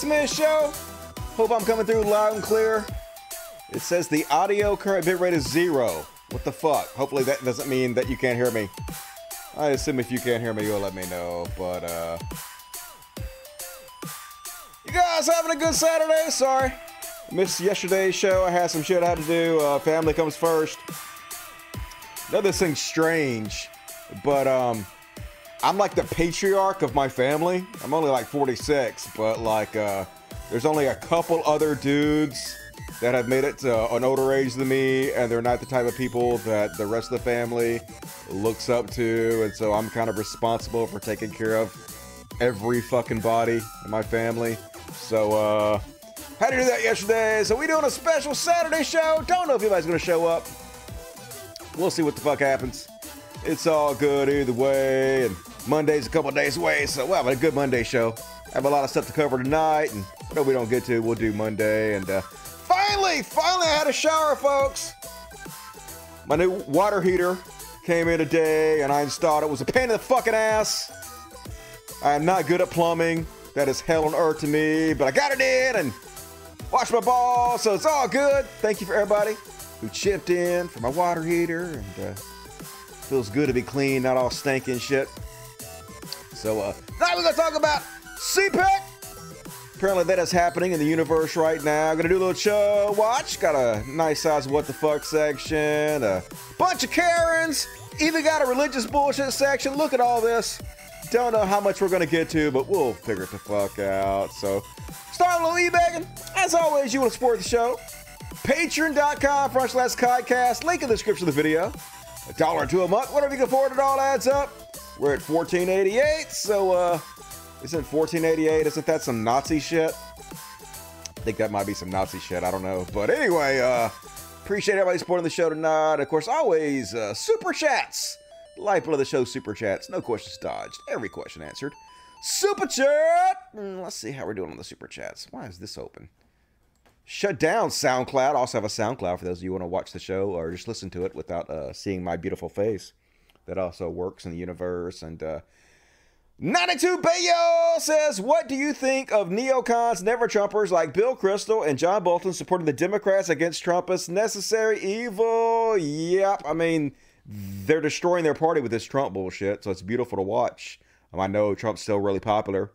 Smith Show. Hope I'm coming through loud and clear. It says the audio current bitrate is zero. What the fuck? Hopefully that doesn't mean that you can't hear me. I assume if you can't hear me, you'll let me know. But uh, you guys having a good Saturday? Sorry, missed yesterday's show. I had some shit I had to do. Uh, family comes first. Another this thing's strange, but um, I'm like the patriarch of my family. I'm only like 46, but like uh, there's only a couple other dudes that have made it to an older age than me, and they're not the type of people that the rest of the family looks up to, and so I'm kind of responsible for taking care of every fucking body in my family. So, uh, had to do that yesterday. So we doing a special Saturday show. Don't know if anybody's gonna show up. We'll see what the fuck happens. It's all good either way, and Monday's a couple days away, so we'll have a good Monday show. I have a lot of stuff to cover tonight, and whatever we don't get to, we'll do Monday, and uh, Finally, finally, I had a shower, folks. My new water heater came in today and I installed it. It was a pain in the fucking ass. I am not good at plumbing. That is hell on earth to me, but I got it in and washed my balls, so it's all good. Thank you for everybody who chipped in for my water heater, and uh, feels good to be clean, not all stinking shit. So uh, now we're gonna talk about CPAC Apparently that is happening in the universe right now. Gonna do a little show watch. Got a nice size what the fuck section. A bunch of Karens. Even got a religious bullshit section. Look at all this. Don't know how much we're gonna get to, but we'll figure it the fuck out. So start a little e-bagging. As always, you want to support the show. Patreon.com front. Link in the description of the video. A dollar or two a month, whatever you can afford, it all adds up. We're at 1488, so uh isn't 1488? Isn't that some Nazi shit? I think that might be some Nazi shit. I don't know. But anyway, uh, appreciate everybody supporting the show tonight. Of course, always uh, super chats. Lifeblood of the show, super chats. No questions dodged. Every question answered. Super chat. Mm, let's see how we're doing on the super chats. Why is this open? Shut down SoundCloud. I Also have a SoundCloud for those of you who want to watch the show or just listen to it without uh, seeing my beautiful face. That also works in the universe and. Uh, 92 Bayo says, What do you think of neocons, never Trumpers like Bill Kristol and John Bolton supporting the Democrats against Trump? Trumpist necessary evil? Yep. I mean, they're destroying their party with this Trump bullshit, so it's beautiful to watch. Um, I know Trump's still really popular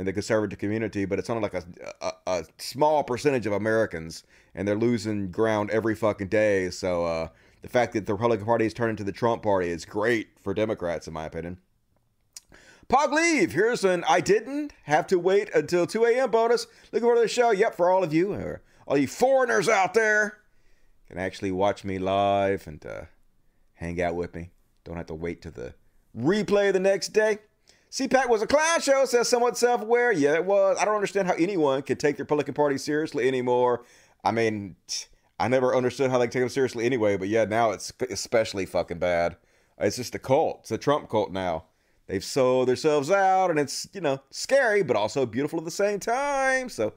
in the conservative community, but it's only like a, a, a, small percentage of Americans, and they're losing ground every fucking day. So uh, the fact that the Republican Party has turned into the Trump Party is great for Democrats, in my opinion. Pog Leave, here's an I didn't have to wait until 2 a.m. bonus. Looking forward to the show. Yep, for all of you, or all you foreigners out there, can actually watch me live and uh, hang out with me. Don't have to wait to the replay the next day. CPAC was a clown show, says somewhat self aware. Yeah, it was. I don't understand how anyone could take the Republican Party seriously anymore. I mean, I never understood how they take them seriously anyway, but yeah, now it's especially fucking bad. It's just a cult. It's a Trump cult now. They've sold themselves out, and it's, you know, scary, but also beautiful at the same time. So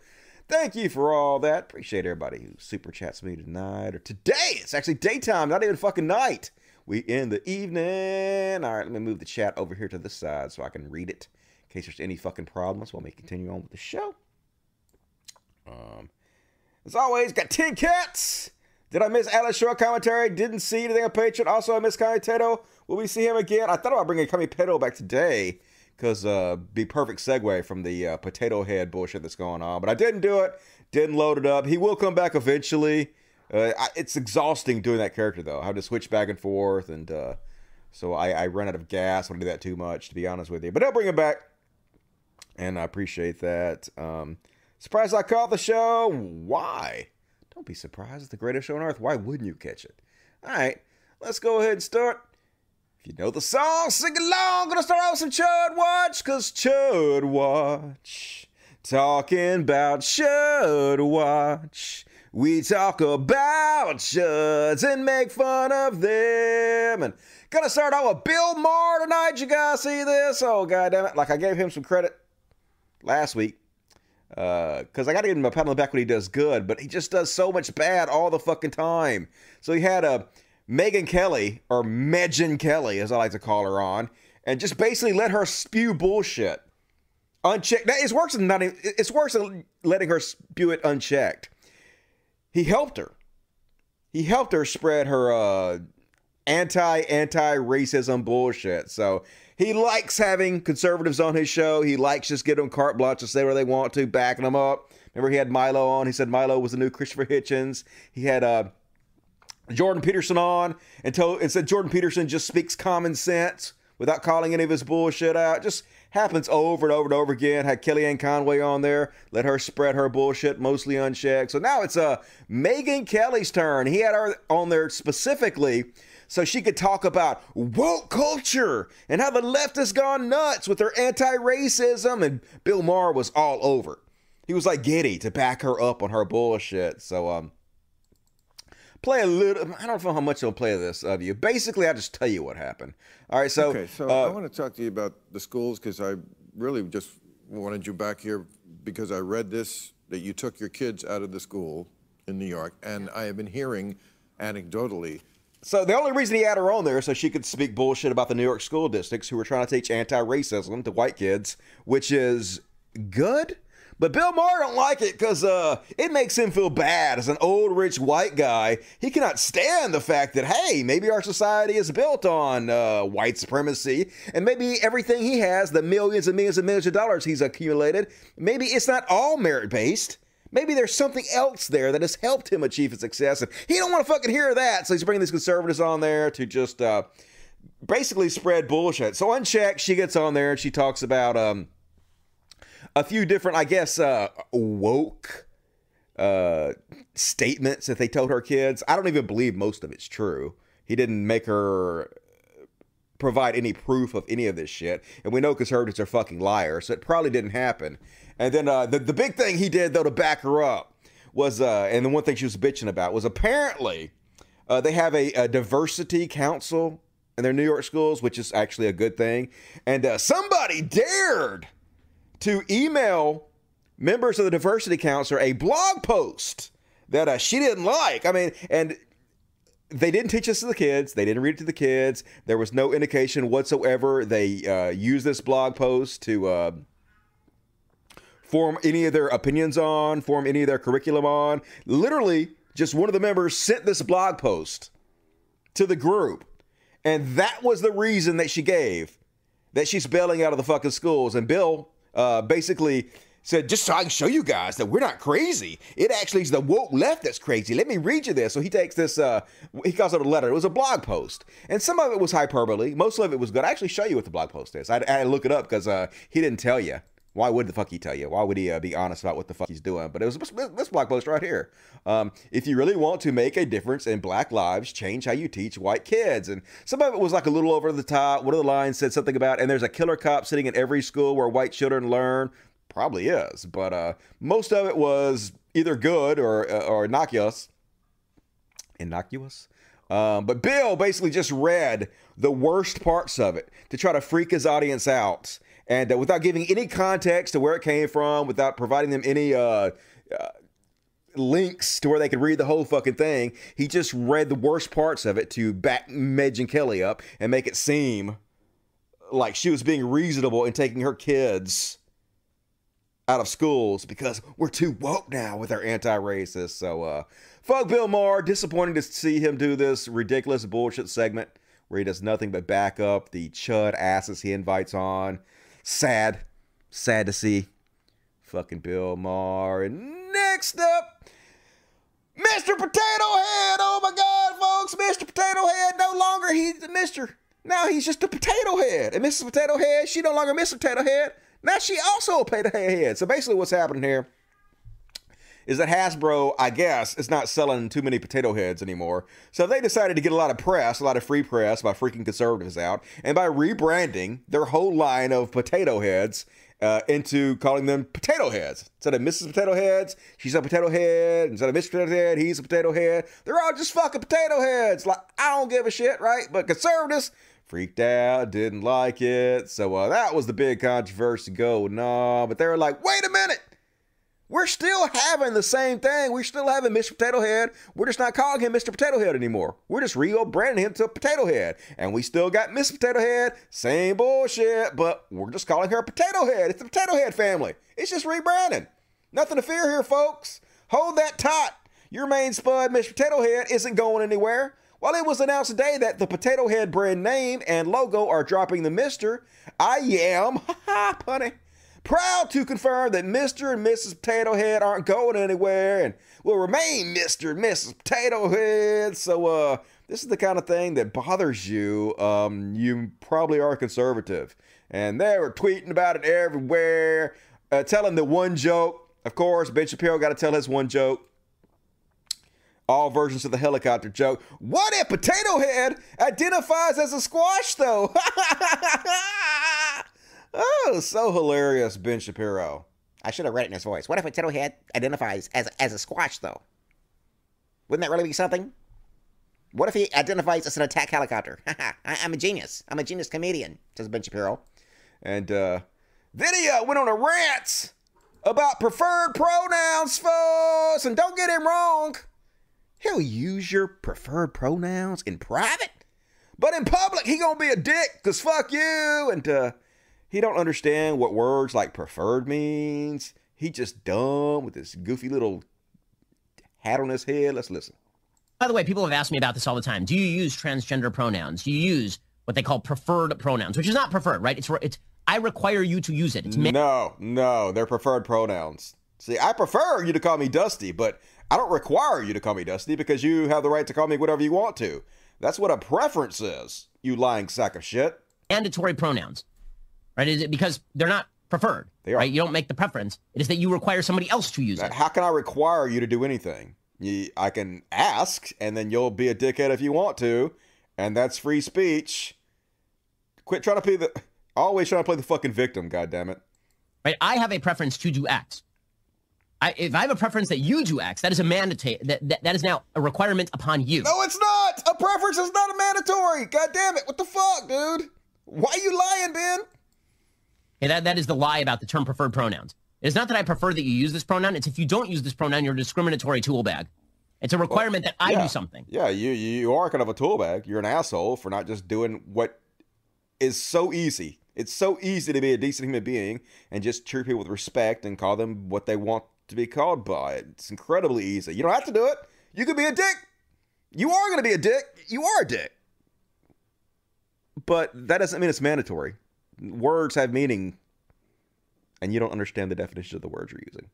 thank you for all that. Appreciate everybody who super chats me tonight or today. It's actually daytime, not even fucking night. We in the evening. All right, let me move the chat over here to the side so I can read it in case there's any fucking problems while we continue on with the show. Um, as always, got 10 cats. Did I miss Alex Short commentary? Didn't see anything on Patreon. Also, I missed Connie Tato. Will we see him again? I thought about bringing Kami Peto back today because uh, be perfect segue from the uh, potato head bullshit that's going on. But I didn't do it. Didn't load it up. He will come back eventually. Uh, it's exhausting doing that character though. I have to switch back and forth, and uh, so I, I run out of gas when I do that too much. To be honest with you, but I'll bring him back, and I appreciate that. Um, surprised I caught the show. Why? Don't be surprised. It's the greatest show on earth. Why wouldn't you catch it? All right, let's go ahead and start. If you know the song, sing along. Gonna start off with some Chud Watch, cause Chud Watch. Talking about Chud Watch. We talk about chuds and make fun of them. And gonna start out with Bill Maher tonight. You guys see this? Oh god damn it! Like I gave him some credit last week because uh, I got to give him a pat on the back when he does good, but he just does so much bad all the fucking time. So he had a Megyn Kelly, or Megyn Kelly, as I like to call her, on, and just basically let her spew bullshit unchecked. It's worse than not. It's worse than letting her spew it unchecked. He helped her. He helped her spread her uh, anti anti racism bullshit. So he likes having conservatives on his show. He likes just getting them carte blanche to say where they want to, backing them up. Remember, he had Milo on. He said Milo was the new Christopher Hitchens. He had uh, Jordan Peterson on and, told, and said Jordan Peterson just speaks common sense without calling any of his bullshit out. Just happens over and over and over again. Had Kellyanne Conway on there, let her spread her bullshit mostly unchecked. So now it's uh, Megyn Kelly's turn. He had her on there specifically so she could talk about woke culture and how the left has gone nuts with their anti-racism. And Bill Maher was all over. He was like giddy to back her up on her bullshit. So um, play a little. I don't know how much I'll play this of you. Basically, I'll just tell you what happened. All right, so okay. So uh, I want to talk to you about the schools because I really just wanted you back here because I read this that you took your kids out of the school in New York, and I have been hearing anecdotally so the only reason he had her on there is so she could speak bullshit about the New York school districts who were trying to teach anti-racism to white kids, which is good. But Bill Maher don't like it because uh, it makes him feel bad as an old rich white guy. He cannot stand the fact that hey, maybe our society is built on uh, white supremacy, and maybe everything he has, the millions and millions and millions of dollars he's accumulated, maybe it's not all merit based. Maybe there's something else there that has helped him achieve his success, and he don't want to fucking hear that. So he's bringing these conservatives on there to just uh, basically spread bullshit. So unchecked, she gets on there and she talks about um, a few different, I guess, uh, woke uh, statements that they told her kids. I don't even believe most of it's true. He didn't make her provide any proof of any of this shit, and we know conservatives are fucking liars, so it probably didn't happen. And then uh, the the big thing he did though to back her up was, uh, and the one thing she was bitching about was apparently uh, they have a, a, diversity council in their New York schools, which is actually a good thing. And uh, somebody dared to email members of the diversity council a blog post that uh, she didn't like. I mean, and they didn't teach this to the kids. They didn't read it to the kids. There was no indication whatsoever. They uh, used this blog post to uh, form any of their opinions on, form any of their curriculum on. Literally, just one of the members sent this blog post to the group. And that was the reason that she gave that she's bailing out of the fucking schools. And Bill uh, basically said, just so I can show you guys that we're not crazy. It actually is the woke left that's crazy. Let me read you this. So he takes this, uh, he calls it a letter. It was a blog post. And some of it was hyperbole. Most of it was good. I actually show you what the blog post is. I, look it up because uh, he didn't tell you. Why would the fuck he tell you? Why would he uh, be honest about what the fuck he's doing? But it was this blog post right here. Um, if you really want to make a difference in black lives, change how you teach white kids. And some of it was like a little over the top. One of the lines said something about, and there's a killer cop sitting in every school where white children learn. Probably is, but uh, most of it was either good or uh, or innocuous. Innocuous. Um, but Bill basically just read the worst parts of it to try to freak his audience out and uh, without giving any context to where it came from, without providing them any uh, uh, links to where they could read the whole fucking thing, he just read the worst parts of it to back Megyn Kelly up and make it seem like she was being reasonable in taking her kids out of schools because we're too woke now with our anti-racist. So, uh, fuck Bill Maher. Disappointing to see him do this ridiculous bullshit segment where he does nothing but back up the chud asses he invites on. Sad. Sad to see. Fucking Bill Maher. And next up, Mr. Potato Head. Oh my God, folks. Mr. Potato Head. No longer he's the Mr. Now he's just a potato head. And Mrs. Potato Head, she no longer Mr. Potato Head. Now she also a potato head. So basically what's happening here is that Hasbro, I guess, is not selling too many potato heads anymore. So they decided to get a lot of press, a lot of free press by freaking conservatives out, and by rebranding their whole line of potato heads uh, into calling them potato heads. Instead of Mrs. Potato Heads, she's a potato head. Instead of Mr. Potato Head, he's a potato head. They're all just fucking potato heads. Like, I don't give a shit, right? But conservatives freaked out, didn't like it. So uh, that was the big controversy. Go, no. But they were like, wait a minute We're still having the same thing. We're still having Mr. Potato Head. We're just not calling him Mr. Potato Head anymore. We're just rebranding him to Potato Head. And we still got Miss Potato Head. Same bullshit, but we're just calling her Potato Head. It's the Potato Head family. It's just rebranding. Nothing to fear here, folks. Hold that tight. Your main spud, Mr. Potato Head, isn't going anywhere. While it was announced today that the Potato Head brand name and logo are dropping the Mr., I am, ha punny, proud to confirm that Mr. and Mrs. Potato Head aren't going anywhere and will remain Mr. and Mrs. Potato Head. So, uh, this is the kind of thing that bothers you. Um, you probably are conservative. And they were tweeting about it everywhere, uh, telling the one joke. Of course, Ben Shapiro got to tell his one joke all versions of the helicopter joke. What if Potato Head identifies as a squash, though? oh, so hilarious, Ben Shapiro. I should have read it in his voice. What if Potato Head identifies as, as a squash, though? Wouldn't that really be something? What if he identifies as an attack helicopter? I, am a genius. I'm a genius comedian, says Ben Shapiro. And uh, then he uh, went on a rant about preferred pronouns, folks. And don't get him wrong. He'll use your preferred pronouns in private, but in public he gonna be a dick cause fuck you. And uh, he don't understand what words like preferred means. He just dumb with this goofy little hat on his head. Let's listen. By the way, people have asked me about this all the time. Do you use transgender pronouns? Do you use what they call preferred pronouns, which is not preferred, right? It's it's I require you to use it. It's no, no, they're preferred pronouns. See, I prefer you to call me Dusty, but I don't require you to call me Dusty because you have the right to call me whatever you want to. That's what a preference is, you lying sack of shit. Mandatory pronouns, right? Is it because they're not preferred? They are. Right? You don't make the preference. It is that you require somebody else to use it. How can I require you to do anything? I can ask, and then you'll be a dickhead if you want to, and that's free speech. Quit trying to play the. Always trying to play the fucking victim. God damn it. Right. I have a preference to do X. I, if I have a preference that you do X, that is a mandatory. That, that that is now a requirement upon you. No, it's not. A preference is not a mandatory. God damn it! What the fuck, dude? Why are you lying, Ben? Okay, that that is the lie about the term preferred pronouns. It is not that I prefer that you use this pronoun. It's if you don't use this pronoun, you're a discriminatory tool bag. It's a requirement well, that I yeah. do something. Yeah, you you are kind of a tool bag. You're an asshole for not just doing what is so easy. It's so easy to be a decent human being and just treat people with respect and call them what they want to be called by. It's incredibly easy. You don't have to do it. You could be a dick. You are going to be a dick. You are a dick. But that doesn't mean it's mandatory. Words have meaning, and you don't understand the definition of the words you're using.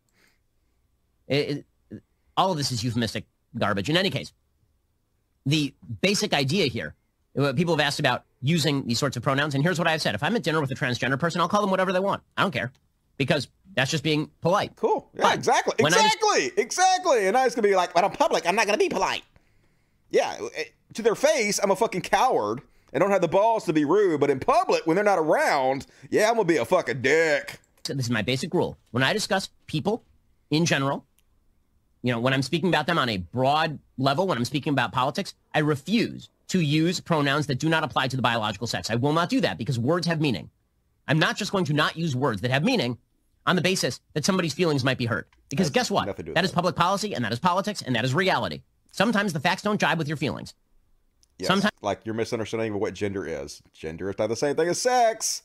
It, it, all of this is euphemistic garbage. In any case, the basic idea here, people have asked about using these sorts of pronouns, and here's what I've said. If I'm at dinner with a transgender person, I'll call them whatever they want. I don't care because that's just being polite. Cool. Yeah, but exactly. Exactly. exactly. And I was going to be like, but I'm public, I'm not going to be polite. Yeah. Eh, to their face, I'm a fucking coward and don't have the balls to be rude. But in public, when they're not around, yeah, I'm to be a fucking dick. So this is my basic rule. When I discuss people in general, you know, when I'm speaking about them on a broad level, when I'm speaking about politics, I refuse to use pronouns that do not apply to the biological sex. I will not do that because words have meaning. I'm not just going to not use words that have meaning on the basis that somebody's feelings might be hurt. Because guess what? That is public policy and that is politics and that is reality. Sometimes the facts don't jibe with your feelings. Yes, Sometimes, like you're misunderstanding what gender is. Gender is not the same thing as sex.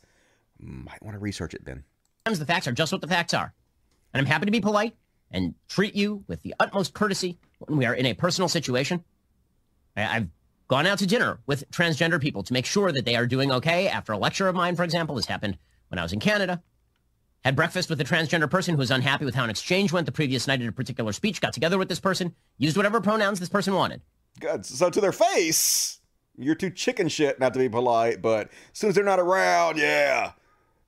Might want to research it, Ben. Sometimes the facts are just what the facts are. And I'm happy to be polite and treat you with the utmost courtesy when we are in a personal situation. I've gone out to dinner with transgender people to make sure that they are doing okay after a lecture of mine, for example. This happened when I was in Canada. Had breakfast with a transgender person who was unhappy with how an exchange went the previous night at a particular speech, got together with this person, used whatever pronouns this person wanted. Good. So to their face, you're too chicken shit not to be polite, but as soon as they're not around, yeah.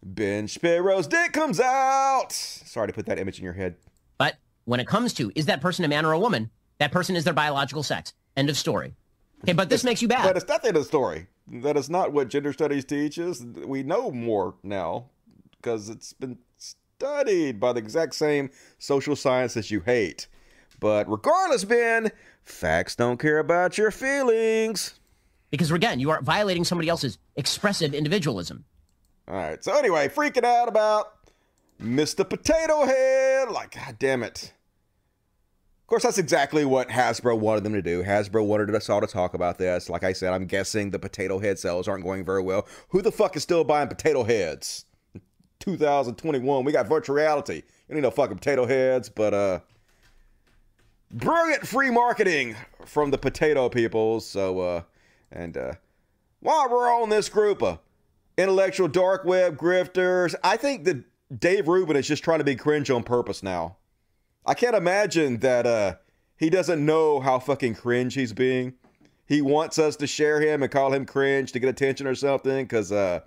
Ben Shapiro's dick comes out. Sorry to put that image in your head. But when it comes to is that person a man or a woman, that person is their biological sex. End of story. Okay, but this it's, makes you bad. But it's not the end of the story. That is not what gender studies teaches. We know more now because it's been studied by the exact same social sciences you hate. But regardless, Ben, facts don't care about your feelings. Because again, you are violating somebody else's expressive individualism. All right. So anyway, freaking out about Mr. Potato Head. Like, god damn it. Of course, that's exactly what Hasbro wanted them to do. Hasbro wanted us all to talk about this. Like I said, I'm guessing the potato head sales aren't going very well. Who the fuck is still buying potato heads? 2021, we got virtual reality. You need no fucking potato heads, but uh brilliant free marketing from the potato people. So uh and uh while we're on this group of intellectual dark web grifters, I think that Dave Rubin is just trying to be cringe on purpose now. I can't imagine that uh he doesn't know how fucking cringe he's being. He wants us to share him and call him cringe to get attention or something, because uh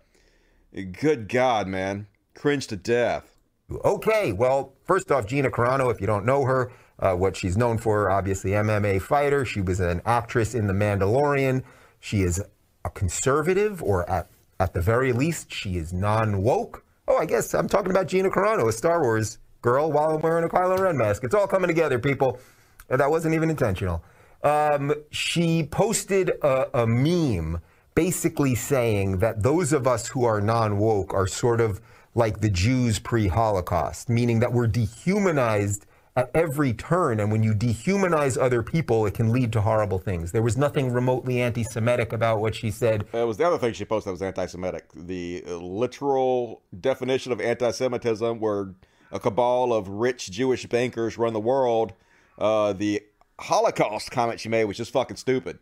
good God, man. Cringe to death. Okay, well, first off, Gina Carano, if you don't know her, uh, what she's known for, obviously, MMA fighter. She was an actress in The Mandalorian. She is a conservative, or at, at the very least, she is non woke. Oh, I guess I'm talking about Gina Carano, a Star Wars girl, while I'm wearing a Kylo Ren mask. It's all coming together, people. That wasn't even intentional. Um, she posted a, a meme basically saying that those of us who are non woke are sort of like the Jews pre Holocaust, meaning that we're dehumanized at every turn. And when you dehumanize other people, it can lead to horrible things. There was nothing remotely anti Semitic about what she said. It was the other thing she posted that was anti Semitic. The literal definition of anti Semitism, where a cabal of rich Jewish bankers run the world. Uh, the Holocaust comment she made was just fucking stupid.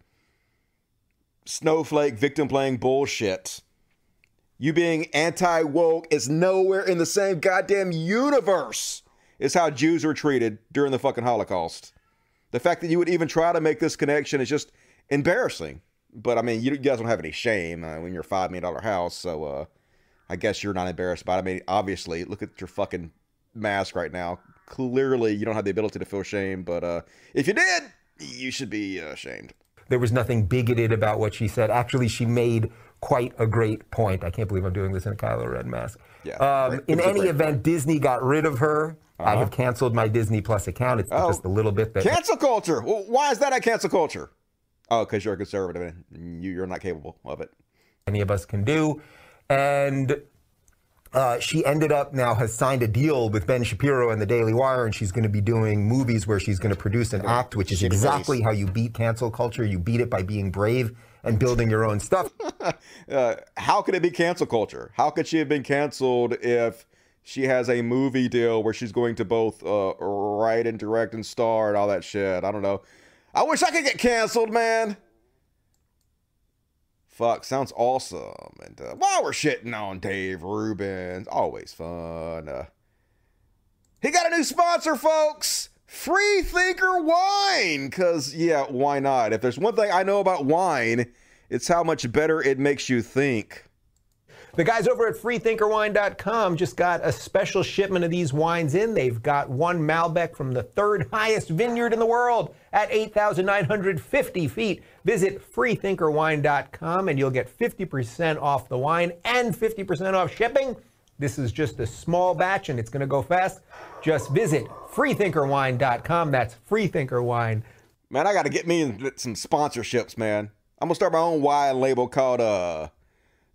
Snowflake victim playing bullshit. You being anti woke is nowhere in the same goddamn universe is how Jews were treated during the fucking Holocaust. The fact that you would even try to make this connection is just embarrassing. But I mean, you guys don't have any shame uh, when you're a five million dollar house, so uh, I guess you're not embarrassed by it. I mean, obviously, look at your fucking mask right now. Clearly, you don't have the ability to feel shame, but uh, if you did, you should be ashamed. There was nothing bigoted about what she said. Actually, she made quite a great point. I can't believe I'm doing this in a Kylo Ren mask. Yeah, um, in It was a any event, point. Disney got rid of her. I have canceled my Disney Plus account. It's Oh. just a little bit that Cancel culture. Well, why is that a cancel culture? Oh, because you're a conservative and you- you're not capable of it. any of us can do. And uh, she ended up now has signed a deal with Ben Shapiro and the Daily Wire, and she's going to be doing movies where she's going to produce an act, which is exactly how you beat cancel culture. You beat it by being brave and building your own stuff. Uh, how could it be cancel culture? How could she have been canceled if she has a movie deal where she's going to both uh, write and direct and star and all that shit? I don't know. I wish I could get canceled, man. Fuck, sounds awesome. And uh, while we're shitting on Dave Rubin, always fun. Uh, he got a new sponsor, folks. Free Thinker Wine. Because, yeah, why not? If there's one thing I know about wine, it's how much better it makes you think. The guys over at freethinkerwine.com just got a special shipment of these wines in. They've got one Malbec from the third highest vineyard in the world at 8,950 feet. Visit freethinkerwine.com and you'll get 50% off the wine and 50% off shipping. This is just a small batch and it's going to go fast. Just visit freethinkerwine.com. That's freethinkerwine. Man, I got to get me some sponsorships, man. I'm going to start my own wine label called uh,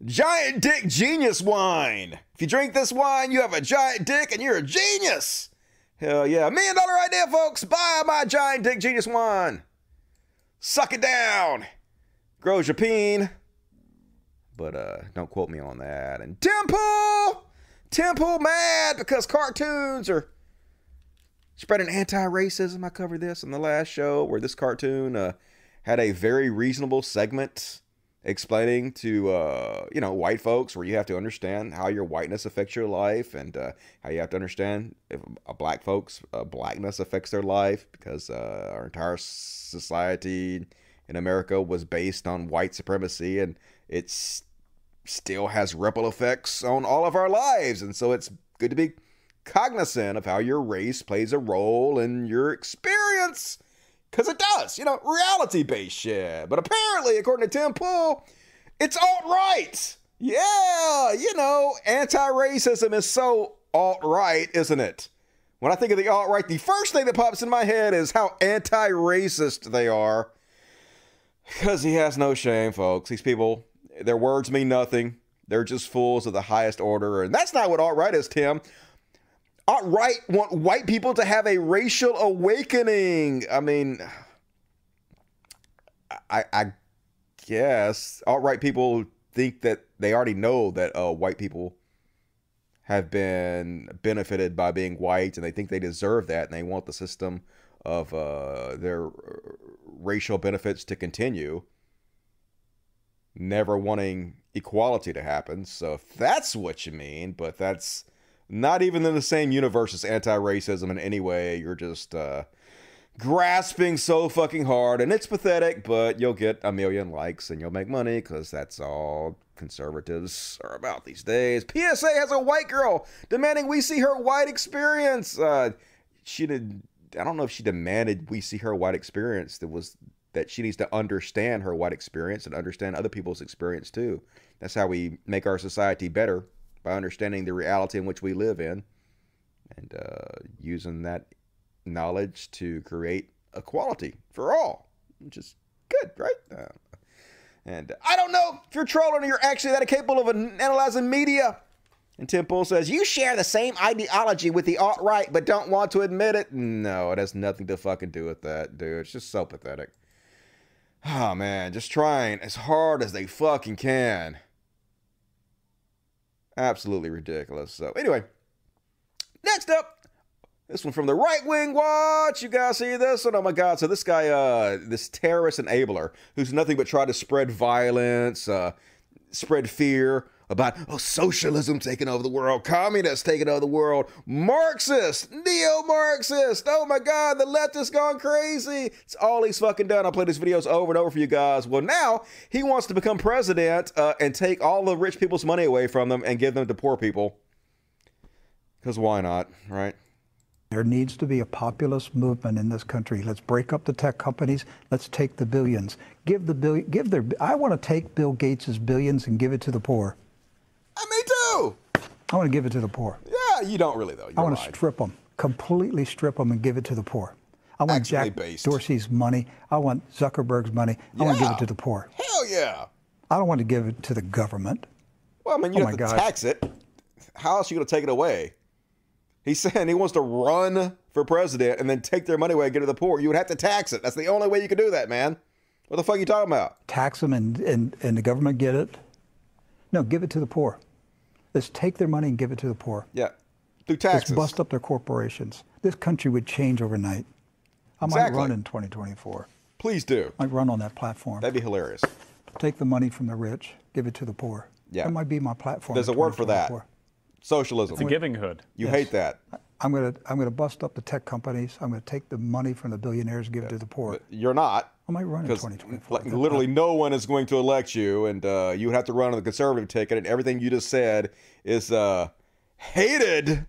Giant Dick Genius Wine. If you drink this wine, you have a giant dick and you're a genius. Hell yeah. Million dollar idea, folks. Buy my Giant Dick Genius Wine. Suck it down. Grows your peen. But uh, don't quote me on that. And Tim Pool! Temple mad because cartoons are spreading anti-racism. I covered this in the last show where this cartoon uh, had a very reasonable segment explaining to uh, you know white folks where you have to understand how your whiteness affects your life and uh, how you have to understand if uh, black folks uh, blackness affects their life because uh, our entire society in America was based on white supremacy and it's still has ripple effects on all of our lives and so it's good to be cognizant of how your race plays a role in your experience. Because it does, you know, reality based shit. But apparently, according to Tim Pool, it's alt right. Yeah, you know, anti racism is so alt right, isn't it? When I think of the alt right, the first thing that pops in my head is how anti racist they are. Because he has no shame, folks. These people, their words mean nothing. They're just fools of the highest order. And that's not what alt right is, Tim. Alt right want white people to have a racial awakening. I mean, I, I guess alt right people think that they already know that uh, white people have been benefited by being white and they think they deserve that and they want the system of uh, their racial benefits to continue, never wanting equality to happen. So if that's what you mean, but that's not even in the same universe as anti-racism in any way. You're just uh, grasping so fucking hard, and it's pathetic. But you'll get a million likes and you'll make money because that's all conservatives are about these days. PSA has a white girl demanding we see her white experience. Uh, she did. I don't know if she demanded we see her white experience. That was that she needs to understand her white experience and understand other people's experience too. That's how we make our society better by understanding the reality in which we live in and uh, using that knowledge to create equality for all, which is good, right? Uh, and I don't know if you're trolling or you're actually that capable of analyzing media. And Tim Pool says, You share the same ideology with the alt right, but don't want to admit it. No, it has nothing to fucking do with that, dude. It's just so pathetic. Oh, man, just trying as hard as they fucking can. Absolutely ridiculous. So, anyway, next up, this one from the right wing watch. You guys see this one? Oh my God. So, this guy, uh, this terrorist enabler who's nothing but try to spread violence, uh, spread fear about oh socialism taking over the world, communists taking over the world, Marxist, neo-Marxist. Oh my God, the left has gone crazy. It's all he's fucking done. I play these videos over and over for you guys. Well, now he wants to become president uh, and take all the rich people's money away from them and give them to poor people. Because why not, right? There needs to be a populist movement in this country. Let's break up the tech companies. Let's take the billions. Give the bill. Give their. I want to take Bill Gates's billions and give it to the poor. Uh, me too. I want to give it to the poor. Yeah, you don't really though. You're I want right. to strip them, completely strip them, and give it to the poor. I want Actually Jack based. Dorsey's money. I want Zuckerberg's money. I want to give it to the poor. Hell yeah. I don't want to give it to the government. Well, I mean, you Oh have to gosh. tax it. How else are you going to take it away? He's saying he wants to run for president and then take their money away and get to the poor. You would have to tax it. That's the only way you can do that, man. What the fuck are you talking about? Tax them and, and, and the government get it. No, give it to the poor. Let's take their money and give it to the poor. Yeah, through taxes. Let's bust up their corporations. This country would change overnight. I might run in 2024. Please do. I might run on that platform. That'd be hilarious. Take the money from the rich, give it to the poor. Yeah. That might be my platform. There's a word for that. Socialism. It's a giving hood. You Yes. hate that. I'm gonna I'm gonna bust up the tech companies. I'm gonna take the money from the billionaires, and give it to the poor. But you're not. I might run in Because 2024. like, literally no one is going to elect you, and uh, you would have to run on the conservative ticket, and everything you just said is uh, hated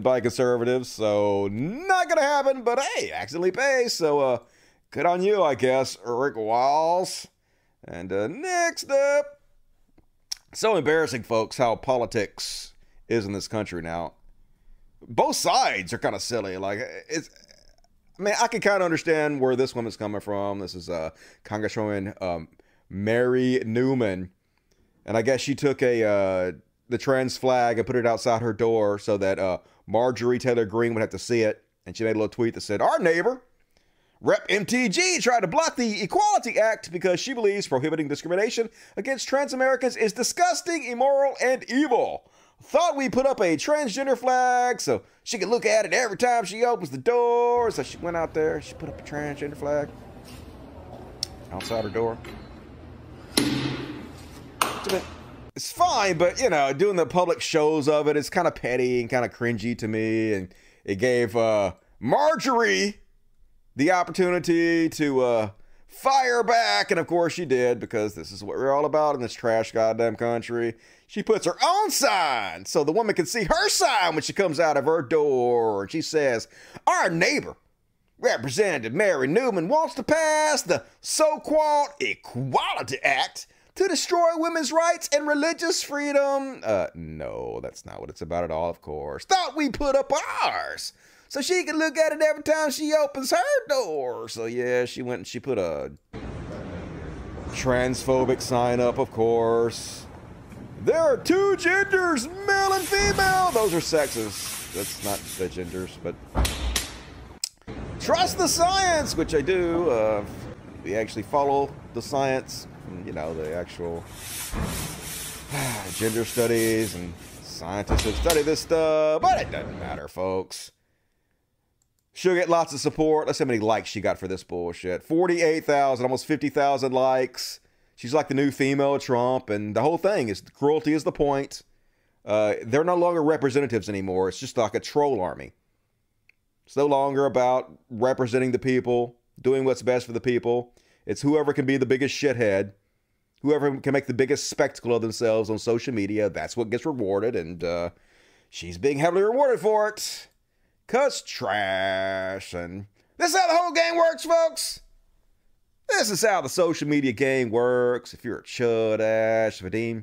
by conservatives. So not gonna happen. But hey, accidentally pay. So uh, good on you, I guess, Rick Wiles. And uh, next up, so embarrassing, folks, how politics is in this country now. Both sides are kind of silly. Like it's I mean, I can kind of understand where this woman's coming from. This is uh, Congresswoman um, Marie Newman, and I guess she took a uh, the trans flag and put it outside her door so that uh, Marjorie Taylor Greene would have to see it. And she made a little tweet that said, "Our neighbor, Rep MTG, tried to block the Equality Act because she believes prohibiting discrimination against trans Americans is disgusting, immoral, and evil." Thought we put up a transgender flag so she could look at it every time she opens the door. So she went out there, she put up a transgender flag outside her door. It's fine, but you know, doing the public shows of it is kind of petty and kind of cringy to me. And it gave uh, Marjorie the opportunity to uh, fire back, and of course she did because this is what we're all about in this trash goddamn country. She puts her own sign so the woman can see her sign when she comes out of her door. And she says, Our neighbor, Representative Marie Newman, wants to pass the so called Equality Act to destroy women's rights and religious freedom. Uh, no, that's not what it's about at all, of course. Thought we put up ours so she can look at it every time she opens her door. So, yeah, she went and she put a transphobic sign up, of course. There are two genders, male and female. Those are sexes. That's not the genders, but trust the science, which I do. Uh, we actually follow the science, you know, the actual gender studies and scientists have studied this stuff, but it doesn't matter, folks. She'll get lots of support. Let's see how many likes she got for this bullshit. 48,000, almost 50,000 likes. She's like the new female Trump, and the whole thing is cruelty is the point. Uh, they're no longer representatives anymore. It's just like a troll army. It's no longer about representing the people, doing what's best for the people. It's whoever can be the biggest shithead, whoever can make the biggest spectacle of themselves on social media. That's what gets rewarded, and uh, she's being heavily rewarded for it. Cause trash, and this is how the whole game works, folks. This is how the social media game works. If you're a chud ass, Vadim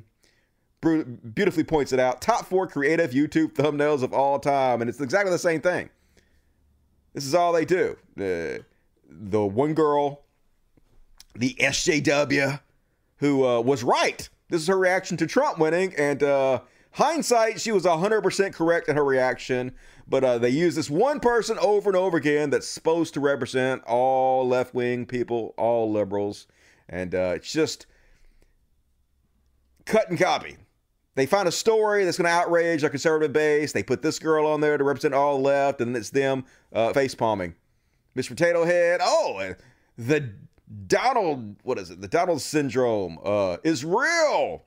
beautifully points it out. Top four creative YouTube thumbnails of all time, and it's exactly the same thing. This is all they do. The the one girl, the SJW, who uh, was right. This is her reaction to Trump winning, and uh, hindsight, she was 100% correct in her reaction. But uh, they use this one person over and over again that's supposed to represent all left wing people, all liberals, and uh, it's just cut and copy. They find a story that's going to outrage our conservative base. They put this girl on there to represent all left, and it's them uh, face palming. Miss Potato Head. Oh, the Donald, what is it? The Donald syndrome uh, is real.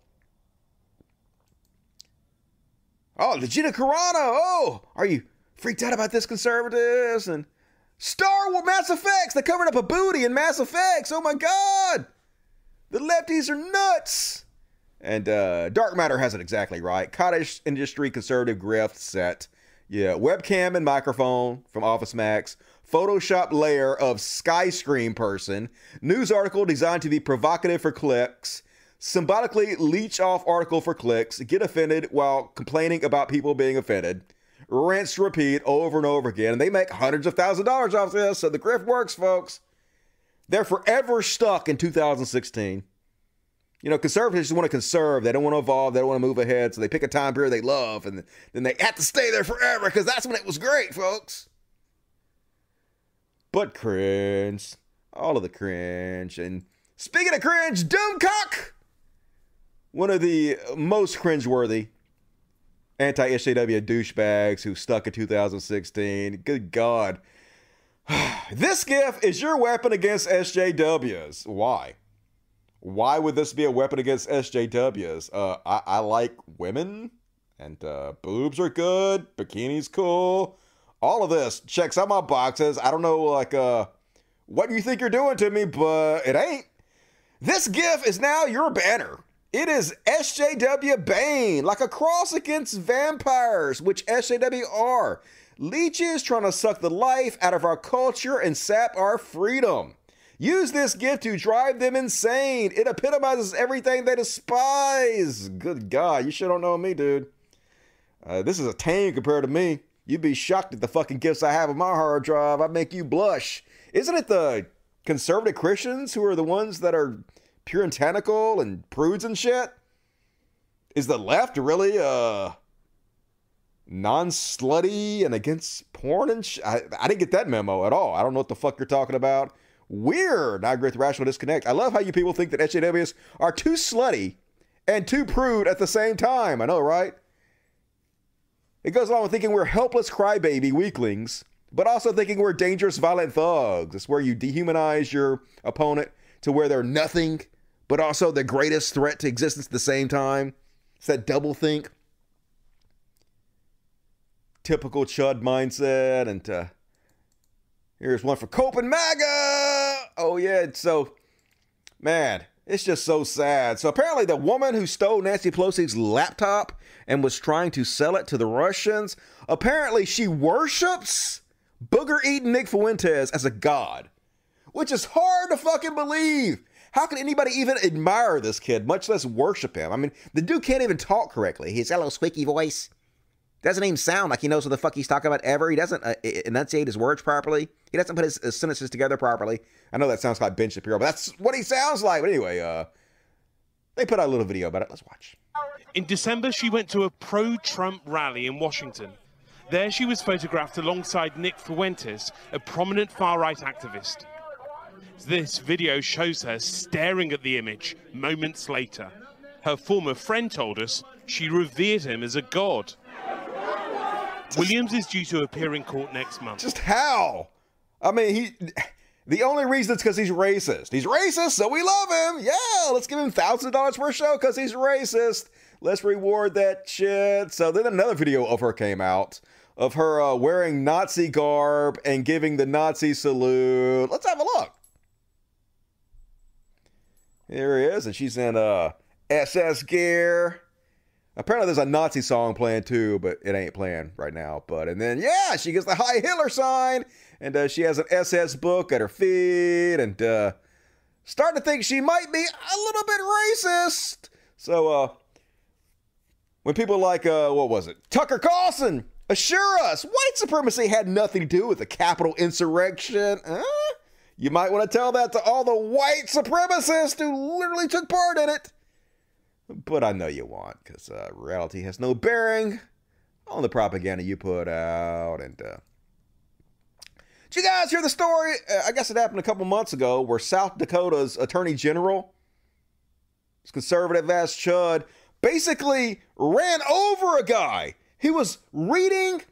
Oh, the Gina Carano. Oh, are you freaked out about this, conservatives? And Star Wars Mass Effects. They covered up a booty in Mass Effects. Oh my God. The lefties are nuts. And uh, Dark Matter has it exactly right. Cottage industry conservative grift set. Yeah, webcam and microphone from Office Max. Photoshop layer of Skyscreen person. News article designed to be provocative for clicks. Symbolically leech off article for clicks. Get offended while complaining about people being offended. Rinse, repeat over and over again. And they make hundreds of thousands of dollars off this. So the grift works, folks. They're forever stuck in 2016. You know, conservatives just want to conserve. They don't want to evolve. They don't want to move ahead. So they pick a time period they love, and then they have to stay there forever because that's when it was great, folks. But cringe. All of the cringe. And speaking of cringe, Doomcock! One of the most cringeworthy anti SJW douchebags who stuck in 2016. Good God. this GIF is your weapon against SJWs. Why? Why would this be a weapon against SJWs? Uh, I, I like women, and uh, boobs are good, bikini's cool. All of this checks out my boxes. I don't know, like, uh, what you think you're doing to me, but it ain't. This GIF is now your banner. It is SJW Bane, like a cross against vampires, which SJW are. Leeches trying to suck the life out of our culture and sap our freedom. Use this gift to drive them insane. It epitomizes everything they despise. Good God, you sure don't know me, dude. Uh, this is a tame compared to me. You'd be shocked at the fucking gifts I have on my hard drive. I'd make you blush. Isn't it the conservative Christians who are the ones that are puritanical and prudes and shit? Is the left really uh non-slutty and against porn and sh- I, I didn't get that memo at all. I don't know what the fuck you're talking about. Weird. I agree with Rational Disconnect. I love how you people think that SJWs are too slutty and too prude at the same time. I know, right? It goes along with thinking we're helpless crybaby weaklings, but also thinking we're dangerous, violent thugs. It's where you dehumanize your opponent to where they're nothing, but also the greatest threat to existence at the same time. It's that double think. Typical Chud mindset and uh, Here's one for Copenhagen. Maga oh, yeah. So, man, it's just so sad. So, apparently, the woman who stole Nancy Pelosi's laptop and was trying to sell it to the Russians, apparently, she worships booger eating Nick Fuentes as a god, which is hard to fucking believe. How can anybody even admire this kid, much less worship him? I mean, the dude can't even talk correctly. He's got a little squeaky voice. Doesn't even sound like he knows what the fuck he's talking about ever. He doesn't uh, enunciate his words properly. He doesn't put his, his, sentences together properly. I know that sounds like Ben Shapiro, but that's what he sounds like. But anyway, uh, they put out a little video about it. Let's watch. In December, she went to a pro Trump rally in Washington. There she was photographed alongside Nick Fuentes, a prominent far right activist. This video shows her staring at the image moments later. Her former friend told us she revered him as a god. Williams is due to appear in court next month. Just how? I mean, he. The only reason it's because he's racist. He's racist, so we love him. Yeah, let's give him thousand dollars per show because he's racist. Let's reward that shit. So then another video of her came out of her uh, wearing Nazi garb and giving the Nazi salute. Let's have a look. Here he is, and she's in uh, SS gear. Apparently, there's a Nazi song playing too, but it ain't playing right now. But and then yeah, she gets the Heil Hitler sign, and uh, she has an SS book at her feet, and uh, starting to think she might be a little bit racist. So uh, when people like uh, what was it, Tucker Carlson assure us white supremacy had nothing to do with the Capitol insurrection. Huh? You might want to tell that to all the white supremacists who literally took part in it. But I know you won't, because uh, reality has no bearing on the propaganda you put out. And uh, did you guys hear the story? Uh, I guess it happened a couple months ago, where South Dakota's Attorney General, this conservative ass chud, basically ran over a guy. He was reading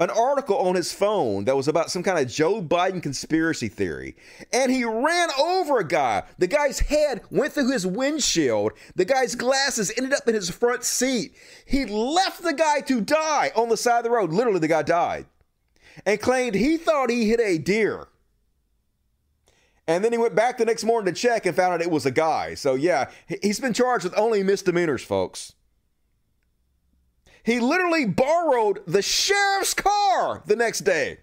an article on his phone that was about some kind of Joe Biden conspiracy theory. And he ran over a guy. The guy's head went through his windshield. The guy's glasses ended up in his front seat. He left the guy to die on the side of the road. Literally, the guy died. And claimed he thought he hit a deer. And then he went back the next morning to check and found out it was a guy. So, yeah, he's been charged with only misdemeanors, folks. He literally borrowed the sheriff's car the next day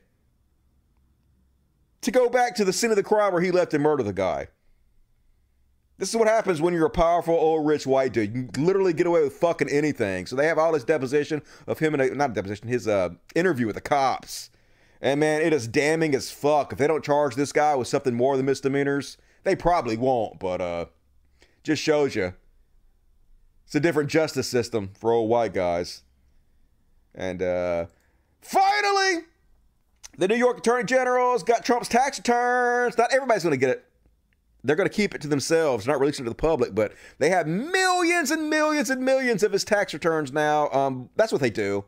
to go back to the scene of the crime where he left and murdered the guy. This is what happens when you're a powerful, old, rich white dude. You literally get away with fucking anything. So they have all this deposition of him in a, not a deposition, his uh, interview with the cops. And man, it is damning as fuck. If they don't charge this guy with something more than misdemeanors, they probably won't, but uh, just shows you. It's a different justice system for old white guys. And uh, finally, the New York Attorney General's got Trump's tax returns. Not everybody's going to get it. They're going to keep it to themselves, not releasing it to the public, but they have millions and millions and millions of his tax returns now. Um, that's what they do.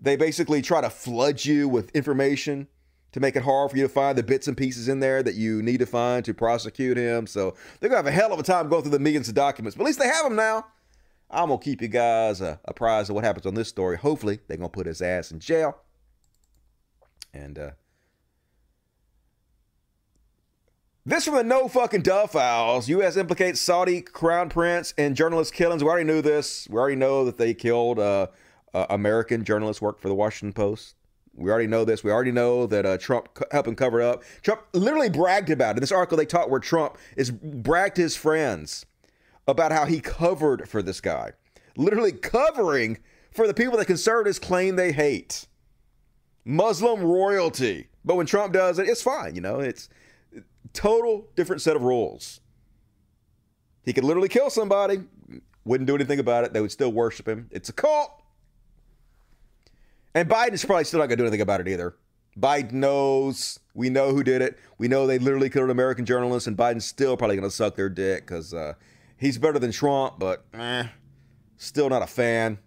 They basically try to flood you with information to make it hard for you to find the bits and pieces in there that you need to find to prosecute him. So they're going to have a hell of a time going through the millions of documents, but at least they have them now. I'm gonna keep you guys uh, apprised of what happens on this story. Hopefully, they're gonna put his ass in jail. And uh, this from the no fucking Dove files. U.S. implicates Saudi crown prince in journalist killings. We already knew this. We already know that they killed uh, uh, American journalists worked for the Washington Post. We already know this. We already know that uh, Trump him cover it up. Trump literally bragged about it. In this article they taught where Trump is bragged his friends about how he covered for this guy, literally covering for the people that conservatives claim they hate. Muslim royalty. But when Trump does it, it's fine. You know, it's total different set of rules. He could literally kill somebody, wouldn't do anything about it. They would still worship him. It's a cult. And Biden's probably still not going to do anything about it either. Biden knows. We know who did it. We know they literally killed an American journalist, and Biden's still probably going to suck their dick because uh, He's better than Trump, but eh, still not a fan.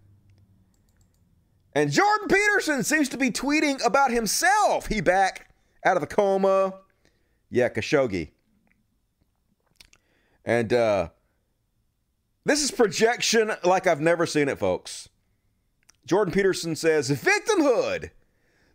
And Jordan Peterson seems to be tweeting about himself. He back out of the coma. Yeah, Khashoggi. And uh, this is projection like I've never seen it, folks. Jordan Peterson says victimhood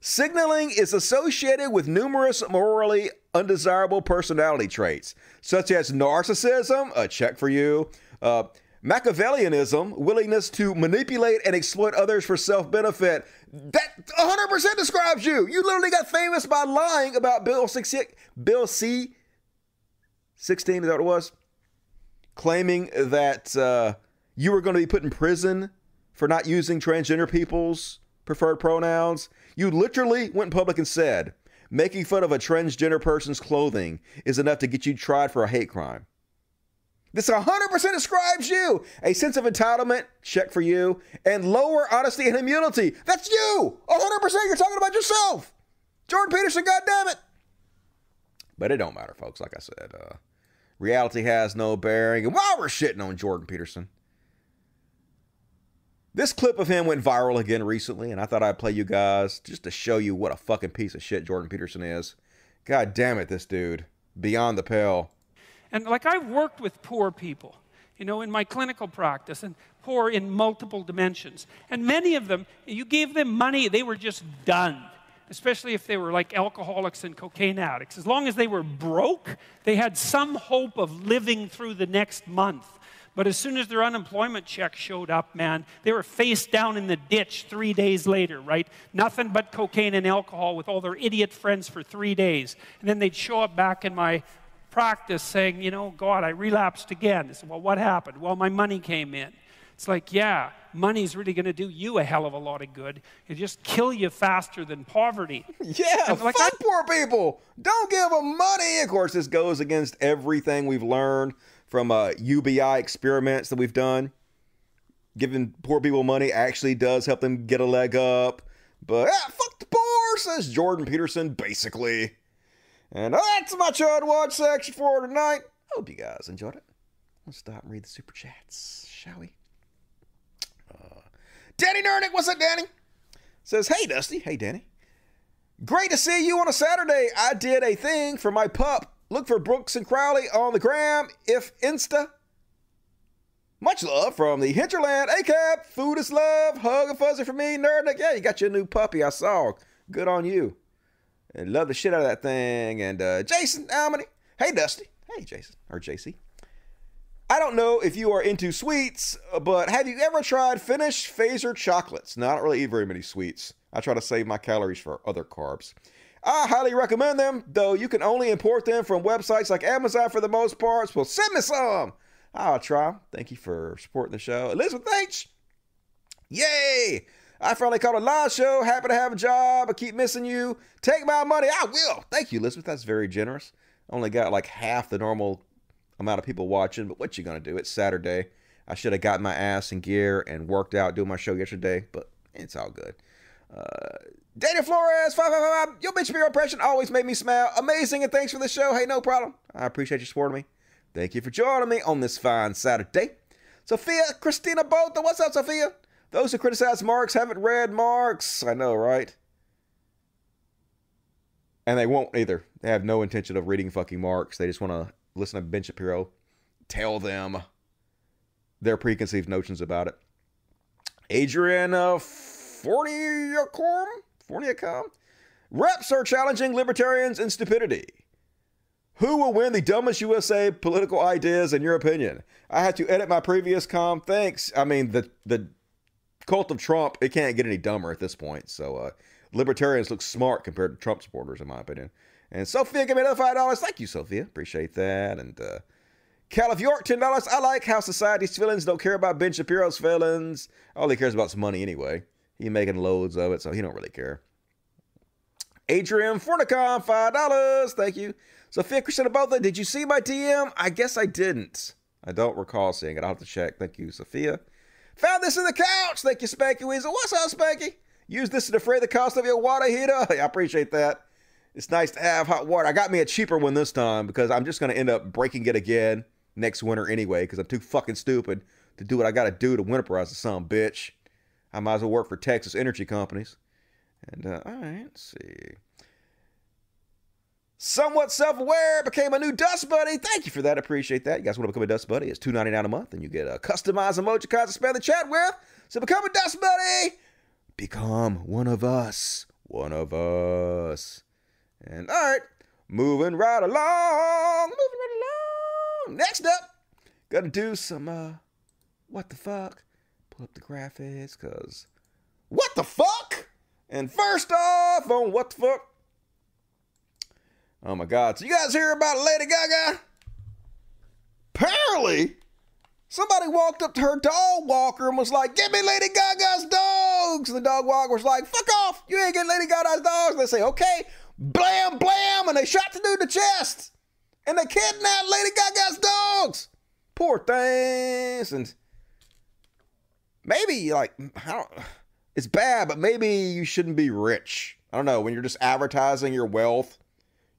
Signaling is associated with numerous morally undesirable personality traits, such as narcissism, a check for you, uh, Machiavellianism, willingness to manipulate and exploit others for self benefit. That 100% describes you. You literally got famous by lying about Bill 6, Bill C 16, is that what it was? Claiming that uh, you were going to be put in prison for not using transgender people's preferred pronouns. You literally went public and said, making fun of a transgender person's clothing is enough to get you tried for a hate crime. This 100% describes you. A sense of entitlement, check for you, and lower honesty and immunity. That's you. 100% you're talking about yourself. Jordan Peterson, goddamn it. But it don't matter, folks. Like I said, uh, reality has no bearing. And while we're shitting on Jordan Peterson, this clip of him went viral again recently, and I thought I'd play you guys just to show you what a fucking piece of shit Jordan Peterson is. God damn it, this dude. Beyond the pale. And like I've worked with poor people, you know, in my clinical practice, and poor in multiple dimensions. And many of them, you gave them money, they were just done. Especially if they were like alcoholics and cocaine addicts. As long as they were broke, they had some hope of living through the next month. But as soon as their unemployment check showed up, man, they were face down in the ditch three days later, right? Nothing but cocaine and alcohol with all their idiot friends for three days. And then they'd show up back in my practice saying, you know, God, I relapsed again. I said, well, what happened? Well, my money came in. It's like, yeah, money's really going to do you a hell of a lot of good. It just kill you faster than poverty. Yeah, like, fuck I- poor people. Don't give them money. Of course, this goes against everything we've learned from uh, UBI experiments that we've done. Giving poor people money actually does help them get a leg up. But ah, fuck the poor, says Jordan Peterson, basically. And that's my Chud Watch section for tonight. Hope you guys enjoyed it. Let's stop and read the super chats, shall we? Uh, Danny Nernick, what's up, Danny? Says, hey, Dusty. Hey, Danny. Great to see you on a Saturday. I did a thing for my pup. Look for Brooks and Crowley on the gram, if Insta. Much love from the hinterland. ACAP, food is love. Hug and fuzzy for me, Nerdnick. Yeah, you got your new puppy. I saw. Good on you. And love the shit out of that thing. And uh, Jason Almany. Hey, Dusty. Hey, Jason. Or JC. I don't know if you are into sweets, but have you ever tried Finnish Fazer chocolates? No, I don't really eat very many sweets. I try to save my calories for other carbs. I highly recommend them, though you can only import them from websites like Amazon for the most part. Well, send me some. I'll try. Thank you for supporting the show. Elizabeth H. Yay! I finally caught a live show. Happy to have a job. I keep missing you. Take my money. I will. Thank you, Elizabeth. That's very generous. Only got like half the normal amount of people watching, but what you gonna do? It's Saturday. I should have got my ass in gear and worked out doing my show yesterday, but it's all good. Uh, Daniel Flores, five five five. Your bitch beer impression always made me smile. Amazing, and thanks for the show. Hey, no problem. I appreciate you supporting me. Thank you for joining me on this fine Saturday. Sophia Christina Botha, what's up, Sophia? Those who criticize Marx haven't read Marx. I know, right? And they won't either. They have no intention of reading fucking Marx. They just want to listen to Ben Shapiro tell them their preconceived notions about it. Adrian Forniacom? Forniacom? Reps are challenging libertarians in stupidity. Who will win the dumbest USA political ideas in your opinion? I had to edit my previous com. Thanks. I mean, the the cult of Trump, it can't get any dumber at this point. So uh, libertarians look smart compared to Trump supporters, in my opinion. And Sophia gave me another five dollars. Thank you, Sophia. Appreciate that. And uh, Cal of York, ten dollars. I like how society's feelings don't care about Ben Shapiro's feelings. All he cares about is money anyway. He making loads of it, so he don't really care. Adrian Fornicom, five dollars. Thank you. Sophia Christina Botha, did you see my DM? I guess I didn't. I don't recall seeing it. I'll have to check. Thank you, Sophia. Found this in the couch. Thank you, Spanky Weasel. What's up, Spanky? Use this to defray the cost of your water heater. I appreciate that. It's nice to have hot water. I got me a cheaper one this time because I'm just going to end up breaking it again next winter anyway because I'm too fucking stupid to do what I got to do to winterize the son bitch. I might as well work for Texas energy companies. And, uh, all right, let's see. Somewhat self-aware became a new Dust Buddy. Thank you for that. Appreciate that. You guys want to become a Dust Buddy? It's two ninety nine a month, and you get a customized emoji cards to spend the chat with. So become a Dust Buddy. Become one of us. One of us. And all right, moving right along. Moving right along. Next up, gotta do some uh, what the fuck? Pull up the graphics, cause what the fuck? And first off, on what the fuck? Oh my God. So you guys hear about Lady Gaga? Apparently, somebody walked up to her dog walker and was like, Give me Lady Gaga's dogs. And the dog walker was like, Fuck off. You ain't getting Lady Gaga's dogs. And they say, Okay. Blam, blam. And they shot the dude in the chest. And they kidnapped Lady Gaga's dogs. poor things, and maybe like. It's bad, but maybe you shouldn't be rich. I don't know when you're just advertising your wealth,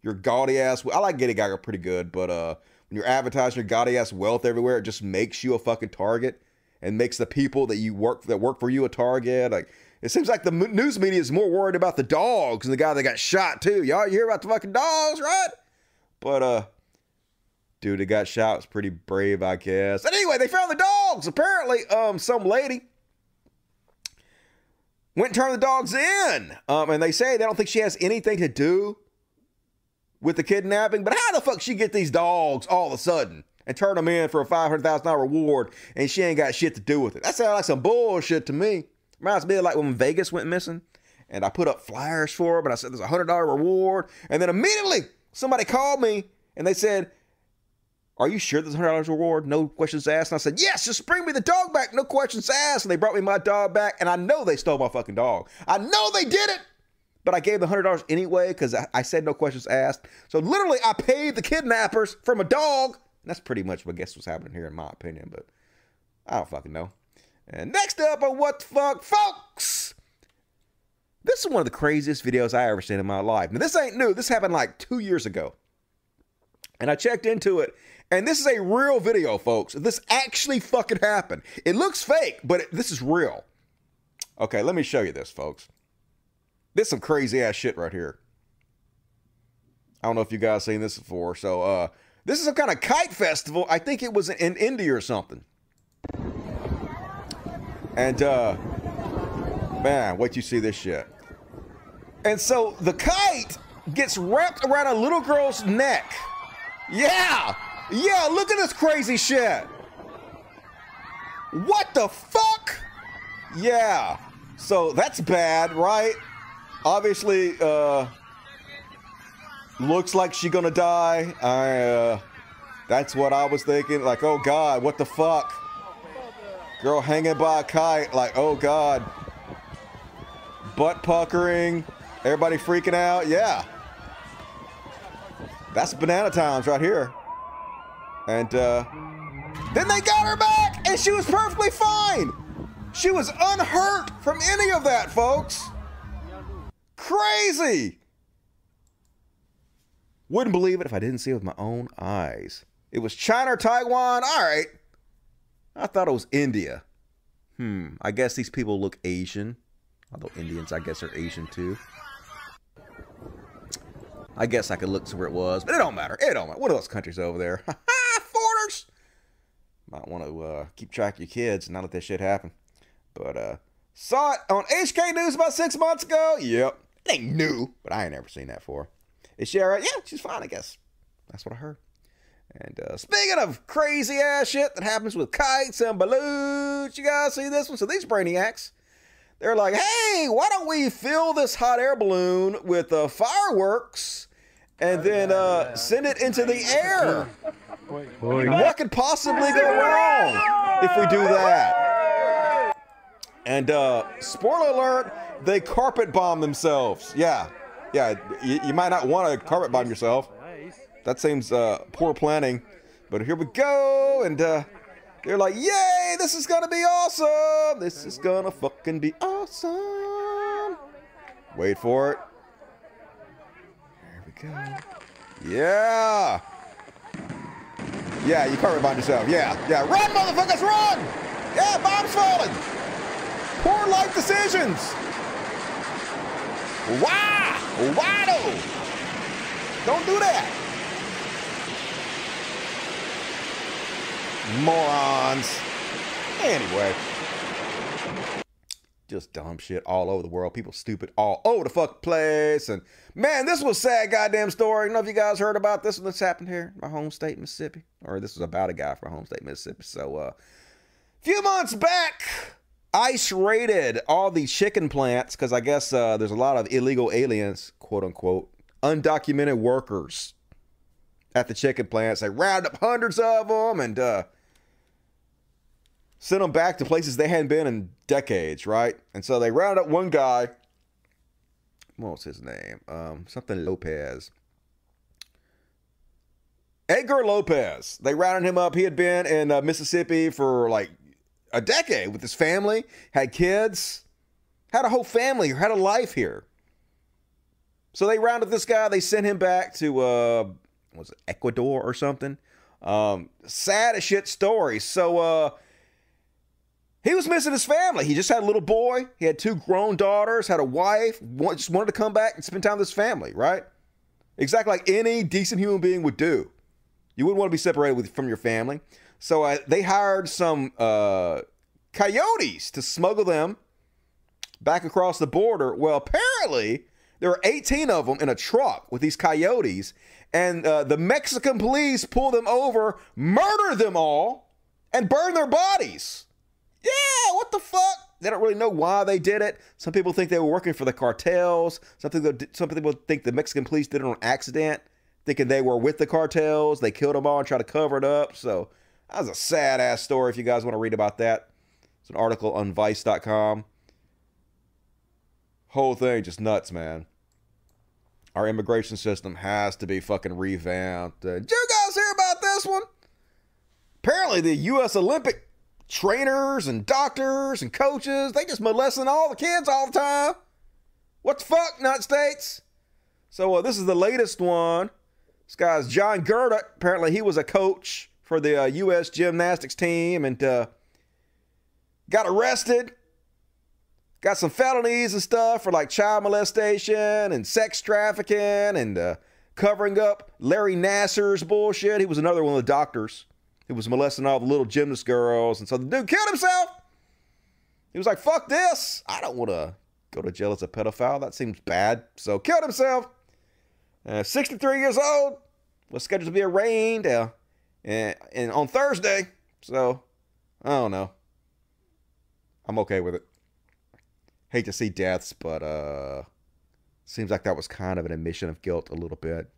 your gaudy ass. I like Getty Gaga pretty good, but uh, when you're advertising your gaudy ass wealth everywhere, it just makes you a fucking target and makes the people that you work that work for you a target. Like it seems like the news media is more worried about the dogs and the guy that got shot too. Y'all you hear about the fucking dogs, right? But uh, dude that got shot was pretty brave, I guess. But anyway, they found the dogs. Apparently, um, some lady went and turned the dogs in. Um, and they say they don't think she has anything to do with the kidnapping. But how the fuck she get these dogs all of a sudden and turn them in for a five hundred thousand dollar reward and she ain't got shit to do with it? That sounds like some bullshit to me. Reminds me of like when Vegas went missing, and I put up flyers for them, and I said there's a hundred dollar reward, and then immediately somebody called me and they said. Are you sure there's a hundred dollars reward? No questions asked. And I said, Yes, just bring me the dog back. No questions asked. And they brought me my dog back. And I know they stole my fucking dog. I know they did it. But I gave the hundred dollars anyway because I, I said no questions asked. So literally, I paid the kidnappers from a dog. And that's pretty much what I guess what's happening here, in my opinion. But I don't fucking know. And next up on What the Fuck, folks. This is one of the craziest videos I ever seen in my life. Now, this ain't new. This happened like two years ago. And I checked into it. And this is a real video, folks. This actually fucking happened. It looks fake, but it, this is real. Okay, let me show you this, folks. This is some crazy ass shit right here. I don't know if you guys seen this before. So, uh, this is some kind of kite festival. I think it was in India or something. And, uh, man, till you see this shit. And so the kite gets wrapped around a little girl's neck. Yeah! Yeah, look at this crazy shit. What the fuck? Yeah. So that's bad, right? Obviously, uh looks like she gonna die. I uh that's what I was thinking. Like, oh god, what the fuck? Girl hanging by a kite, like, oh god. Butt puckering, everybody freaking out, yeah. That's banana times right here. And uh, then they got her back, and she was perfectly fine. She was unhurt from any of that, folks. Crazy. Wouldn't believe it if I didn't see it with my own eyes. It was China or Taiwan. All right. I thought it was India. Hmm. I guess these people look Asian. Although Indians, I guess, are Asian too. I guess I could look to where it was, but it don't matter. It don't matter. What are those countries over there? Might want to uh, keep track of your kids and not let that shit happen. But uh, saw it on HK News about six months ago. Yep, it ain't new, but I ain't never seen that before. Is she alright? Yeah, she's fine, I guess. That's what I heard. And uh, speaking of crazy ass shit that happens with kites and balloons, you guys see this one? So these brainiacs, they're like, hey, why don't we fill this hot air balloon with uh, fireworks and then uh, send it into the air? What could possibly go wrong if we do that? And uh, spoiler alert, they carpet bomb themselves. Yeah, yeah. You, you might not want to carpet bomb yourself. That seems uh, poor planning. But here we go, and uh, they're like, "Yay! This is gonna be awesome! This is gonna fucking be awesome!" Wait for it. There we go. Yeah. Yeah, you can't remind yourself. Yeah, yeah. Run, motherfuckers, run! Yeah, bombs falling. Poor life decisions. Why? Why though? Don't do that. Morons. Anyway. Just dumb shit all over the world. People stupid all over the fuck place. And man, this was sad goddamn story. I don't know if you guys heard about this one that's happened here my home state, Mississippi. Or this was about a guy from home state, Mississippi. So uh a few months back, ICE raided all these chicken plants because I guess uh, there's a lot of illegal aliens, quote unquote, undocumented workers at the chicken plants. They round up hundreds of them and uh, sent them back to places they hadn't been in decades, right? And so they rounded up one guy. What was his name? Um, something Lopez. Edgar Lopez. They rounded him up. He had been in uh, Mississippi for like a decade with his family, had kids, had a whole family, had a life here. So they rounded this guy. They sent him back to uh, was it Ecuador or something? Um, sad as shit story. So uh, he was missing his family. He just had a little boy. He had two grown daughters. Had a wife. Just wanted to come back and spend time with his family. Right? Exactly like any decent human being would do. You wouldn't want to be separated with, from your family. So uh, they hired some uh, coyotes to smuggle them back across the border. Well, apparently there were 18 of them in a truck with these coyotes, and uh, the Mexican police pull them over, murder them all, and burn their bodies. Yeah, what the fuck? They don't really know why they did it. Some people think they were working for the cartels. Some people, some people think the Mexican police did it on accident, thinking they were with the cartels. They killed them all and tried to cover it up. So that was a sad ass story. If you guys want to read about that, it's an article on Vice.com. Whole thing just nuts, man. Our immigration system has to be fucking revamped. Uh, did you guys hear about this one? Apparently, the U.S. Olympic trainers and doctors and coaches, they just molesting all the kids all the time. What the fuck, United States? So uh, this is the latest one. This guy's John Geddert. Apparently, he was a coach for the uh, U.S. gymnastics team and uh, got arrested. Got some felonies and stuff for like child molestation and sex trafficking and uh, covering up Larry Nassar's bullshit. He was another one of the doctors who was molesting all the little gymnast girls. And so the dude killed himself. He was like, fuck this. I don't want to go to jail as a pedophile. That seems bad. So killed himself. Uh, 63 years old. Was scheduled to be arraigned uh, and, and on Thursday. So I don't know. I'm okay with it. Hate to see deaths, but uh seems like that was kind of an admission of guilt a little bit.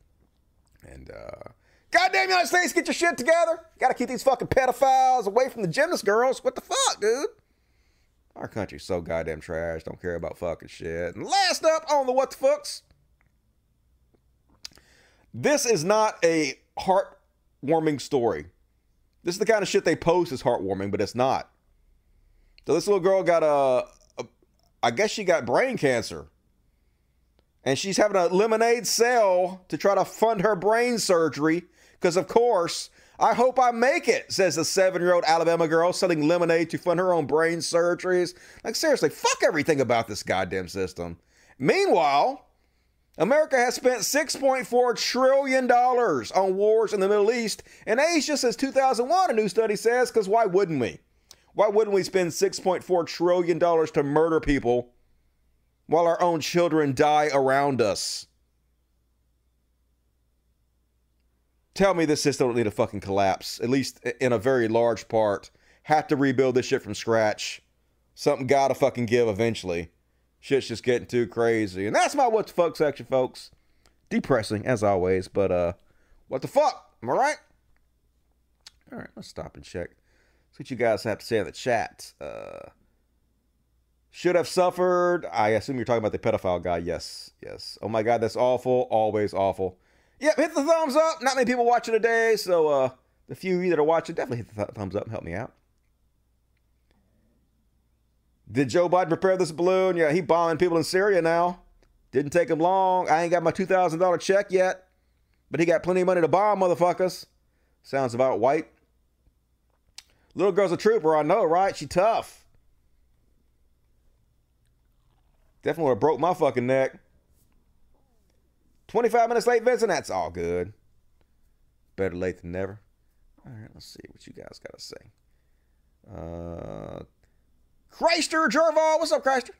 And uh Goddamn United States, get your shit together. Gotta keep these fucking pedophiles away from the gymnast girls. What the fuck, dude? Our country's so goddamn trash. Don't care about fucking shit. And last up on the what the fucks. This is not a heartwarming story. This is the kind of shit they post as heartwarming, but it's not. So this little girl got a, a I guess she got brain cancer. And she's having a lemonade sale to try to fund her brain surgery. Because, of course, I hope I make it, says the seven year old Alabama girl selling lemonade to fund her own brain surgeries. Like, seriously, fuck everything about this goddamn system. Meanwhile, America has spent $6.4 trillion on wars in the Middle East and Asia since 2001, a new study says, because why wouldn't we? Why wouldn't we spend $6.4 trillion to murder people while our own children die around us? Tell me this system don't need a fucking collapse, at least in a very large part. Have to rebuild this shit from scratch. Something gotta fucking give eventually. Shit's just getting too crazy. And that's my what the fuck section, folks. Depressing, as always, but uh, what the fuck? Am I right? All right, let's stop and check. See what you guys have to say in the chat. Uh, should have suffered. I assume you're talking about the pedophile guy. Yes, yes. Oh my god, that's awful. Always awful. Yep, hit the thumbs up. Not many people watching today, so uh, the few of you that are watching, definitely hit the th- thumbs up and help me out. Did Joe Biden prepare this balloon? Yeah, he bombing people in Syria now. Didn't take him long. I ain't got my $2,000 check yet, but he got plenty of money to bomb motherfuckers. Sounds about white. Little girl's a trooper, I know, right? She tough. Definitely would have broke my fucking neck. 25 minutes late, Vincent. That's all good. Better late than never. All right, let's see what you guys got to say. Uh, Chrysler Jerval. What's up, Chrysler?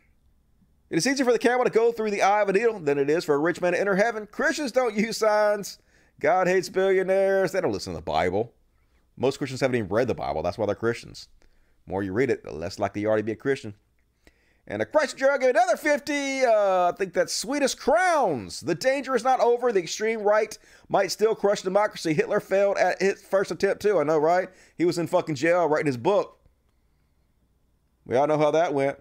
It is easier for the camel to go through the eye of a needle than it is for a rich man to enter heaven. Christians don't use signs. God hates billionaires. They don't listen to the Bible. Most Christians haven't even read the Bible. That's why they're Christians. The more you read it, the less likely you are to be a Christian. And a Christ Jug another 50. Uh, I think that's Sweetest Crowns. The danger is not over. The extreme right might still crush democracy. Hitler failed at his first attempt, too. I know, right? He was in fucking jail writing his book. We all know how that went.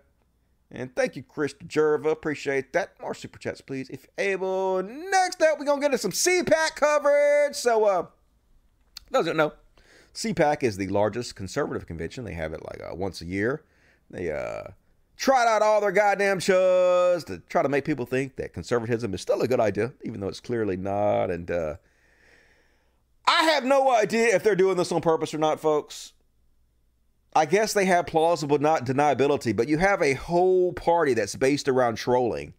And thank you, Chris Jerva. Appreciate that. More super chats, please, if able. Next up, we're going to get into some CPAC coverage. So, uh, Doesn't know. CPAC is the largest conservative convention. They have it like uh, once a year. They uh, trot out all their goddamn shows to try to make people think that conservatism is still a good idea, even though it's clearly not. And uh, I have no idea if they're doing this on purpose or not, folks. I guess they have plausible not deniability, but you have a whole party that's based around trolling.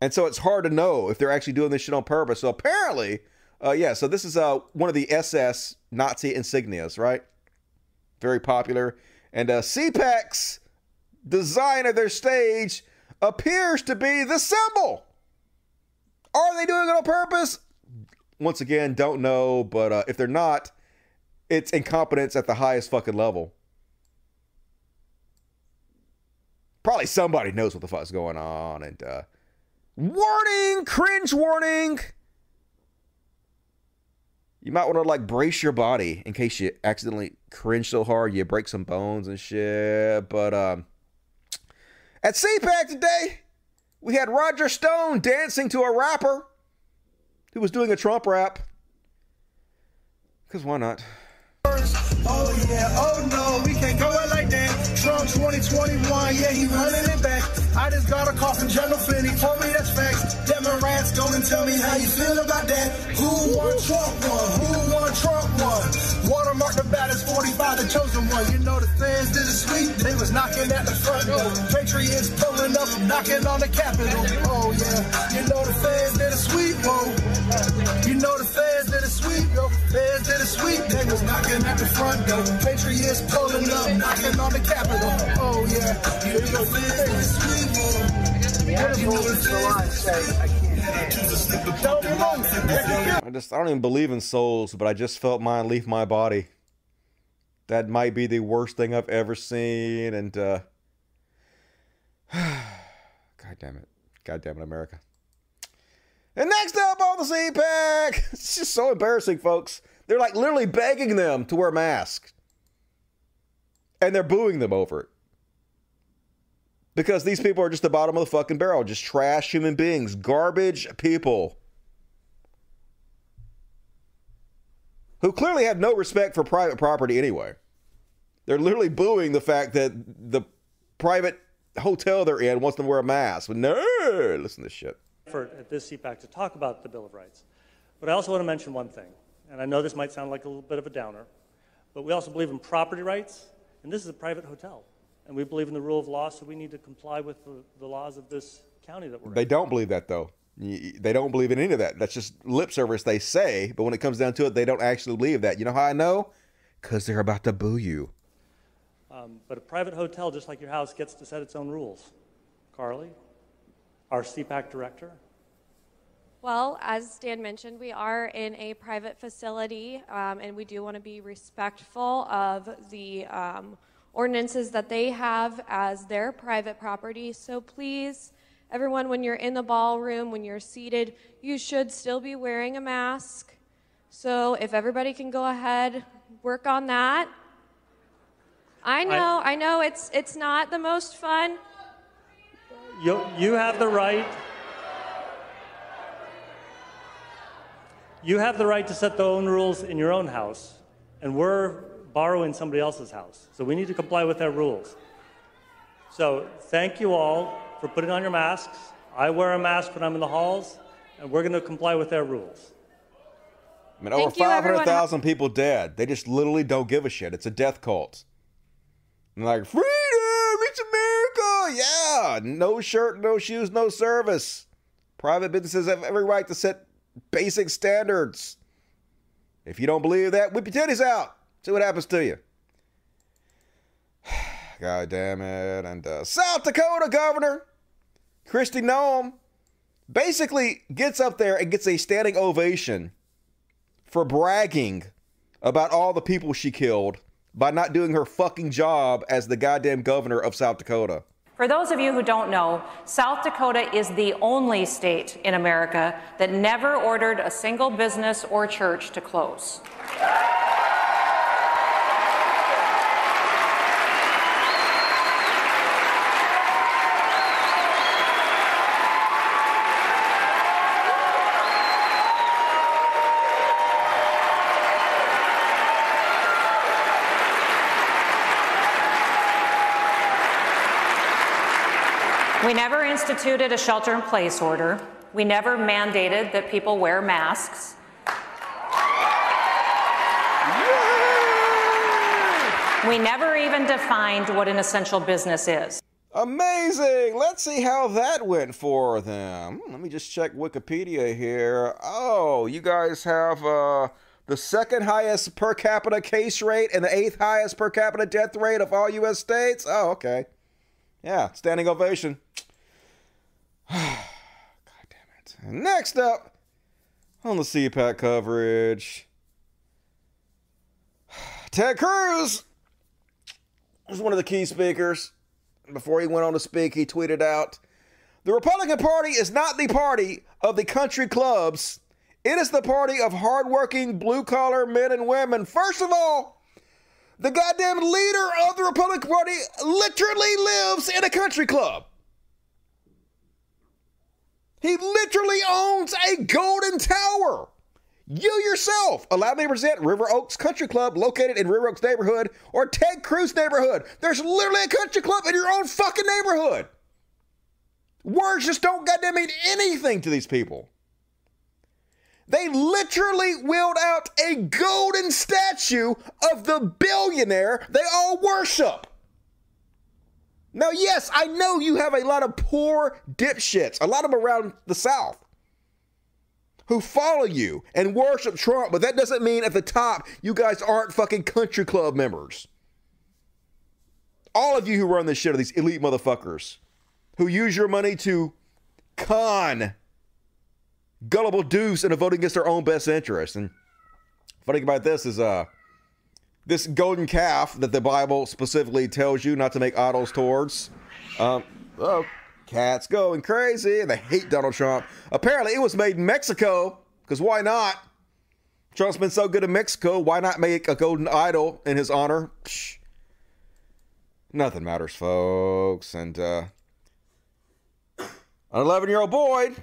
And so it's hard to know if they're actually doing this shit on purpose. So apparently, uh, yeah, so this is uh, one of the SS Nazi insignias, right? Very popular. And uh, CPAC's design of their stage appears to be the symbol. Are they doing it on purpose? Once again, don't know. But uh, if they're not, it's incompetence at the highest fucking level. Probably somebody knows what the fuck's going on. And uh, warning, cringe warning. You might want to like brace your body in case you accidentally cringe so hard you break some bones and shit. But um, at CPAC today, we had Roger Stone dancing to a rapper who was doing a Trump rap. Because why not? Oh yeah, oh no, we can't go it like that. Trump 2021, yeah, he running it back. I just got a call from General Flynn, he told me that's facts. Democrats, tell me how you feel about that. Who won Trump? Who won Trump? Watermark the baddest 45, the chosen one. You know the fans did it sweet, they was knocking at the front door. Patriots pulling up, knocking on the Capitol. Oh yeah, you know the fans did it sweet, whoa. Oh. You know the fans did it sweet, yo. Fans did it sweet, they was knocking at the front door. Patriots pulling up, knocking on the Capitol. Oh yeah, you know the fans did whoa. Oh. You know the fans I just I don't even believe in souls, but I just felt mine leave my body. That might be the worst thing I've ever seen, and uh God damn it. God damn it, America. And next up on the CPAC, it's just so embarrassing, folks. They're like literally begging them to wear masks. And they're booing them over it. Because these people are just the bottom of the fucking barrel, just trash human beings, garbage people. Who clearly have no respect for private property anyway. They're literally booing the fact that the private hotel they're in wants them to wear a mask. No, listen to this shit. effort at this CPAC to talk about the Bill of Rights. But I also want to mention one thing, and I know this might sound like a little bit of a downer, but we also believe in property rights, and this is a private hotel. And we believe in the rule of law, so we need to comply with the, the laws of this county that we're They in. don't believe that though. They don't believe in any of that. That's just lip service they say, but when it comes down to it, they don't actually believe that. You know how I know? Because they're about to boo you. Um, but a private hotel, just like your house, gets to set its own rules. Carly, our CPAC director, Well, as Dan mentioned, we are in a private facility, um, and we do want to be respectful of the um, ordinances that they have as their private property. So please, everyone, when you're in the ballroom, when you're seated, you should still be wearing a mask. So if everybody can go ahead, work on that. I know, I know, it's it's not the most fun. you, you have the right. You have the right to set the own rules in your own house, and we're borrowing somebody else's house. So we need to comply with their rules. So thank you all for putting on your masks. I wear a mask when I'm in the halls, and we're going to comply with their rules. I mean, over Thank you, everyone. 500,000 people dead. They just literally don't give a shit. It's a death cult. And like, freedom, it's America. Yeah, no shirt, no shoes, no service. Private businesses have every right to set basic standards. If you don't believe that, whip your titties out. See what happens to you. God damn it. And uh, South Dakota governor, Kristi Noem, basically gets up there and gets a standing ovation for bragging about all the people she killed by not doing her fucking job as the goddamn governor of South Dakota. For those of you who don't know, South Dakota is the only state in America that never ordered a single business or church to close. We never instituted a shelter in place order. We never mandated that people wear masks. We never even defined what an essential business is. Amazing. Let's see how that went for them. Hmm, Let me just check Wikipedia here. Oh, you guys have uh, the second highest per capita case rate and the eighth highest per capita death rate of all U.S. states. Oh, okay. Yeah, standing ovation. God damn it. Next up on the CPAC coverage, Ted Cruz was one of the key speakers. Before he went on to speak, he tweeted out The Republican Party is not the party of the country clubs. It is the party of hardworking blue collar men and women. First of all, the goddamn leader of the Republican Party literally lives in a country club. He literally owns a golden tower. You yourself, allow me to present River Oaks Country Club located in River Oaks neighborhood or Ted Cruz neighborhood. There's literally a country club in your own fucking neighborhood. Words just don't goddamn mean anything to these people. They literally wheeled out a golden statue of the billionaire they all worship. Now, yes, I know you have a lot of poor dipshits, a lot of them around the South, who follow you and worship Trump, but that doesn't mean at the top you guys aren't fucking country club members. All of you who run this shit are these elite motherfuckers who use your money to con gullible deuce into voting against their own best interest. And funny about this is uh this golden calf that the Bible specifically tells you not to make idols towards. Um, oh, cats going crazy and they hate Donald Trump. Apparently, it was made in Mexico because why not? Trump's been so good in Mexico. Why not make a golden idol in his honor? Psh. Nothing matters, folks. And uh, an 11 year old boy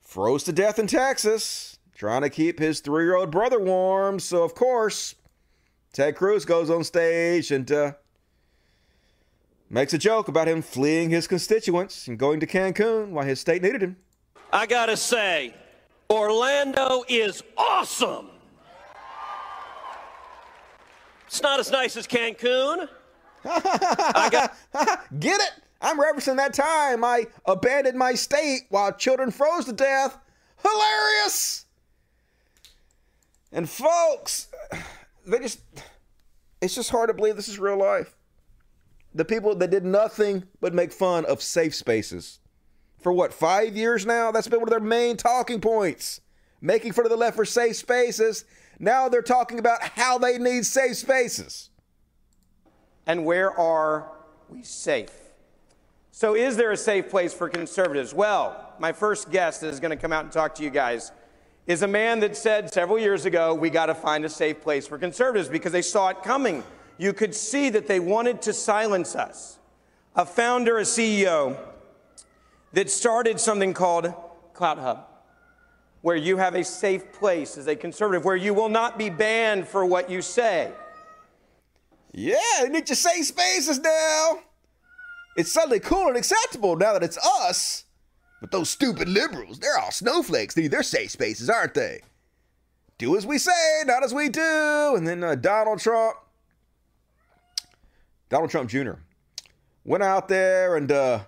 froze to death in Texas trying to keep his three year old brother warm. So, of course, Ted Cruz goes on stage and uh, makes a joke about him fleeing his constituents and going to Cancun while his state needed him. I gotta say, Orlando is awesome. It's not as nice as Cancun. Get it? I'm referencing that time I abandoned my state while children froze to death. Hilarious! And folks, they just, it's just hard to believe this is real life. The people that did nothing but make fun of safe spaces. For what, five years now? That's been one of their main talking points. Making fun of the left for safe spaces. Now they're talking about how they need safe spaces. And where are we safe? So, is there a safe place for conservatives? Well, my first guest is going to come out and talk to you guys is a man that said several years ago, we got to find a safe place for conservatives because they saw it coming. You could see that they wanted to silence us. A founder, a CEO that started something called CloutHub, where you have a safe place as a conservative, where you will not be banned for what you say. Yeah, they need your safe spaces now. It's suddenly cool and acceptable now that it's us. But those stupid liberals, they're all snowflakes. They need their safe spaces, aren't they? Do as we say, not as we do. And then uh, Donald Trump, Donald Trump Jr., went out there and uh,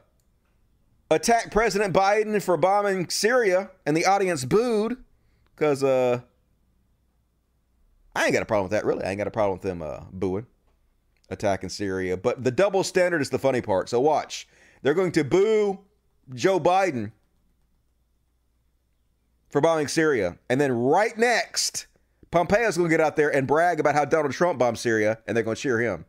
attacked President Biden for bombing Syria, and the audience booed because uh, I ain't got a problem with that, really. I ain't got a problem with them uh, booing, attacking Syria. But the double standard is the funny part. So watch. They're going to boo Joe Biden for bombing Syria. And then right next, Pompeo's going to get out there and brag about how Donald Trump bombed Syria, and they're going to cheer him.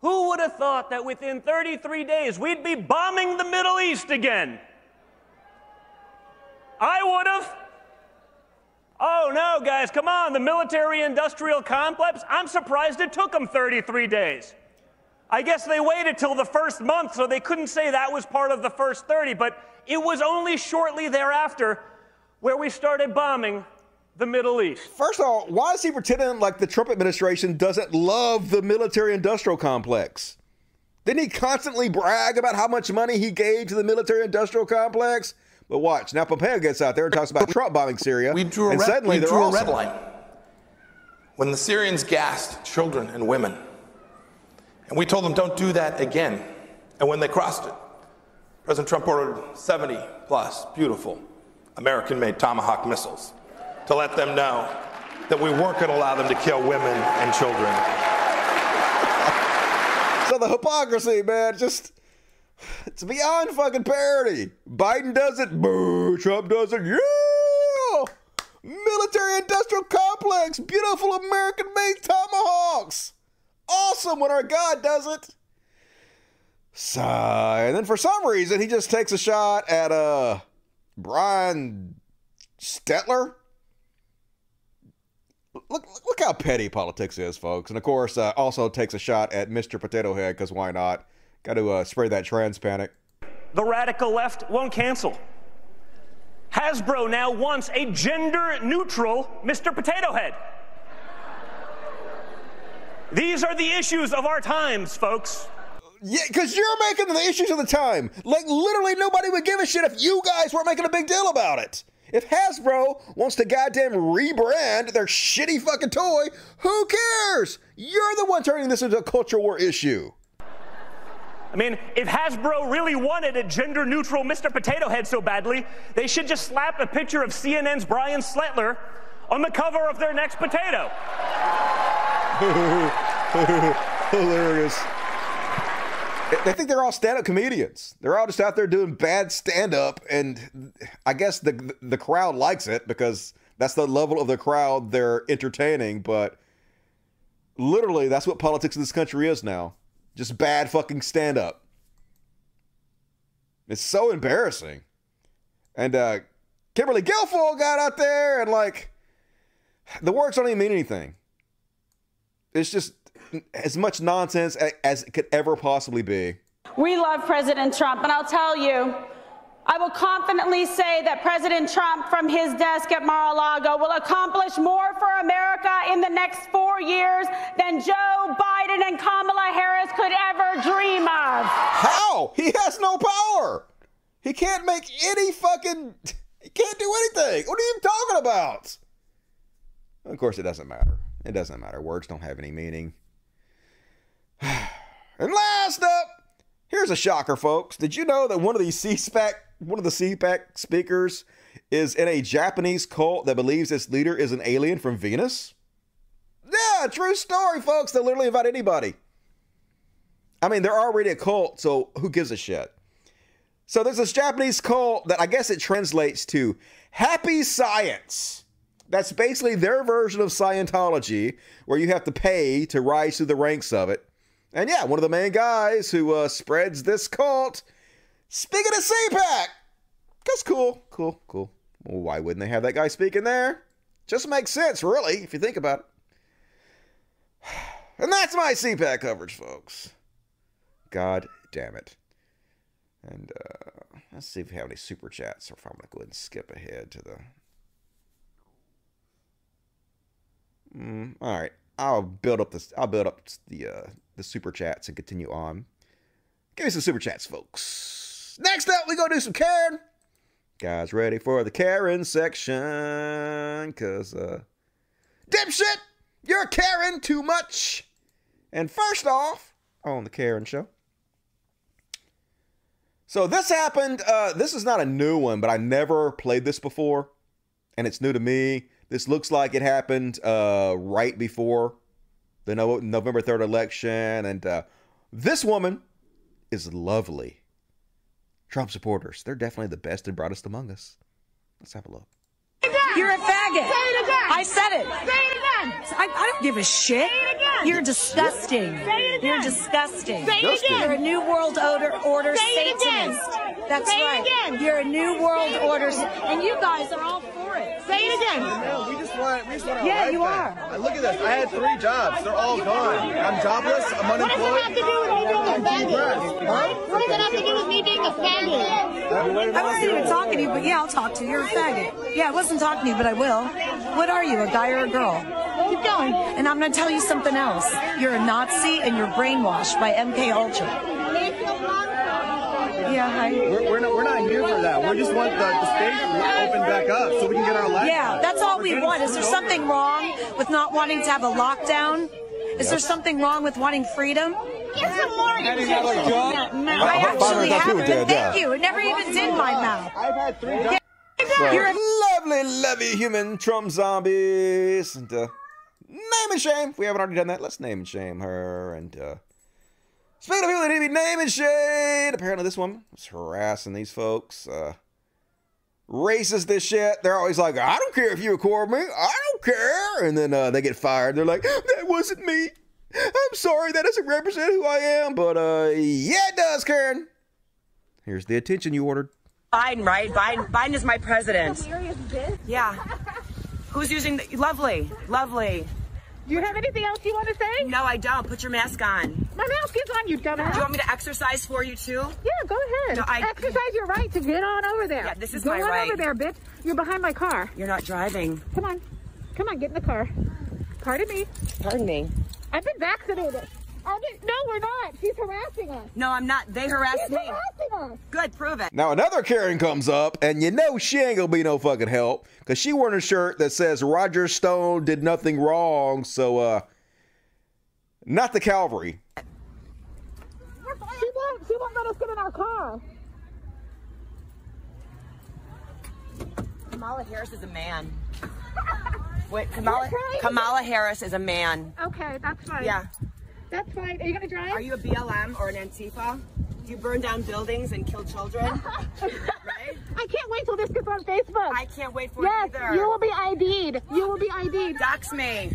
Who would have thought that within 33 days we'd be bombing the Middle East again? I would have. Oh no, guys, come on. The military industrial complex, I'm surprised it took them 33 days. I guess they waited till the first month, so they couldn't say that was part of the first 30, but it was only shortly thereafter where we started bombing the Middle East. First of all, why is he pretending like the Trump administration doesn't love the military industrial complex? Didn't he constantly brag about how much money he gave to the military industrial complex? But watch, now Pompeo gets out there and talks about Trump bombing Syria. We drew a, and red, suddenly we drew a awesome. red line when the Syrians gassed children and women. And we told them, don't do that again. And when they crossed it, President Trump ordered 70 plus beautiful American made Tomahawk missiles to let them know that we weren't going to allow them to kill women and children. So the hypocrisy, man, just it's beyond fucking parody. Biden does it, boo. Trump does it, yeah. Military industrial complex, beautiful American made tomahawks. Awesome when our God does it. Sigh. And then for some reason, he just takes a shot at uh Brian Stelter. Look, look how petty politics is, folks. And of course, uh, also takes a shot at Mr. Potato Head, because why not? Got to uh, spray that trans panic. The radical left won't cancel. Hasbro now wants a gender neutral Mr. Potato Head. These are the issues of our times, folks. Yeah, because you're making the issues of the time. Like, literally, nobody would give a shit if you guys weren't making a big deal about it. If Hasbro wants to goddamn rebrand their shitty fucking toy, who cares? You're the one turning this into a culture war issue. I mean, if Hasbro really wanted a gender neutral Mr. Potato Head so badly, they should just slap a picture of CNN's Brian Stelter on the cover of their next potato. Hilarious. They think they're all stand-up comedians. They're all just out there doing bad stand-up, and I guess the the crowd likes it because that's the level of the crowd they're entertaining. But literally, that's what politics in this country is now. Just bad fucking stand-up. It's so embarrassing. And uh, Kimberly Guilfoyle got out there and like the words don't even mean anything. It's just as much nonsense as it could ever possibly be. We love President Trump, and I'll tell you, I will confidently say that President Trump from his desk at Mar-a-Lago will accomplish more for America in the next four years than Joe Biden and Kamala Harris could ever dream of. How? He has no power. He can't make any fucking. He can't do anything. What are you talking about? Of course, it doesn't matter. It doesn't matter. Words don't have any meaning. And last up, here's a shocker, folks. Did you know that one of these CPAC, one of the CPAC speakers, is in a Japanese cult that believes its leader is an alien from Venus? Yeah, true story, folks. They'll literally invite anybody. I mean, they're already a cult, so who gives a shit? So there's this Japanese cult that I guess it translates to Happy Science. That's basically their version of Scientology, where you have to pay to rise through the ranks of it. And yeah, one of the main guys who uh, spreads this cult, speaking of CPAC. That's cool, cool, cool. Well, why wouldn't they have that guy speaking there? Just makes sense, really, if you think about it. And that's my CPAC coverage, folks. God damn it. And uh, let's see if we have any super chats, or if I'm going to go ahead and skip ahead to the. Mm, all right, I'll build up this. I'll build up the uh, the super chats and continue on. Give me some super chats, folks. Next up, we gonna do some Karen. Guys, ready for the Karen section? Cause uh, dipshit, you're Karen too much. And first off, on the Karen show. So this happened. Uh, this is not a new one, but I never played this before, and it's new to me. This looks like it happened uh, right before the no- November third election, and uh, this woman is lovely. Trump supporters, they're definitely the best and brightest among us. Let's have a look. You're a faggot. Say it again. I said it. Say it again. I, I don't give a shit. Say it again. You're disgusting. Say it again. You're disgusting. Say it again. You're a new world order, order Say it again. That's Say it right. again. You're a new world order, and you guys are all for it. Say it again. No, we just want, we just want our Yeah, you back. are. Look at this. I had three jobs. They're all gone. I'm jobless. I'm unemployed. What does unemployed. it have to do with me being a faggot? Huh? What does it have to do with me being a faggot? I wasn't even talking to you, but yeah, I'll talk to you. You're a faggot. Yeah, I wasn't talking to you, but I will. What are you, a guy or a girl? Keep going. And I'm going to tell you something else. You're a Nazi and you're brainwashed by MK Ultra. Yeah, hi. We're, we're, not, we're not here for that. We just want the, the state opened back up so we can get our lives Yeah, back. that's all We're we want. Is there screwed over. something wrong with not wanting to have a lockdown? Is there something wrong with wanting freedom? Get some more. Having that, like, job? I actually haven't. minutes after, Thank yeah. you. It never even did my mouth. I've had three Yeah. So, You're a lovely, lovely human Trump zombies. And uh, name and shame. If we haven't already done that, let's name and shame her. And uh, speaking of people that need to be name and shade, apparently this woman was harassing these folks. Uh, racist this shit. They're always like, I don't care if you record me. I don't care. And then uh, they get fired. They're like, that wasn't me. I'm sorry. That doesn't represent who I am. But uh, yeah, it does, Karen. Here's the attention you ordered. Biden, right? Biden, Biden is my president. Yeah. Who's using the, lovely, lovely. Do you have anything else you want to say? No, I don't. Put your mask on. My mask is on, you dumbass. Do you want me to exercise for you too? Yeah, go ahead. No, I- Exercise your right to get on over there. Yeah, this is go my on over there, bitch. You're behind my car. You're not driving. Come on. Come on, get in the car. Pardon me. Pardon me. I've been vaccinated. I didn't, no, we're not. She's harassing us. No, I'm not. They harassed She's me. harassing us. Good, prove it. Now another Karen comes up, and you know she ain't gonna be no fucking help because she wearing a shirt that says Roger Stone did nothing wrong. So, uh, not the Calvary. She won't, she won't let us get in our car. Kamala Harris is a man. Wait, Kamala, You're trying to- Kamala Harris is a man. Okay, that's fine. Yeah. That's fine. Are you going to drive? Are you a BLM or an Antifa? Do you burn down buildings and kill children? right? I can't wait till this gets on Facebook. I can't wait for yes, it either. you will be ID'd. You will be ID'd. Dox me.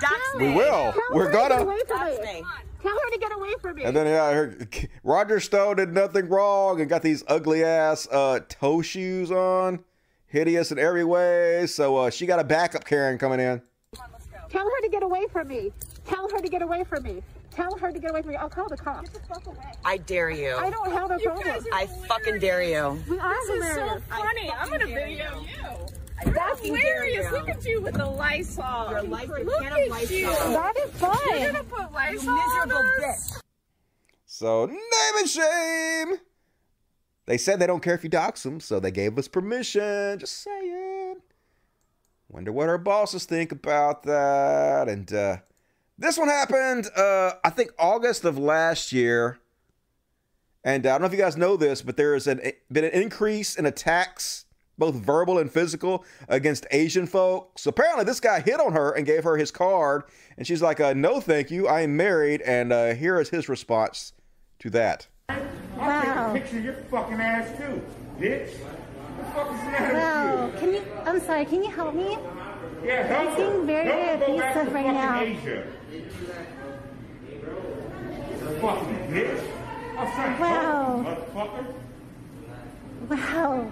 Dox me. We will. Tell We're her to get gonna. away from Dox me. me. Tell her to get away from me. And then yeah, I heard Roger Stone did nothing wrong and got these ugly ass uh, toe shoes on, hideous in every way. So uh, she got a backup Karen coming in. Tell her to get away from me. Tell her to get away from me. Tell her to get away from me. I'll call the cops. I dare you. I don't have a problem. I fucking dare you. We are This is so hilarious. funny. I'm gonna video you. you. I You're fucking dare hilarious. Look at you with the Lysol. You're like the Look can at of Lysol. you. That is fine. You're gonna put You Lysol miserable on us? bitch. So name and shame. They said they don't care if you dox them, so they gave us permission. Just saying. Wonder what our bosses think about that. And uh, this one happened, uh, I think August of last year. And uh, I don't know if you guys know this, but there has been an increase in attacks, both verbal and physical, against Asian folks. So apparently, this guy hit on her and gave her his card, and she's like, uh, "No, thank you. I am married." And uh, here is his response to that. Wow. I'll take a Picture of your fucking ass too, bitch. What the fuck is the matter Wow. with Can you? I'm sorry. Can you help me? Yeah, help I'm being her. very Help her go back abusive right now. Asia. Fucking bitch. I'm trying to Wow. you, motherfucker. Wow.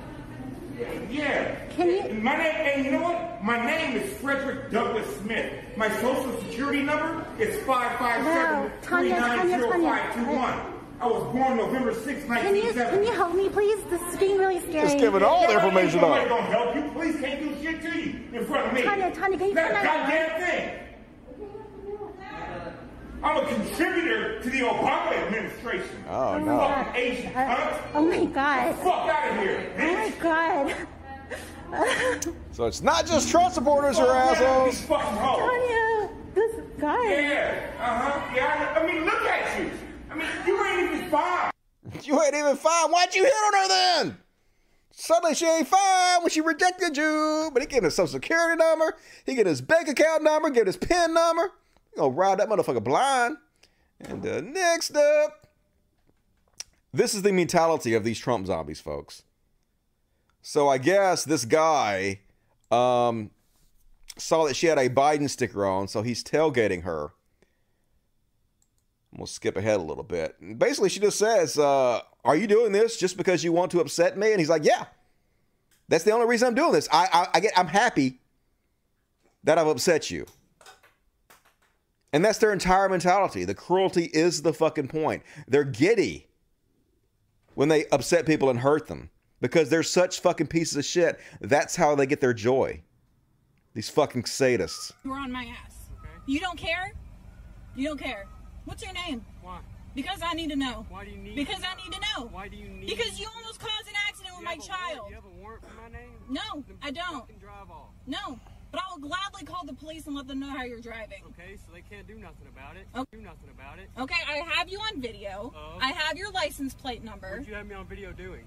Yeah. Can you- My name, and you know what? My name is Frederick Douglass Smith. My social security number is five five Wow. seven three Tanya, nine Tanya, zero Tanya. five two one. I was born November 6, Can you? 1970. Can you help me, please? This is getting really scary. Just giving all the information Somebody out. gonna help you. Please can't do shit to you in front of me. Tanya, Tanya, can you That that goddamn thing. I'm a contributor to the Obama administration. Oh, You no. Fucking Asian cunt. Oh my God. Fuck out of here, Oh my God. So it's not just Trump supporters who are Fuck out of assholes. these fucking hoes. Tanya, this guy. Yeah, uh-huh. Yeah, I, I mean, look at you. I mean, you ain't even fine. You ain't even fine. Why'd you hit on her then? Suddenly she ain't fine when she rejected you. But he gave his social security number. He get his bank account number. Get his PIN number. You gonna ride that motherfucker blind. And uh, next up, this is the mentality of these Trump zombies, folks. So I guess this guy um, saw that she had a Biden sticker on, so he's tailgating her. We'll skip ahead a little bit. Basically, she just says, uh, Are you doing this just because you want to upset me? And he's like, Yeah. That's the only reason I'm doing this. I, I, I get I'm happy that I've upset you. And that's their entire mentality. The cruelty is the fucking point. They're giddy when they upset people and hurt them because they're such fucking pieces of shit. That's how they get their joy. These fucking sadists. You're on my ass. You don't care? You don't care. What's your name? Why? Because I need to know. Why do you need Because to I need to know. Why do you need Because you almost caused an accident with my have a warrant- child. You have a warrant for my name? No, Then I don't. fucking drive off. No, but I will gladly call the police and let them know how you're driving. Okay, so they can't do nothing about it. Okay. Do nothing about it. Okay, I have you on video. Oh. I have your license plate number. What'd you have me on video doing?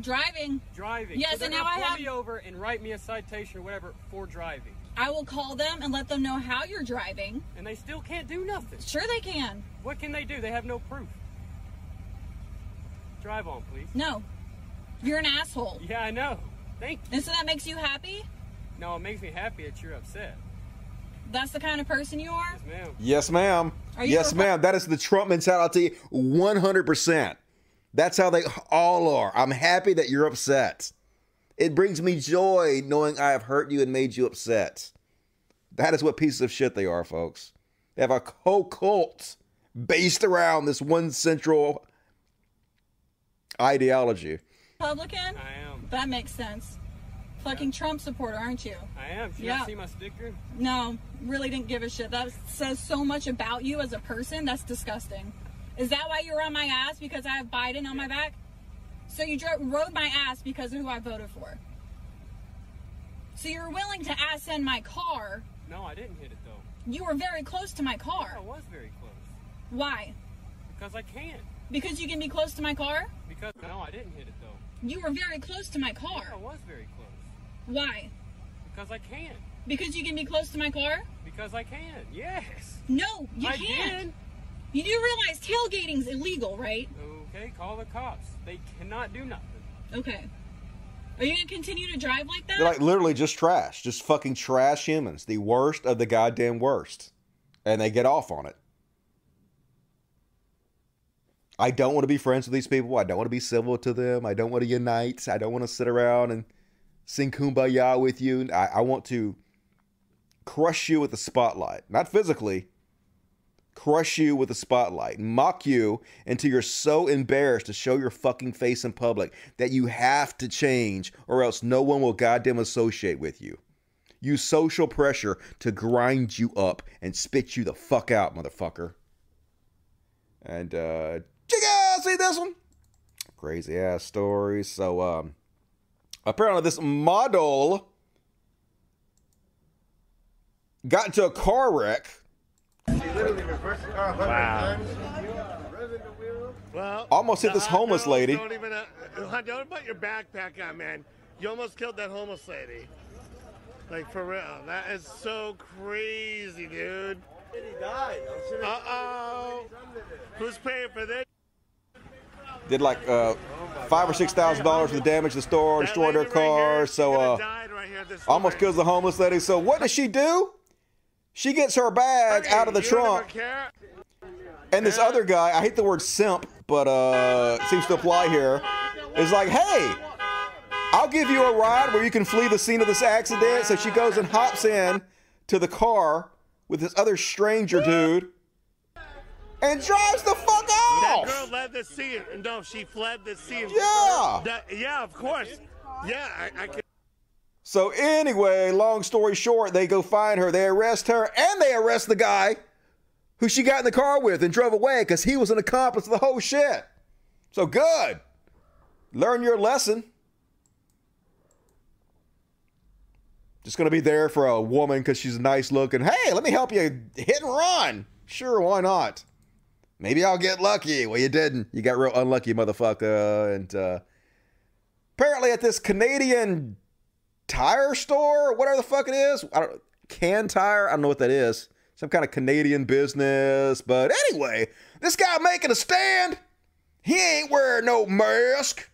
Driving. Driving. Yes, so and now I have- me over and write me a citation or whatever for driving. I will call them and let them know how you're driving. And they still can't do nothing. Sure, they can. What can they do? They have no proof. Drive on, please. No, you're an asshole. Yeah, I know. Thank you. And so that makes you happy? No, it makes me happy that you're upset. That's the kind of person you are? Yes, ma'am. Yes, ma'am. Yes, a- ma'am. That is the Trump mentality 100%. That's how they all are. I'm happy that you're upset. It brings me joy knowing I have hurt you and made you upset. That is what pieces of shit they are, folks. They have a whole cult based around this one central ideology. Republican? I am. That makes sense. Fucking Trump supporter, aren't you? I am. Should Yeah. See my sticker? No, really didn't give a shit. That says so much about you as a person. That's disgusting. Is that why you're on my ass because I have Biden on my back? So you dro- rode my ass because of who I voted for. So you're willing to ass in my car. No, I didn't hit it though. You were very close to my car. I was very close. Why? Because I can't. Because you can be close to my car? Because no, I didn't hit it though. You were very close to my car. I was very close. Why? Because I can't. Because you can be close to my car? Because I can. Yes. No, you I can't. did. You do realize tailgating's illegal, right? Okay, call the cops. They cannot do nothing. Okay. Are you gonna continue to drive like that? They're like literally just trash, just fucking trash humans, the worst of the goddamn worst. And they get off on it. I don't want to be friends with these people. I don't want to be civil to them. I don't want to unite. I don't want to sit around and sing kumbaya with you. I, I want to crush you with the spotlight. Not physically, crush you with the spotlight, mock you until you're so embarrassed to show your fucking face in public that you have to change or else no one will goddamn associate with you. Use social pressure to grind you up and spit you the fuck out, motherfucker. And uh Jigga, see this one? Crazy ass story. So um apparently this model got into a car wreck Wow. Well, Almost hit this homeless girls lady. Don't even. Uh, don't put your backpack on, man. You almost killed that homeless lady. Like for real. That is so crazy, dude. He died. Uh oh. Who's paying for this? Did like uh five or six thousand dollars for the damage to the store, destroyed her car, so uh almost kills the homeless lady. So what does she do? She gets her bag out of the trunk. And this other guy, I hate the word simp, but uh seems to apply here, is like, hey, I'll give you a ride where you can flee the scene of this accident. So she goes and hops in to the car with this other stranger dude and drives the fuck That off. girl led the scene. No, she fled the scene. Yeah. That- yeah, of course. Yeah, I, I can. So anyway, long story short, they go find her, they arrest her, and they arrest the guy who she got in the car with and drove away because he was an accomplice of the whole shit. So good. Learn your lesson. Just gonna be there for a woman because she's nice looking. Hey, let me help you hit and run. Sure, why not? Maybe I'll get lucky. Well, you didn't. You got real unlucky, motherfucker. And uh, apparently, at this Canadian tire store, whatever the fuck it is, I don't can tire. I don't know what that is. Some kind of Canadian business. But anyway, this guy making a stand. He ain't wearing no mask.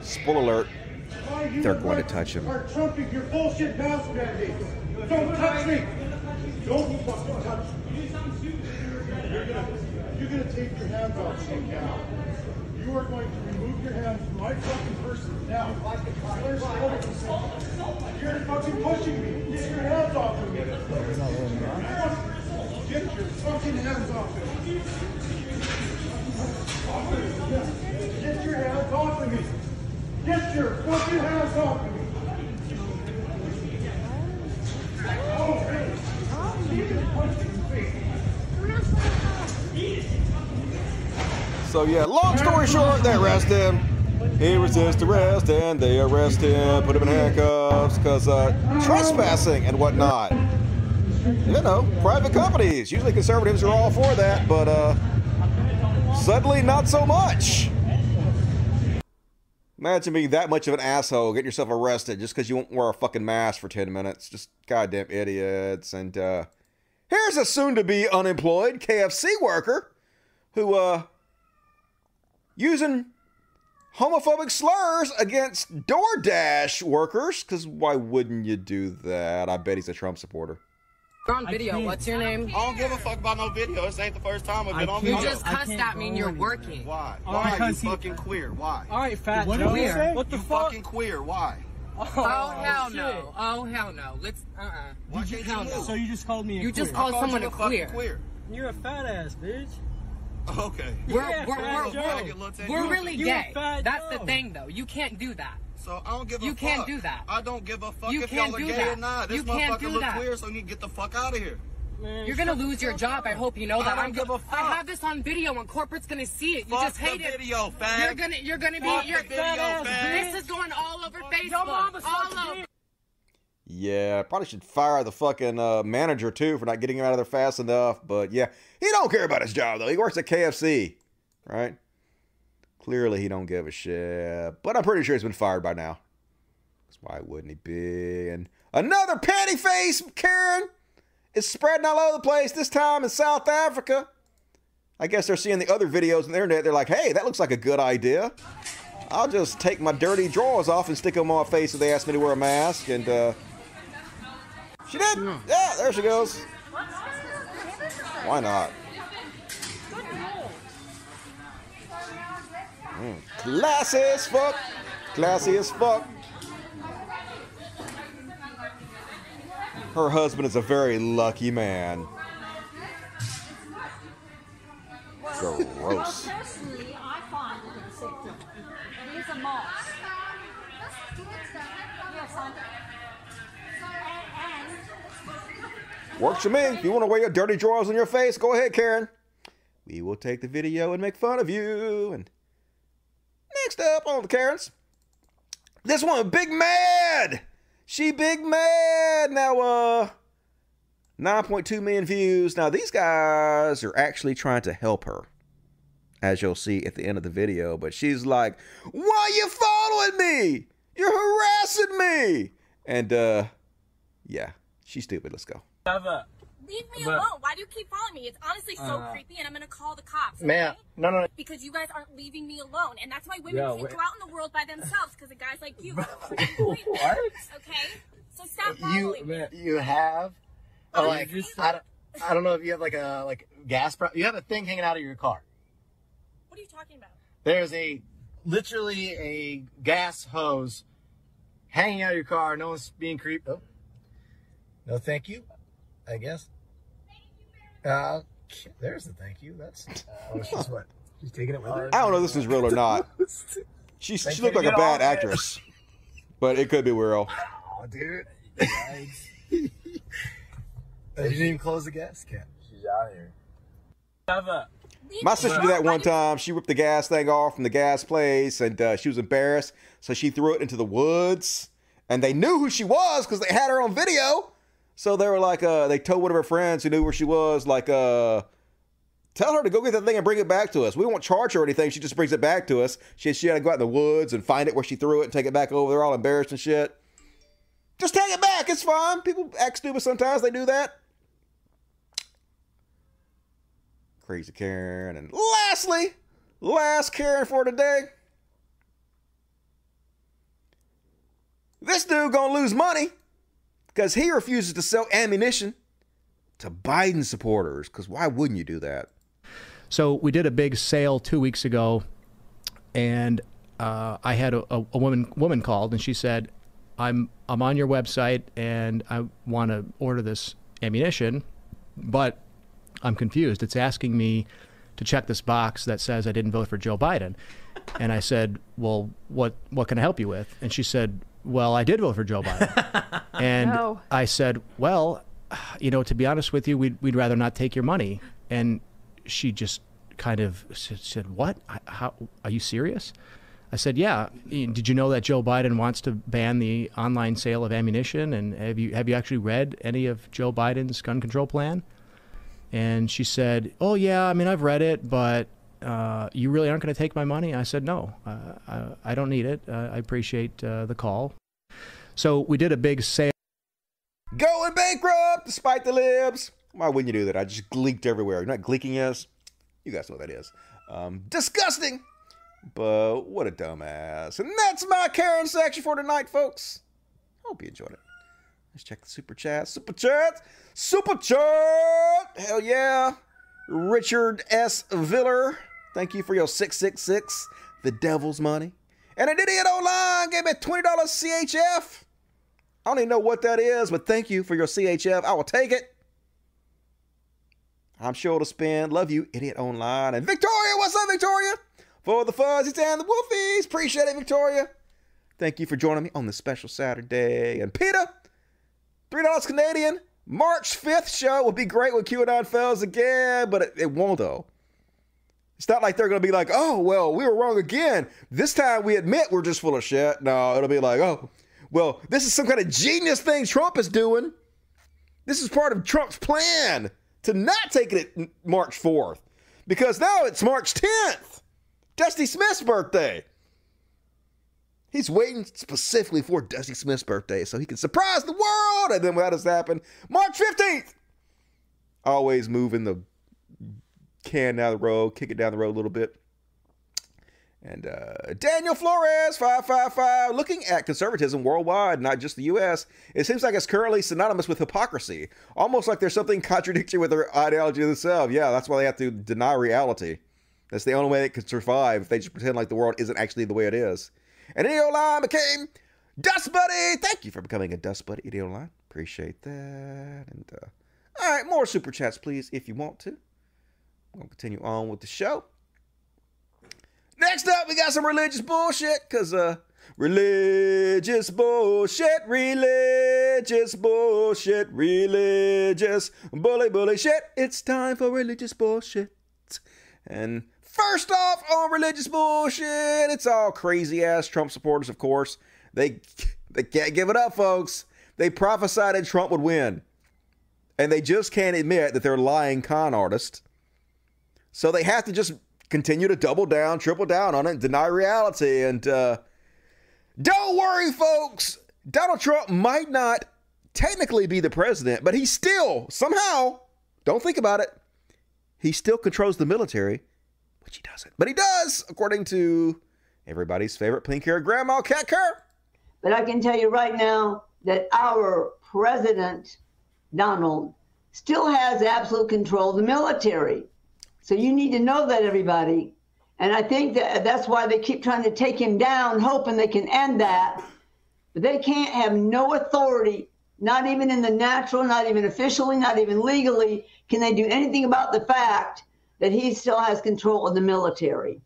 Spoiler alert. They're going to touch him. Are trumping your bullshit mask mandates. Don't touch me. Don't fucking touch me. You're gonna, you're gonna take your hands off me now. You are going to remove your hands from my fucking person now. You're fucking pushing me. Get your hands off of me. Get your fucking hands off of me. Get your hands off of me. Get your fucking hands off me. Oh. So yeah, long story short, they arrest him. He resists arrest and they arrest him, put him in handcuffs because uh, trespassing and whatnot. You know, private companies. Usually conservatives are all for that, but uh, suddenly not so much. Imagine being that much of an asshole, getting yourself arrested just because you won't wear a fucking mask for 10 minutes. Just goddamn idiots. And uh, here's a soon to be unemployed KFC worker who, uh, using homophobic slurs against DoorDash workers. Because why wouldn't you do that? I bet he's a Trump supporter. You're on video. What's your name? I don't give a fuck about no video. This ain't the first time I've been on You just cussed at me and you're working. Why? Oh, Why? You because he- fucking queer. Why? All right, fat What Joe. Queer. What the you fuck? fucking queer. Why? Oh, hell no. Oh hell no. Let's uh uh Why can't you hell no. So you just called me a You just called I called someone a a queer. queer. You're a fat ass bitch. Okay. We're Yeah, we're fat we're, Joe. we're, we're really you gay. That's Joe. the thing though. You can't do that. So I don't give a You fuck. can't do that. I don't give a fuck You if can't y'all are gay that. or not. This You can't motherfucker do look queer, so you need to get the fuck out of here. You're gonna lose your job. I hope you know that. I don't I'm give a fuck. I have this on video, and corporate's gonna see it. You Fuck just hate the it. video, fag. You're gonna, you're gonna be. Fuck the you're, video, fag. This is going all over Facebook. All over. Yeah, probably should fire the fucking uh, manager too for not getting him out of there fast enough. But yeah, he don't care about his job though. He works at KFC, right? Clearly, he don't give a shit. But I'm pretty sure he's been fired by now. 'Cause why wouldn't he be? And another panty face, Karen, is spreading all over the place. This time in South Africa. I guess they're seeing the other videos on the internet. They're like, "Hey, that looks like a good idea." I'll just take my dirty drawers off and stick them on my face if they ask me to wear a mask. And uh, she did. Yeah, there she goes. Why not? Mm, classy as fuck. Classy as fuck. Her husband is a very lucky man. Gross. Personally, I find it acceptable. It is a mask. Yes, I and, and Works for me. If you want to wear your dirty drawers on your face, go ahead, Karen. We will take the video and make fun of you. And next up on the Karens, this one, Big Mad. She Big Mad. Now, uh, 9.2 million views. Now, these guys are actually trying to help her, as you'll see at the end of the video. But she's like, Why are you following me? You're harassing me. And, uh, yeah, she's stupid. Let's go. Leave me But- alone. Why do you keep following me? It's honestly so Uh, creepy, and I'm gonna call the cops. Ma'am, okay? no, no, no. Because you guys aren't leaving me alone, and that's why women Yeah, can't wait. go out in the world by themselves because of guys like you. what? Okay, so stop following You, me. man, you have, Oh, like, you just- I, don't, I don't know if you have like a like gas. Pro- you have a thing hanging out of your car. What are you talking about? There's a literally a gas hose hanging out of your car. No one's being creeped. Oh, no, thank you. I guess. Uh, there's the thank you. That's oh, she's what? She's taking it with her. I don't know if this is real or not. She, she looked like a bad that. actress, but it could be real. Oh, dude. Yikes. They didn't even close the gas cap. She's out here. Have. My sister did that one time. She ripped the gas thing off from the gas place, and uh, she was embarrassed, so she threw it into the woods. And they knew who she was because they had her on video. So they were like, uh, they told one of her friends who knew where she was, like, uh, tell her to go get that thing and bring it back to us. We won't charge her or anything. She just brings it back to us. She she had to go out in the woods and find it where she threw it and take it back over. They're all embarrassed and shit. Just take it back. It's fine. People act stupid sometimes. They do that. Crazy Karen. And lastly, last Karen for today. This dude gonna lose money because he refuses to sell ammunition to Biden supporters. Because why wouldn't you do that? So we did a big sale two weeks ago, and uh, I had a, a, woman woman called, and she said, "I'm I'm on your website, and I want to order this ammunition, but I'm confused. It's asking me to check this box that says I didn't vote for Joe Biden." And I said, "Well, what what can I help you with?" And she said, "Well, I did vote for Joe Biden." and No. I said, "Well, you know, to be honest with you, we'd we'd rather not take your money." And she just kind of said, said "What? How are you serious?" I said, "Yeah. Did you know that Joe Biden wants to ban the online sale of ammunition? And have you have you actually read any of Joe Biden's gun control plan?" And she said, "Oh yeah. I mean, I've read it, but." Uh, you really aren't going to take my money? I said, no, uh, I, I don't need it. Uh, I appreciate uh, the call. So we did a big sale. Going bankrupt despite the libs. Why wouldn't you do that? I just gleeked everywhere. You know what gleeking is? You guys know what that is. Um, disgusting. But what a dumbass. And that's my Karen section for tonight, folks. Hope you enjoyed it. Let's check the super chat. Super chat. Super chat. Hell yeah. Richard S. Viller. Thank you for your 666, the devil's money. And an idiot online gave me $20 CHF. I don't even know what that is, but thank you for your CHF. I will take it. I'm sure to spend. Love you, idiot online. And Victoria, what's up, Victoria? For the fuzzies and the wolfies. Appreciate it, Victoria. Thank you for joining me on this special Saturday. And Peter, $3 Canadian. March 5th show will be great when QAnon fails again, but it, it won't, though. It's not like they're going to be like, oh, well, we were wrong again. This time we admit we're just full of shit. No, it'll be like, oh, well, this is some kind of genius thing Trump is doing. This is part of Trump's plan to not take it March 4th because now it's March 10th, Dusty Smith's birthday. He's waiting specifically for Dusty Smith's birthday so he can surprise the world. And then that does happen, March 15th, always moving the can down the road, kick it down the road a little bit. And uh, Daniel Flores, 555, looking at conservatism worldwide, not just the U.S., it seems like it's currently synonymous with hypocrisy. Almost like there's something contradictory with their ideology themselves. Yeah, that's why they have to deny reality. That's the only way they can survive if they just pretend like the world isn't actually the way it is. And Idio Line became Dust Buddy. Thank you for becoming a Dust Buddy, Idio Line. Appreciate that. And uh, all right, more super chats, please, if you want to. We'll continue on with the show. Next up, we got some religious bullshit, because uh, religious bullshit, religious bullshit, religious bully bully shit. It's time for religious bullshit. And first off, on religious bullshit, it's all crazy ass Trump supporters, of course. They they can't give it up, folks. They prophesied that Trump would win. And they just can't admit that they're lying con artists. So they have to just continue to double down, triple down on it, deny reality. And uh, don't worry, folks. Donald Trump might not technically be the president, but he still, somehow, don't think about it, he still controls the military, which he doesn't. But he does, according to everybody's favorite pink haired grandma, Kat Kerr. But I can tell you right now that our president, Donald, still has absolute control of the military. So you need to know that, everybody. And I think that that's why they keep trying to take him down, hoping they can end that. But they can't have no authority, not even in the natural, not even officially, not even legally, can they do anything about the fact that he still has control of the military.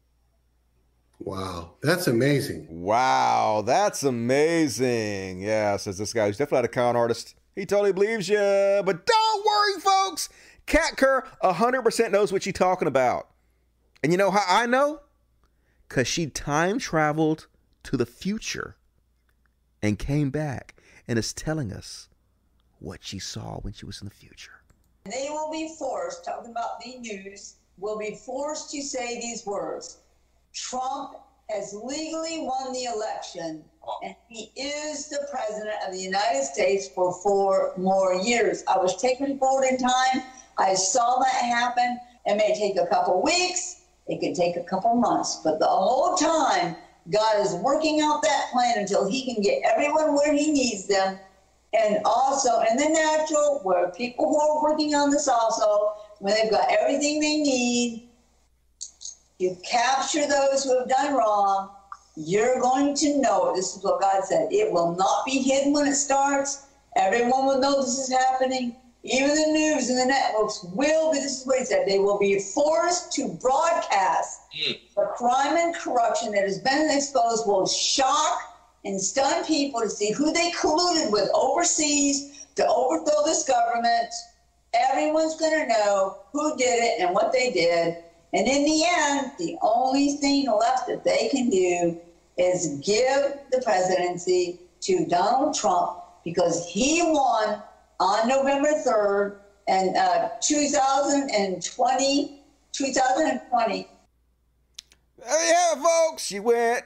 Wow, that's amazing. Wow, that's amazing. Yeah, says this guy who's definitely not a con artist. He totally believes you. But don't worry, folks. Kat Kerr 100% knows what she's talking about. And you know how I know? Because she time traveled to the future and came back and is telling us what she saw when she was in the future. They will be forced, talking about the news, will be forced to say these words Trump has legally won the election, and he is the president of the United States for four more years. I was taken forward in time. I saw that happen. It may take a couple weeks, it could take a couple months, but the whole time, God is working out that plan until he can get everyone where he needs them. And also in the natural, where people who are working on this also, when they've got everything they need, you capture those who have done wrong, you're going to know it. This is what God said. It will not be hidden when it starts. Everyone will know this is happening. Even the news and the networks will be, this is what he said, they will be forced to broadcast hmm. the crime and corruption that has been exposed will shock and stun people to see who they colluded with overseas to overthrow this government. Everyone's going to know who did it and what they did. And in the end, the only thing left that they can do is give the presidency to Donald Trump because he won on November 3rd and uh, 2020, 2020. There you have it, folks. She went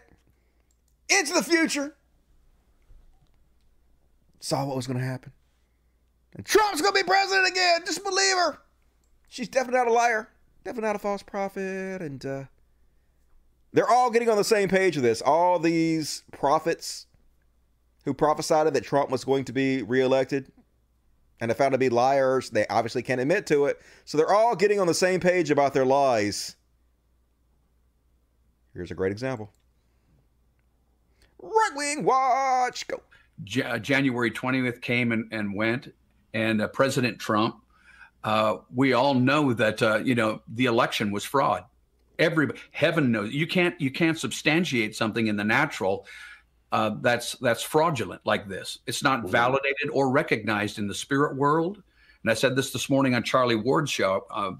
into the future, saw what was going to happen. And Trump's going to be president again. Just believe her. She's definitely not a liar, definitely not a false prophet. And uh, they're all getting on the same page with this. All these prophets who prophesied that Trump was going to be reelected and are found to be liars, they obviously can't admit to it. So they're all getting on the same page about their lies. Here's a great example. Right wing watch, go. Ja- January 20th came and, and went, and uh, President Trump, uh, we all know that uh, you know the election was fraud. Every heaven knows you can't you can't substantiate something in the natural uh, that's that's fraudulent like this. It's not validated or recognized in the spirit world. And I said this this morning on Charlie Ward's show. Uh,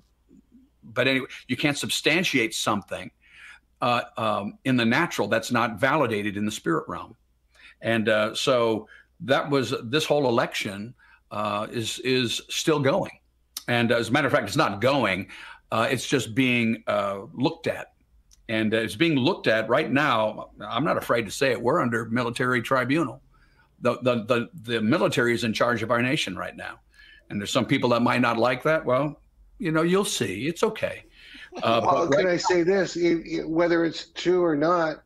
but anyway, you can't substantiate something uh, um, in the natural that's not validated in the spirit realm. And uh, so that was this whole election uh, is is still going. And as a matter of fact, it's not going. Uh, it's just being uh, looked at, and it's being looked at right now. I'm not afraid to say it. We're under military tribunal. The the the, the military is in charge of our nation right now, and there's some people that might not like that. Well, you know, you'll see. It's okay. Uh, well, but can right I say this? If- if- Whether it's true or not,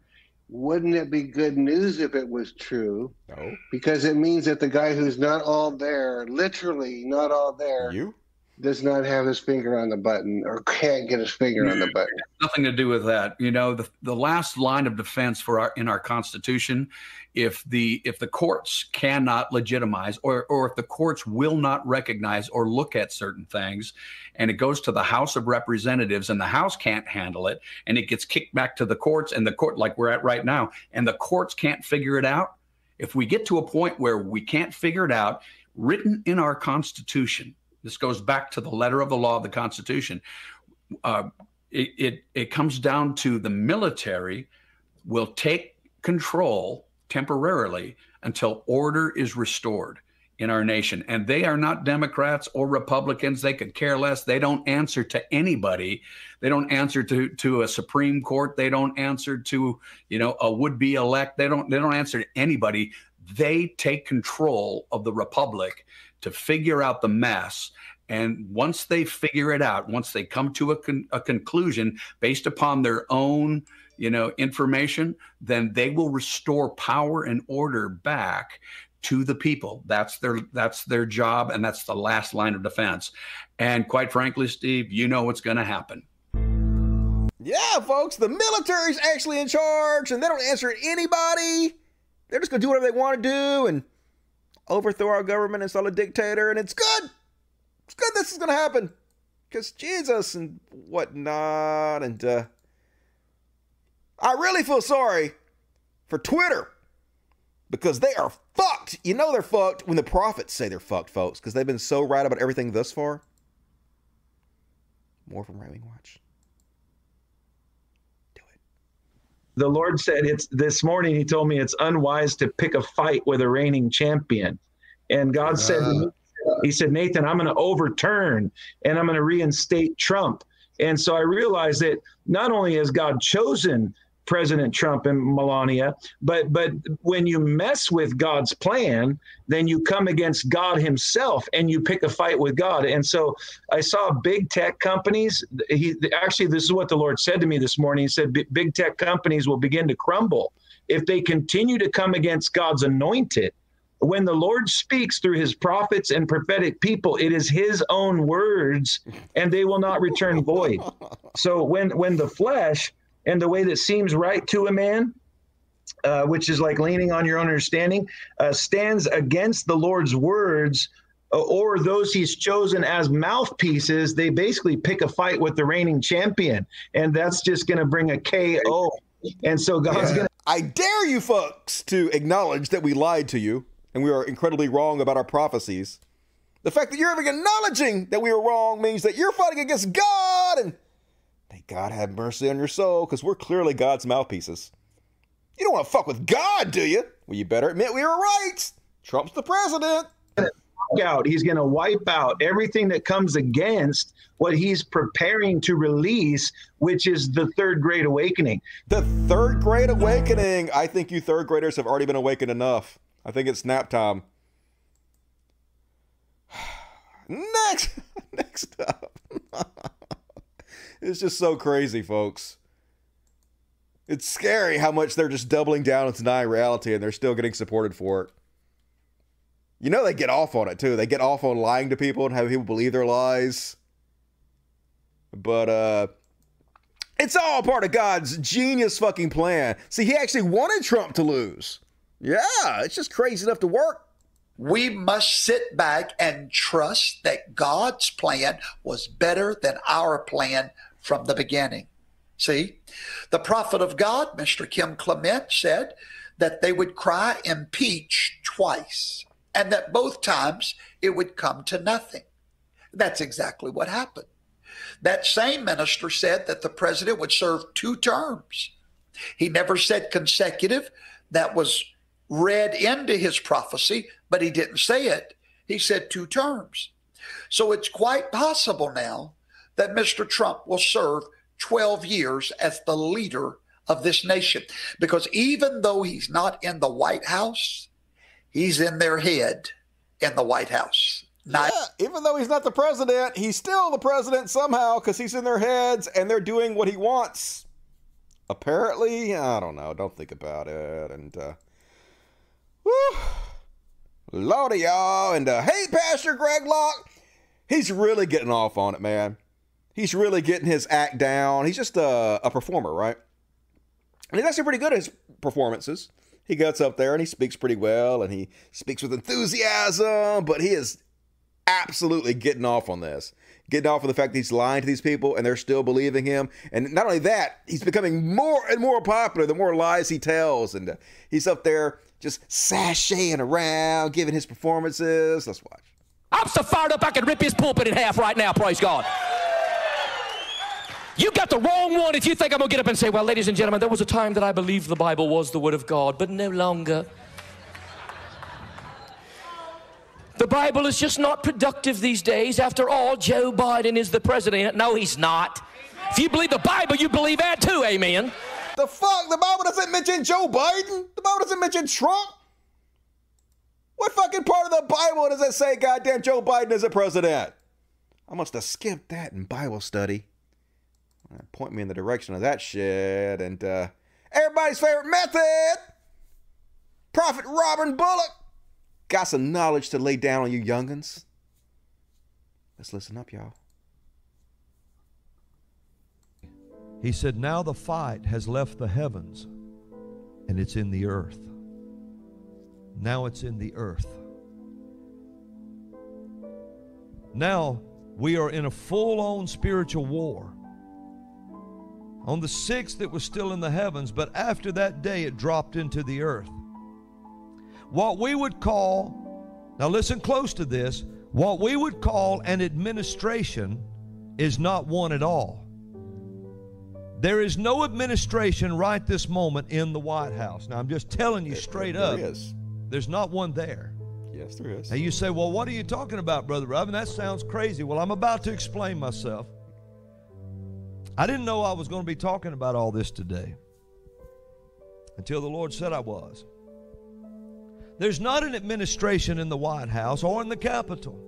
wouldn't it be good news if it was true? No. Because it means that the guy who's not all there, literally not all there, you does not have his finger on the button or can't get his finger on the button. nothing to do with that. You know, the, the last line of defense for our in our Constitution, if the if the courts cannot legitimize or or if the courts will not recognize or look at certain things, and it goes to the House of Representatives and the House can't handle it, and it gets kicked back to the courts and the court like we're at right now, and the courts can't figure it out. If we get to a point where we can't figure it out, written in our Constitution, this goes back to the letter of the law of the Constitution. Uh, it, it it comes down to the military will take control temporarily until order is restored in our nation. And they are not democrats or republicans. They could care less. They don't answer to anybody. They don't answer to to a supreme court. They don't answer to you know a would be elect. They don't they don't answer to anybody. They take control of the republic to figure out the mess and once they figure it out, once they come to a, con- a conclusion based upon their own, you know, information, then they will restore power and order back to the people. That's their that's their job, and that's the last line of defense. And quite frankly, Steve, you know what's going to happen. Yeah, folks, the military's actually in charge and they don't answer anybody. They're just going to do whatever they want to do and overthrow our government, install a dictator, and it's good. It's good this is going to happen. Because Jesus and whatnot. And uh, I really feel sorry for Twitter because they are fucked. You know they're fucked when the prophets say they're fucked, folks, because they've been so right about everything thus far. More from Right Watch. The Lord said it's this morning. He told me it's unwise to pick a fight with a reigning champion, and God said, ah. He said, Nathan, I'm going to overturn and I'm going to reinstate Trump. And so I realized that not only has God chosen President Trump and Melania, but but when you mess with God's plan, then you come against God Himself and you pick a fight with God. And so I saw big tech companies. He actually, this is what the Lord said to me this morning. He said, "Big- tech companies will begin to crumble if they continue to come against God's anointed. When the Lord speaks through his prophets and prophetic people, it is his own words and they will not return void. So when when the flesh and the way that seems right to a man, uh, which is like leaning on your own understanding, uh, stands against the Lord's words uh, or those he's chosen as mouthpieces, they basically pick a fight with the reigning champion. And that's just going to bring a KO. And so God's Yeah. going to. I dare you folks to acknowledge that we lied to you and we are incredibly wrong about our prophecies. The fact that you're even acknowledging that we were wrong means that you're fighting against God and God have mercy on your soul, because we're clearly God's mouthpieces. You don't want to fuck with God, do you? Well, you better admit we were right. Trump's the president. Out. He's going to wipe out everything that comes against what he's preparing to release, which is the third great awakening. The third great awakening. I think you third graders have already been awakened enough. I think it's nap time. Next, next up. it's just so crazy, folks. It's scary how much they're just doubling down and denying reality and they're still getting supported for it. You know, they get off on it too. They get off on lying to people and having people believe their lies. But, uh, it's all part of God's genius fucking plan. See, he actually wanted Trump to lose. Yeah, it's just crazy enough to work. We must sit back and trust that God's plan was better than our plan from the beginning. See, the prophet of God, Mr. Kim Clement, said that they would cry impeach twice and that both times it would come to nothing. That's exactly what happened. That same minister said that the president would serve two terms. He never said consecutive. That was read into his prophecy, but he didn't say it. He said two terms. So it's quite possible now that Mr. Trump will serve 12 years as the leader of this nation. Because even though he's not in the White House, he's in their head in the White House. Not- yeah, even though he's not the president, he's still the president somehow because he's in their heads and they're doing what he wants. Apparently, I don't know. Don't think about it. And, uh, whew, Lordy, y'all. And, uh, hey, Pastor Greg Locke. He's really getting off on it, man. He's really getting his act down. He's just a, a performer, right? And he's actually pretty good at his performances. He gets up there and he speaks pretty well and he speaks with enthusiasm, but he is absolutely getting off on this. Getting off on the fact that he's lying to these people and they're still believing him. And not only that, he's becoming more and more popular the more lies he tells. And uh, he's up there just sashaying around, giving his performances. Let's watch. I'm so fired up I could rip his pulpit in half right now, praise God. You got the wrong one if you think I'm going to get up and say, well, ladies and gentlemen, there was a time that I believed the Bible was the Word of God, but no longer. The Bible is just not productive these days. After all, Joe Biden is the president. No, he's not. If you believe the Bible, you believe that too, amen. The fuck? The Bible doesn't mention Joe Biden? The Bible doesn't mention Trump? What fucking part of the Bible does it say goddamn Joe Biden is a president? I must have skipped that in Bible study. Point me in the direction of that shit. And uh, everybody's favorite method Prophet Robin Bullock. Got some knowledge to lay down on you youngins. Let's listen up, y'all. He said, Now the fight has left the heavens and it's in the earth. Now it's in the earth. Now we are in a full on spiritual war. On the sixth, it was still in the heavens, but after that day, it dropped into the earth. What we would call, now listen close to this, what we would call an administration is not one at all. There is no administration right this moment in the White House. Now, I'm just telling you straight there up. is. There's not one there. Yes, there is. And you say, well, what are you talking about, Brother Robin? That sounds crazy. Well, I'm about to explain myself. I didn't know I was going to be talking about all this today until the Lord said I was. There's not an administration in the White House or in the Capitol.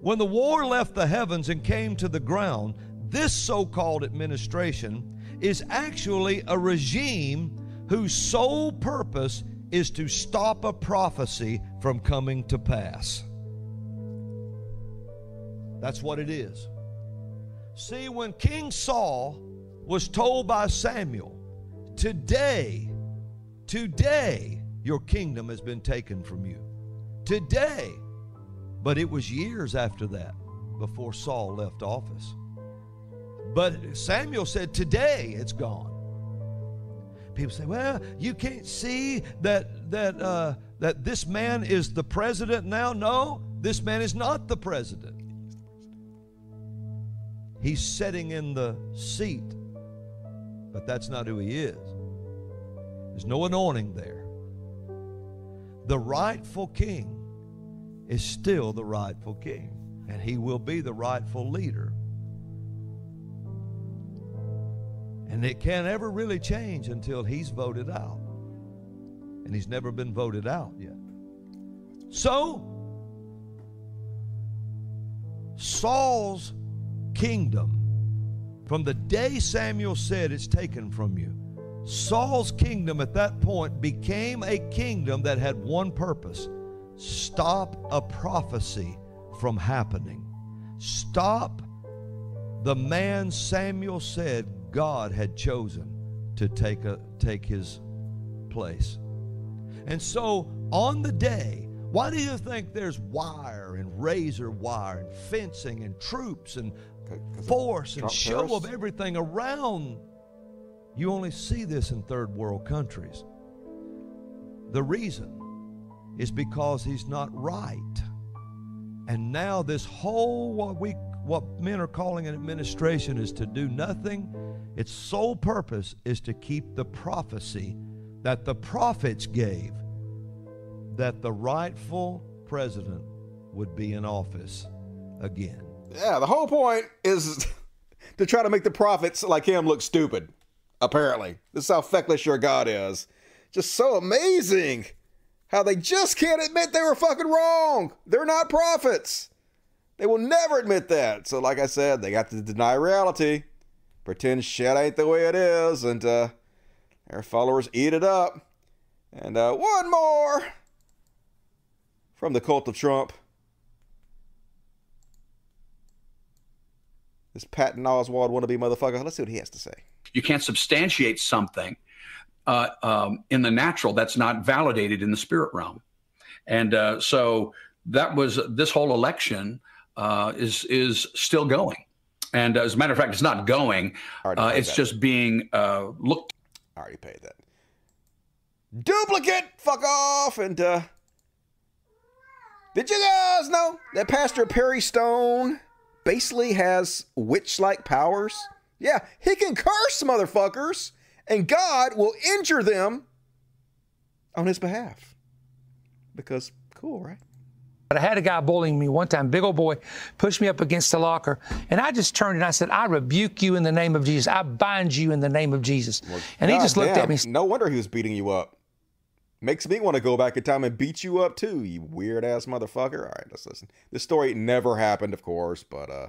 When the war left the heavens and came to the ground, this so called administration is actually a regime whose sole purpose is to stop a prophecy from coming to pass. That's what it is. See, when King Saul was told by Samuel, Today, today, your kingdom has been taken from you. Today. But it was years after that before Saul left office. But Samuel said, Today it's gone. People say, Well, you can't see that, that, uh, that this man is the president now. No, this man is not the president. He's sitting in the seat, but that's not who he is. There's no anointing there. The rightful king is still the rightful king, and he will be the rightful leader. And it can't ever really change until he's voted out. And he's never been voted out yet. So, Saul's kingdom, from the day Samuel said it's taken from you, Saul's kingdom at that point became a kingdom that had one purpose stop a prophecy from happening. Stop the man Samuel said God had chosen to take, a, take his place. And so on the day, why do you think there's wire and razor wire and fencing and troops and force and Trump show of everything around? You only see this in third world countries. The reason is because he's not right. And now this whole what we what men are calling an administration is to do nothing. Its sole purpose is to keep the prophecy that the prophets gave that the rightful president would be in office again. Yeah, the whole point is to try to make the prophets like him look stupid. Apparently, this is how feckless your God is. Just so amazing how they just can't admit they were fucking wrong. They're not prophets. They will never admit that. So, like I said, they got to deny reality, pretend shit ain't the way it is, and uh, their followers eat it up. And uh, one more from the cult of Trump. This Patton Oswalt wannabe motherfucker. Let's see what he has to say. You can't substantiate something uh, um, in the natural that's not validated in the spirit realm. And uh, so that was this whole election uh, is is still going. And as a matter of fact, it's not going. Uh, it's that. just being uh, looked. I already paid that. Duplicate. Fuck off. And uh, did you guys know that Pastor Perry Stone basically has witch-like powers? Yeah, he can curse motherfuckers, and God will injure them on his behalf. Because cool, right? But I had a guy bullying me one time, big old boy, pushed me up against the locker, and I just turned and I said, I rebuke you in the name of Jesus. I bind you in the name of Jesus. and he just looked damn, at me. No wonder he was beating you up. Makes me want to go back in time and beat you up too, you weird ass motherfucker. All right, let's listen. This story never happened, of course, but uh,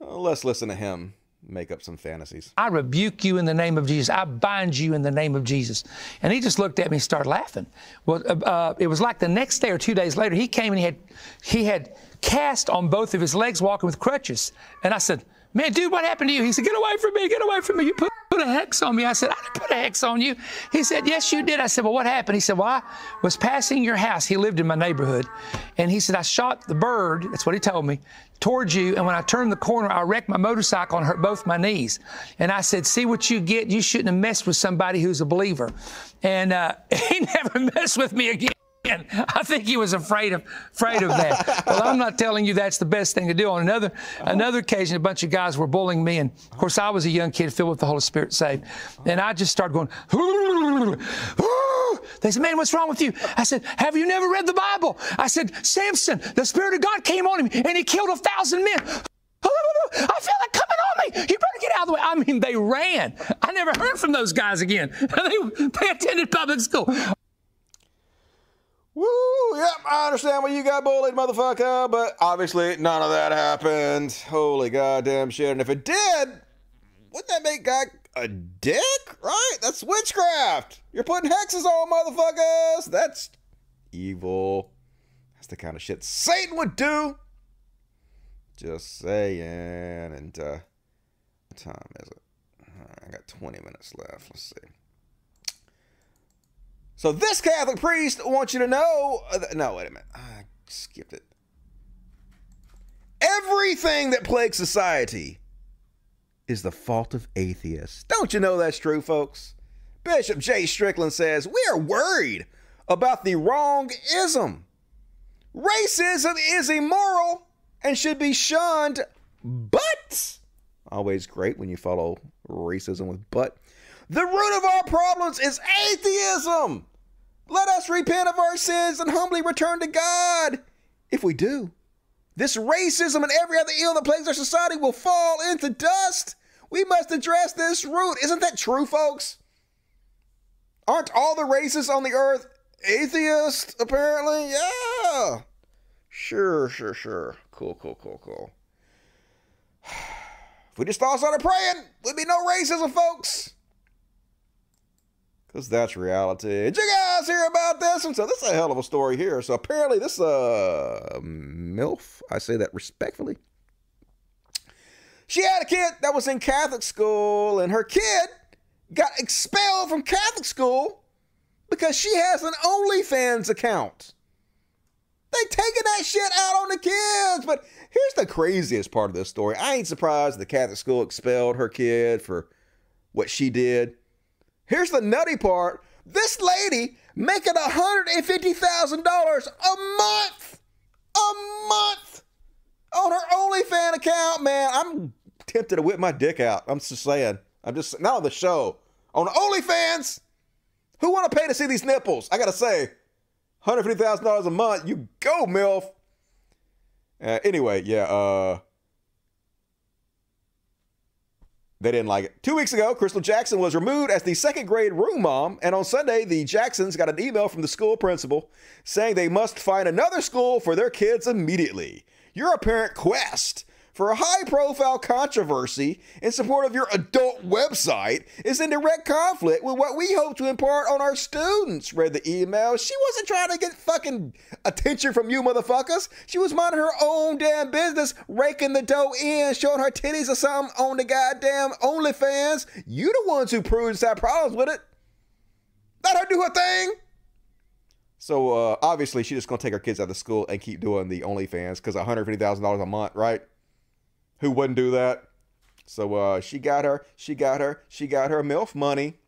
uh, let's listen to him make up some fantasies. I rebuke you in the name of Jesus. I bind you in the name of Jesus. And he just looked at me and started laughing. Well, uh, uh, it was like the next day or two days later, he came and he had he had cast on both of his legs, walking with crutches. And I said, "Man, dude, what happened to you?" He said, "Get away from me! Get away from me! You put." Put a hex on me. I said, I didn't put a hex on you. He said, Yes, you did. I said, Well, what happened? He said, Well, I was passing your house. He lived in my neighborhood. And he said, I shot the bird, that's what he told me, towards you. And when I turned the corner, I wrecked my motorcycle and hurt both my knees. And I said, See what you get. You shouldn't have messed with somebody who's a believer. And uh, he never messed with me again. I think he was afraid of afraid of that. well, I'm not telling you that's the best thing to do. On another another occasion, a bunch of guys were bullying me, and of course, I was a young kid filled with the Holy Spirit, saved, and I just started going. They said, "Man, what's wrong with you?" I said, "Have you never read the Bible?" I said, "Samson, the Spirit of God came on him, and he killed a thousand men." I feel it coming on me. You better get out of the way. I mean, they ran. I never heard from those guys again. they, they attended public school. Woo! Yep, I understand why you got bullied, motherfucker, but obviously none of that happened. Holy goddamn shit. And if it did, wouldn't that make God a dick? Right? That's witchcraft. You're putting hexes on motherfuckers. That's evil. That's the kind of shit Satan would do. Just saying. And, uh, what time is it? I got 20 minutes left. Let's see. So this Catholic priest wants you to know. Uh, no, wait a minute. I skipped it. Everything that plagues society is the fault of atheists. Don't you know that's true, folks? Bishop J. Strickland says we are worried about the wrong ism. Racism is immoral and should be shunned, but Always great when you follow racism with but. The root of our problems is atheism. Let us repent of our sins and humbly return to God. If we do, this racism and every other ill that plagues our society will fall into dust. We must address this root. Isn't that true, folks? Aren't all the races on the earth atheists, apparently? Yeah. Sure, sure, sure. Cool, cool, cool, cool. If we just all started praying, there'd be no racism, folks. Because that's reality. Did you guys hear about this? And so this is a hell of a story here. So apparently this uh MILF, I say that respectfully. She had a kid that was in Catholic school, and her kid got expelled from Catholic school because she has an OnlyFans account. They taking that shit out on the kids. But here's the craziest part of this story. I ain't surprised the Catholic school expelled her kid for what she did. Here's the nutty part. This lady making $150,000 a month. A month on her OnlyFans account, man. I'm tempted to whip my dick out. I'm just saying. I'm just not on the show. On OnlyFans. Who want to pay to see these nipples? I gotta say, $150,000 a month. You go, MILF. Uh, anyway, yeah, uh, they didn't like it. Two weeks ago, Crystal Jackson was removed as the second grade room mom, and on Sunday, the Jacksons got an email from the school principal saying they must find another school for their kids immediately. Your apparent quest for a high profile controversy in support of your adult website is in direct conflict with what we hope to impart on our students, read the email. She wasn't trying to get fucking attention from you motherfuckers. She was minding her own damn business, raking the dough in, showing her titties or something on the goddamn OnlyFans. You the ones who proved have problems with it. Let her do her thing. So uh, obviously, she's just gonna take her kids out of school and keep doing the OnlyFans because one hundred fifty thousand dollars a month, right? Who wouldn't do that? So uh, she got her, she got her, she got her MILF money.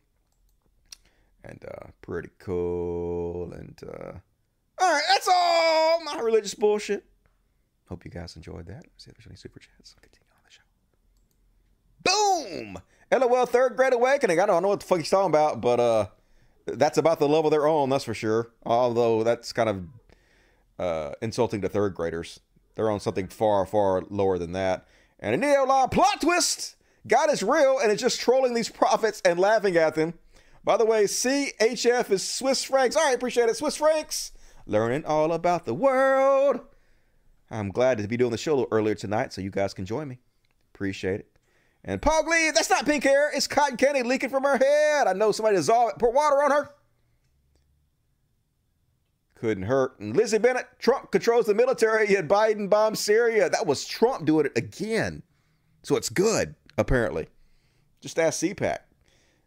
And uh, pretty cool. And uh, all right, that's all my religious bullshit. Hope you guys enjoyed that. Let's see if there's any super chats. I'll continue on the show. Boom! LOL third grade awakening. I don't know what the fuck he's talking about, but uh, that's about the level they're on, that's for sure. Although that's kind of uh, insulting to third graders. They're on something far, far lower than that. And a neo plot twist! God is real and is just trolling these prophets and laughing at them. By the way, CHF is Swiss francs. All right, appreciate it. Swiss francs. Learning all about the world. I'm glad to be doing the show a little earlier tonight so you guys can join me. Appreciate it. And Glee, that's not pink hair. It's cotton candy leaking from her head. I know somebody dissolved it. Pour water on her. Couldn't hurt. And Lizzie Bennett, Trump controls the military, yet Biden bombed Syria. That was Trump doing it again. So it's good, apparently. Just ask CPAC.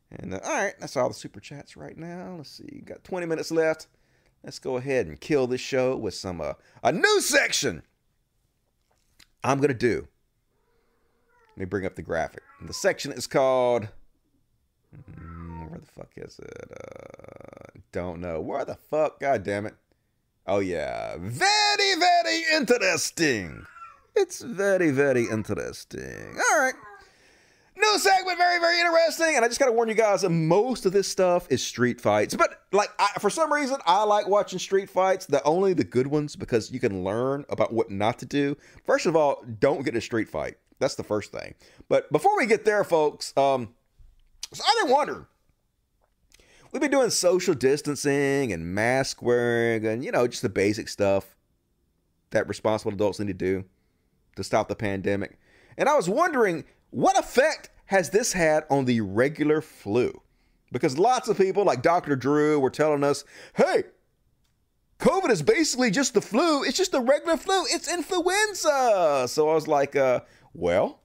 And uh, all right, that's all the super chats right now. Let's see, got 20 minutes left. Let's go ahead and kill this show with some uh, a new section. I'm gonna do. Let me bring up the graphic. The section is called. Mm, where the fuck is it? Uh, don't know. Where the fuck? God damn it. Oh, yeah. Very, very interesting. It's very, very interesting. All right. New segment, very, very interesting. And I just got to warn you guys most of this stuff is street fights. But, like, I, for some reason, I like watching street fights, the only the good ones, because you can learn about what not to do. First of all, don't get a street fight. That's the first thing. But before we get there, folks, um, so I've been wondering we've been doing social distancing and mask wearing and, you know, just the basic stuff that responsible adults need to do to stop the pandemic. And I was wondering what effect has this had on the regular flu? Because lots of people, like Dr. Drew, were telling us, hey, COVID is basically just the flu. It's just the regular flu. It's influenza. So I was like, uh, well,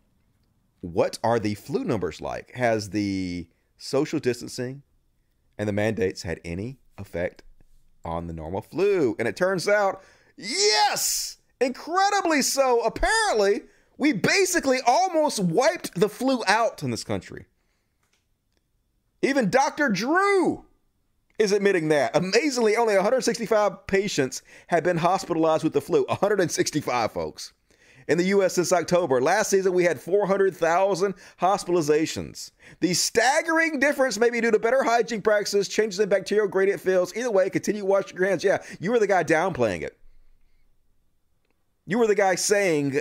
what are the flu numbers like? Has the social distancing and the mandates had any effect on the normal flu? And it turns out, yes, incredibly so. Apparently, we basically almost wiped the flu out in this country. Even Dr. Drew is admitting that. Amazingly, only 165 patients have been hospitalized with the flu. 165, folks. In the U.S. since October. Last season, we had 400,000 hospitalizations. The staggering difference may be due to better hygiene practices, changes in bacterial gradient fields. Either way, continue washing your hands. Yeah, you were the guy downplaying it. You were the guy saying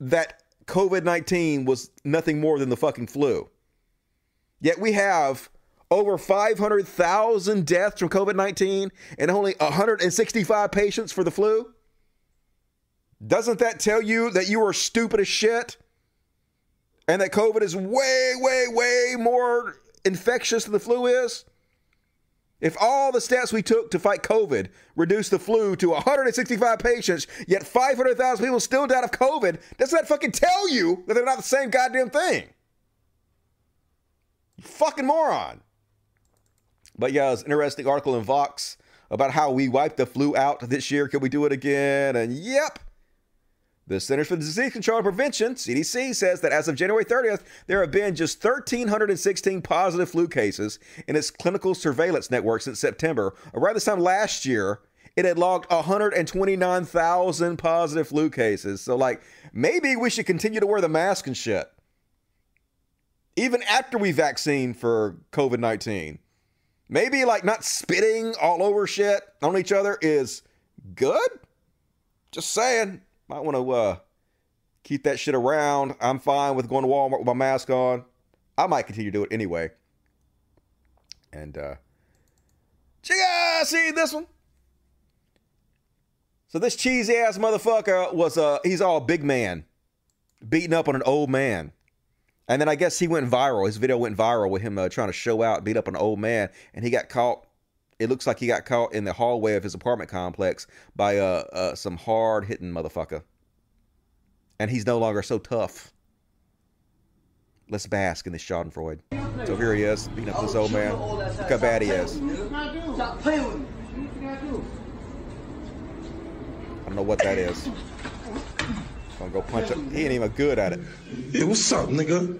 that COVID 19 was nothing more than the fucking flu. Yet we have over 500,000 deaths from COVID 19 and only 165 patients for the flu. Doesn't that tell you that you are stupid as shit? And that COVID is way, way, way more infectious than the flu is? If all the steps we took to fight COVID reduced the flu to 165 patients, yet 500,000 people still died of COVID, doesn't that fucking tell you that they're not the same goddamn thing? You fucking moron. But yeah, it's an interesting article in Vox about how we wiped the flu out this year. Could we do it again? And yep. The Centers for Disease Control and Prevention, CDC, says that as of January 30th, there have been just 1,316 positive flu cases in its clinical surveillance network since September. Around this time last year, it had logged 129,000 positive flu cases. So, like, maybe we should continue to wear the mask and shit. Even after we vaccine for COVID 19. Maybe, like, not spitting all over shit on each other is good? Just saying. Might want to uh, keep that shit around. I'm fine with going to Walmart with my mask on. I might continue to do it anyway. And uh, out, see this one. So this cheesy ass motherfucker was uh he's all big man, beating up on an old man. And then I guess he went viral. His video went viral with him uh, trying to show out, beat up an old man, and he got caught. It looks like he got caught in the hallway of his apartment complex by uh, uh some hard hitting motherfucker. And he's no longer so tough. Let's bask in this Schadenfreude. So here he is, beating up this old man. Look how bad he is. Stop playing with me. What you gotta do? I don't know what that is. I'm Gonna go punch him. He ain't even good at it. Yeah, what's up, nigga?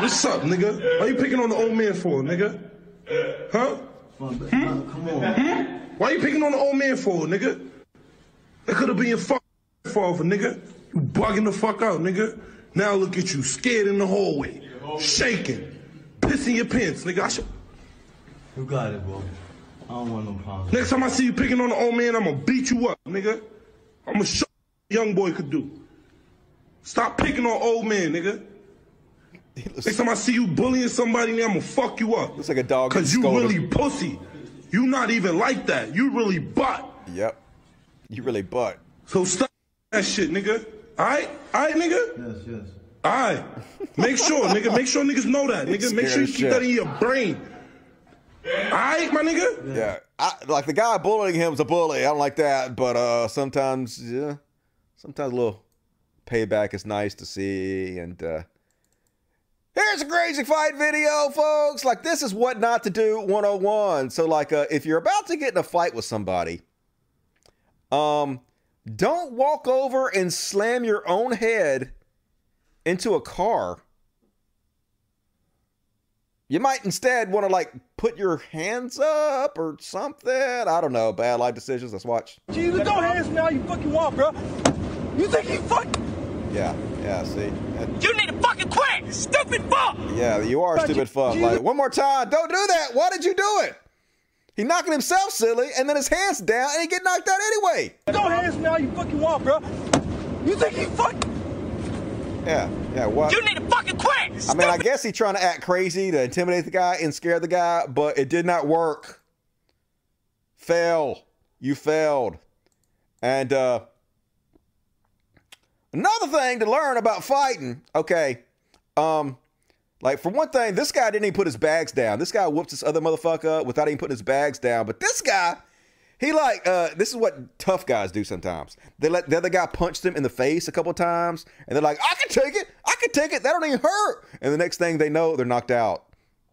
What's up, nigga? Why you picking on the old man for, nigga? Huh? Hmm? Come on. Why you picking on the old man for, nigga? That could have been your fuck father, nigga. You bugging the fuck out, nigga. Now look at you, scared in the hallway, shaking, pissing your pants, nigga. I should... You got it, bro. I don't want no problems. Next time I see you picking on the old man, I'm gonna beat you up, nigga. I'm gonna show you what a young boy could do. Stop picking on old man, nigga. Next time I see you bullying somebody, I'm gonna fuck you up. Looks like a dog. Cause you getting scolded. really pussy. You not even like that. You really butt. Yep. You really butt. So stop that shit, nigga. Alright? Alright, nigga? Yes, yes. Alright. Make sure, nigga. Make sure niggas know that, nigga. Make sure you as keep shit. that in your brain. Alright, my nigga? Yeah. I, like the guy bullying him is a bully. I don't like that. But uh sometimes, yeah, sometimes a little payback is nice to see. And uh here's a crazy fight video, folks. Like this is what not to do 101. So like uh, if you're about to get in a fight with somebody, um, don't walk over and slam your own head into a car. You might instead want to like put your hands up or something. I don't know. Bad life decisions. Let's watch. Jesus, don't hands me all you fucking want, bro. You think you fuck? Yeah, yeah. See, And- You need to fucking quit, stupid fuck. yeah, you are a stupid fuck. Like one more time. Don't do that. Why did you do it? He knocking himself silly, and then his hands down, and he get knocked out anyway. Don't hands me all you fucking want, bro. You think you fuck? Yeah, yeah. What? You need to fucking quit. I mean, I guess he trying to act crazy to intimidate the guy and scare the guy, but it did not work. Fail. You failed. And uh another thing to learn about fighting, okay. Um like for one thing, this guy didn't even put his bags down. This guy whooped this other motherfucker without even putting his bags down. But this guy, he like uh this is what tough guys do sometimes. They let the other guy punch them in the face a couple times, and they're like, I can take it, I can take it, that don't even hurt. And the next thing they know, they're knocked out.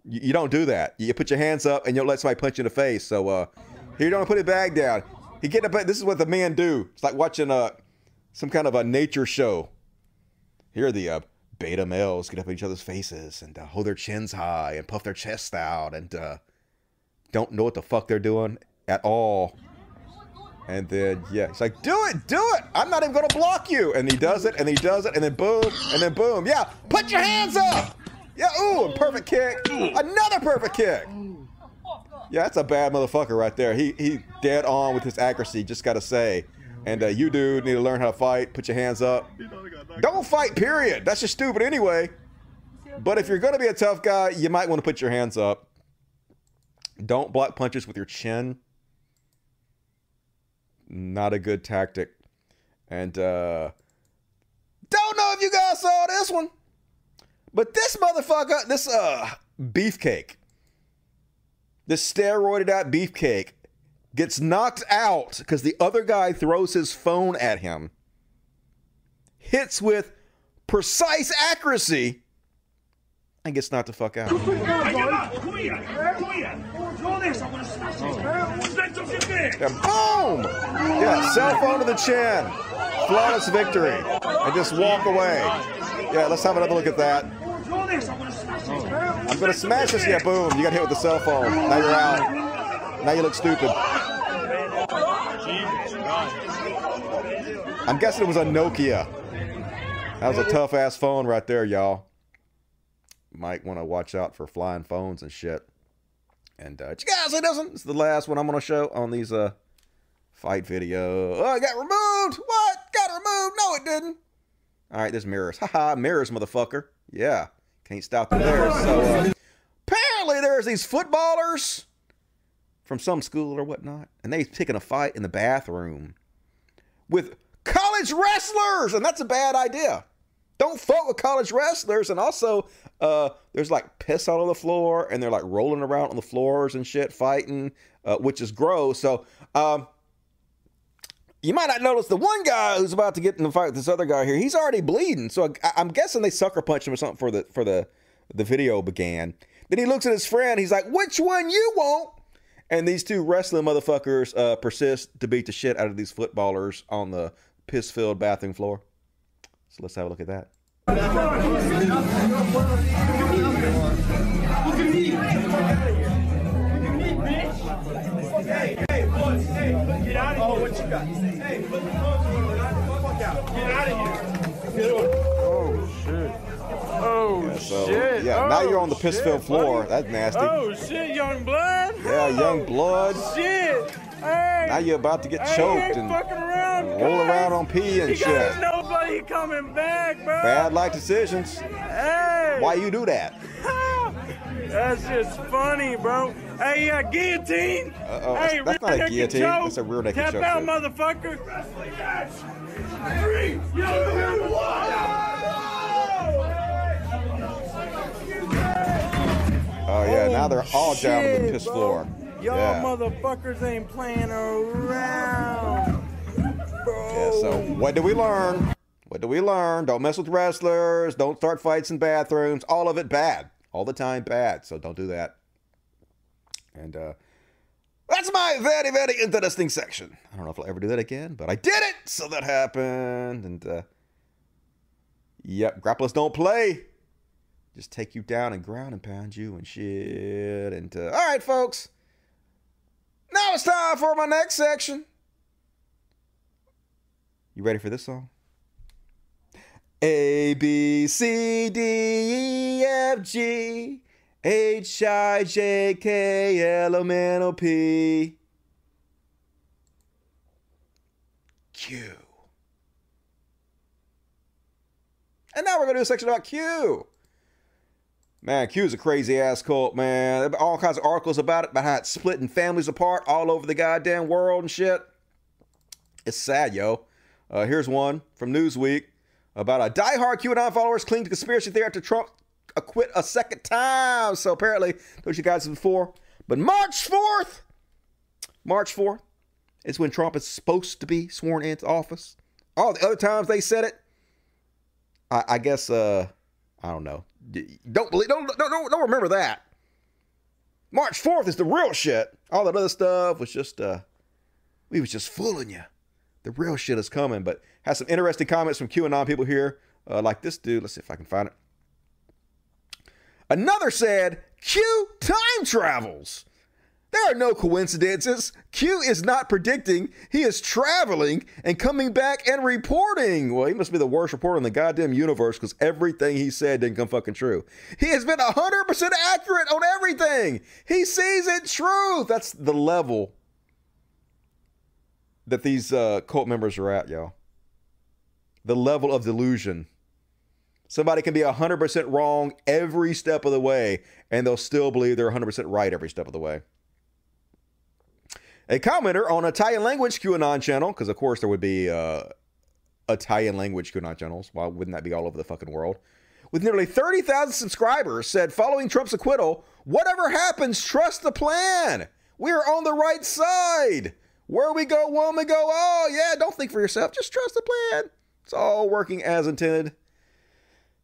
You, you don't do that. You put your hands up and you don't let somebody punch you in the face. So uh you don't put his bag down. He get up this is what the men do. It's like watching uh some kind of a nature show. Here the uh, beta males get up in each other's faces and uh, hold their chins high and puff their chests out and uh, don't know what the fuck they're doing at all. And then, yeah, he's like, do it, do it. I'm not even going to block you. And he does it, and he does it, and then boom, and then boom. Yeah, put your hands up. Yeah, ooh, perfect kick. Another perfect kick. Yeah, that's a bad motherfucker right there. He he dead on with his accuracy, just got to say. And uh, you dude need to learn how to fight. Put your hands up. Don't fight, period. That's just stupid anyway. But if you're going to be a tough guy, you might want to put your hands up. Don't block punches with your chin. Not a good tactic. And uh don't know if you guys saw this one. But this motherfucker, this uh beefcake, this steroided out beefcake gets knocked out because the other guy throws his phone at him. Hits with precise accuracy and gets knocked the fuck out. Yeah, boom! Yeah, cell phone to the chin. Flawless victory. And just walk away. Yeah, let's have another look at that. I'm gonna smash this. Yeah, boom. You got hit with the cell phone. Now you're out. Now you look stupid. I'm guessing it was a Nokia. That was a tough ass phone right there, y'all. Might want to watch out for flying phones and shit. And uh, guys, it doesn't. It's the last one I'm gonna show on these uh fight video. Oh, I got removed. What? Got removed? No, it didn't. All right, there's mirrors. Haha, mirrors, motherfucker. Yeah, can't stop them there. So uh, apparently, there's these footballers from some school or whatnot, and they picking a fight in the bathroom with college wrestlers, and that's a bad idea. Don't fuck with college wrestlers, and also uh, there's like piss all on the floor, and they're like rolling around on the floors and shit, fighting, uh, which is gross. So um, you might not notice the one guy who's about to get in the fight with this other guy here. He's already bleeding, so I, I'm guessing they sucker punched him or something for the for the the video began. Then he looks at his friend. He's like, "Which one you want?" And these two wrestling motherfuckers uh, persist to beat the shit out of these footballers on the piss-filled bathroom floor. So let's have a look at that. Hey, hey, boys, hey, get out of here. Oh, what you got? Hey, put the fuck out. Get out of here. Oh shit. Oh shit. Yeah, Oh, now you're on the piss filled floor. That's nasty. Oh shit, young blood. Yeah, young blood. Shit. Hey. Now you're about to get Hey, choked and fucking around. roll around on pee and He shit. got nobody coming back, bro. Bad life decisions. Hey. Why you do that? That's just funny, bro. Hey, yeah, guillotine. Uh-oh, hey, that's- that's not a guillotine. choke. That's a rear naked Tap choke, out, too. motherfucker. Three, two, Oh yeah, now they're all down on the piss bro. floor. Y'all Yeah. motherfuckers ain't playing around. Yeah, so what do we learn? What do we learn? Don't mess with wrestlers. Don't start fights in bathrooms. All of it bad. All the time bad. So don't do that. And uh that's my very, very interesting section. I don't know if I'll ever do that again, but I did it! So that happened. And uh Yep, grapplers don't play. Just take you down and ground and pound you and shit. And uh, all right, folks. Now it's time for my next section. You ready for this song? A B C D E F G H I J K L M N O P Q. And now we're gonna do a section about Q. Man, Q is a crazy ass cult, man. All kinds of articles about it, about how it's splitting families apart all over the goddamn world and shit. It's sad, yo. Uh, here's one from Newsweek about a diehard QAnon followers cling to conspiracy theory after Trump acquit a second time. So apparently, told you guys before. But March 4th, March 4th is when Trump is supposed to be sworn into office. All the other times they said it, I, I guess, uh, I don't know. Don't believe, don't, don't, don't, don't remember that. March 4th is the real shit. All that other stuff was just, uh, we was just fooling you. The real shit is coming, but has some interesting comments from QAnon people here, uh, like this dude. Let's see if I can find it. Another said, Q time travels. There are no coincidences. Q is not predicting. He is traveling and coming back and reporting. Well, he must be the worst reporter in the goddamn universe because everything he said didn't come fucking true. He has been 100% accurate on everything. He sees it truth. That's the level that these uh, cult members are at, y'all. The level of delusion. Somebody can be 100% wrong every step of the way, and they'll still believe they're 100% right every step of the way. A commenter on Italian language QAnon channel, because of course there would be uh, Italian language QAnon channels. Why wouldn't that be all over the fucking world? With nearly 30,000 subscribers, said following Trump's acquittal, whatever happens, trust the plan. We're on the right side. Where we go, when we go, oh yeah, don't think for yourself. Just trust the plan. It's all working as intended.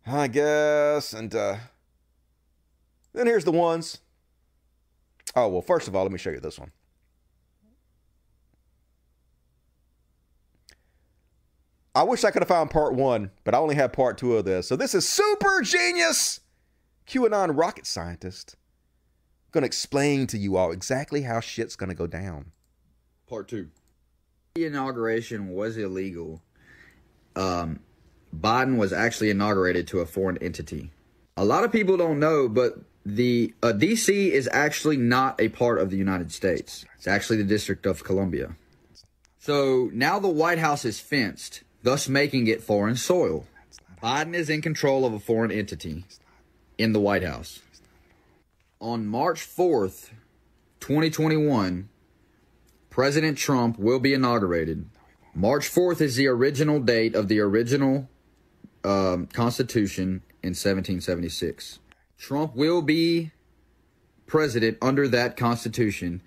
I guess. And uh, then here's the ones. Oh, well, first of all, let me show you this one. I wish I could have found part one, but I only have part two of this. So this is super genius QAnon rocket scientist. I'm Going to explain to you all exactly how shit's going to go down. Part two. The inauguration was illegal. Um, Biden was actually inaugurated to a foreign entity. A lot of people don't know, but the uh, DC is actually not a part of the United States. It's actually the District of Columbia. So now the White House is fenced, thus making it foreign soil. Biden is in control of a foreign entity in the White House. On March 4th, 2021, President Trump will be inaugurated. March 4th is the original date of the original um, Constitution in 1776. Trump will be president under that Constitution,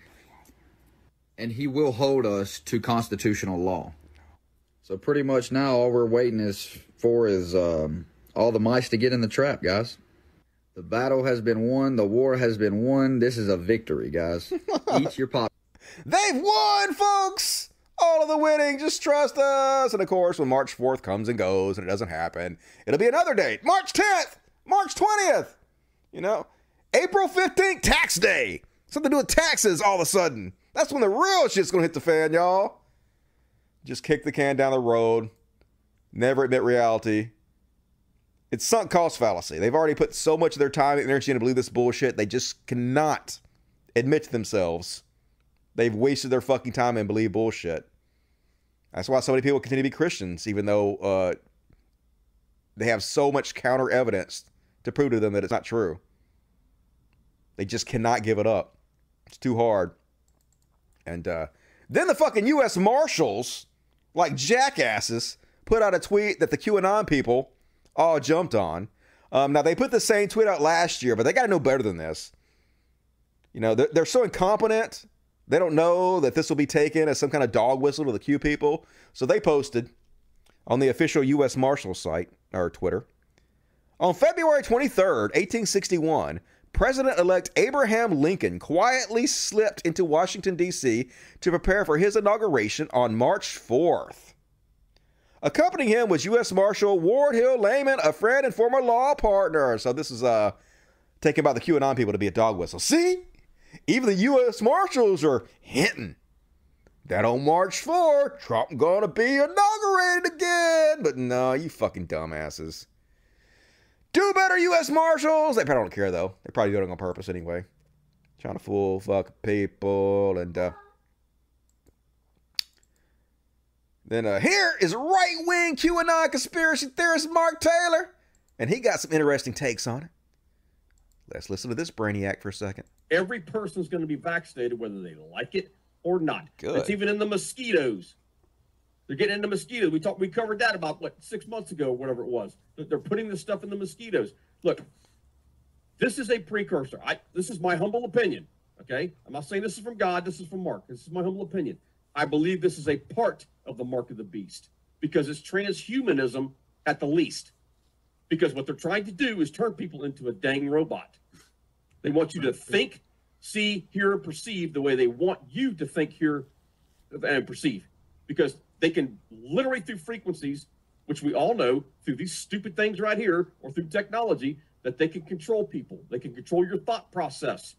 and he will hold us to constitutional law. So pretty much now, all we're waiting is for is um, all the mice to get in the trap, guys. The battle has been won. The war has been won. This is a victory, guys. Eat your pop. They've won, folks! All of the winning, just trust us. And of course, when March 4th comes and goes and it doesn't happen, it'll be another date. March 10th, March 20th. You know, April 15th, tax day. Something to do with taxes all of a sudden. That's when the real shit's gonna hit the fan, y'all. Just kick the can down the road. Never admit reality. It's sunk cost fallacy. They've already put so much of their time and energy into believe this bullshit. They just cannot admit to themselves they've wasted their fucking time and believe bullshit. That's why so many people continue to be Christians, even though uh, they have so much counter evidence to prove to them that it's not true. They just cannot give it up. It's too hard. And uh, then the fucking U.S. Marshals, like jackasses, put out a tweet that the QAnon people all jumped on. Um, now, they put the same tweet out last year, but they got to know better than this. You know, they're, they're so incompetent. They don't know that this will be taken as some kind of dog whistle to the Q people. So they posted on the official U.S. Marshal site, or Twitter. On February 23rd, 1861, President elect Abraham Lincoln quietly slipped into Washington, D.C. to prepare for his inauguration on March 4th. Accompanying him was U.S. Marshal Ward Hill Lamon, a friend and former law partner. So this is uh, taken by the QAnon people to be a dog whistle. See? Even the U.S. Marshals are hinting that on March 4, Trump gonna be inaugurated again. But no, you fucking dumbasses. Do better, U.S. Marshals. They probably don't care though. They probably do it on purpose anyway. Trying to fool fuck people and uh Then uh, here is right wing QAnon conspiracy theorist Mark Taylor, and he got some interesting takes on it. Let's listen to this brainiac for a second. Every person's going to be vaccinated, whether they like it or not. Good. It's even in the mosquitoes. They're getting into mosquitoes. We talked. We covered that about what six months ago, whatever it was. They're putting this stuff in the mosquitoes. Look, this is a precursor. I. This is my humble opinion. Okay, I'm not saying this is from God. This is from Mark. This is my humble opinion. I believe this is a part of the mark of the beast because it's transhumanism at the least. Because what they're trying to do is turn people into a dang robot. They want you to think, see, hear, perceive the way they want you to think, hear, and perceive. Because they can literally through frequencies, which we all know through these stupid things right here, or through technology, that they can control people. They can control your thought process.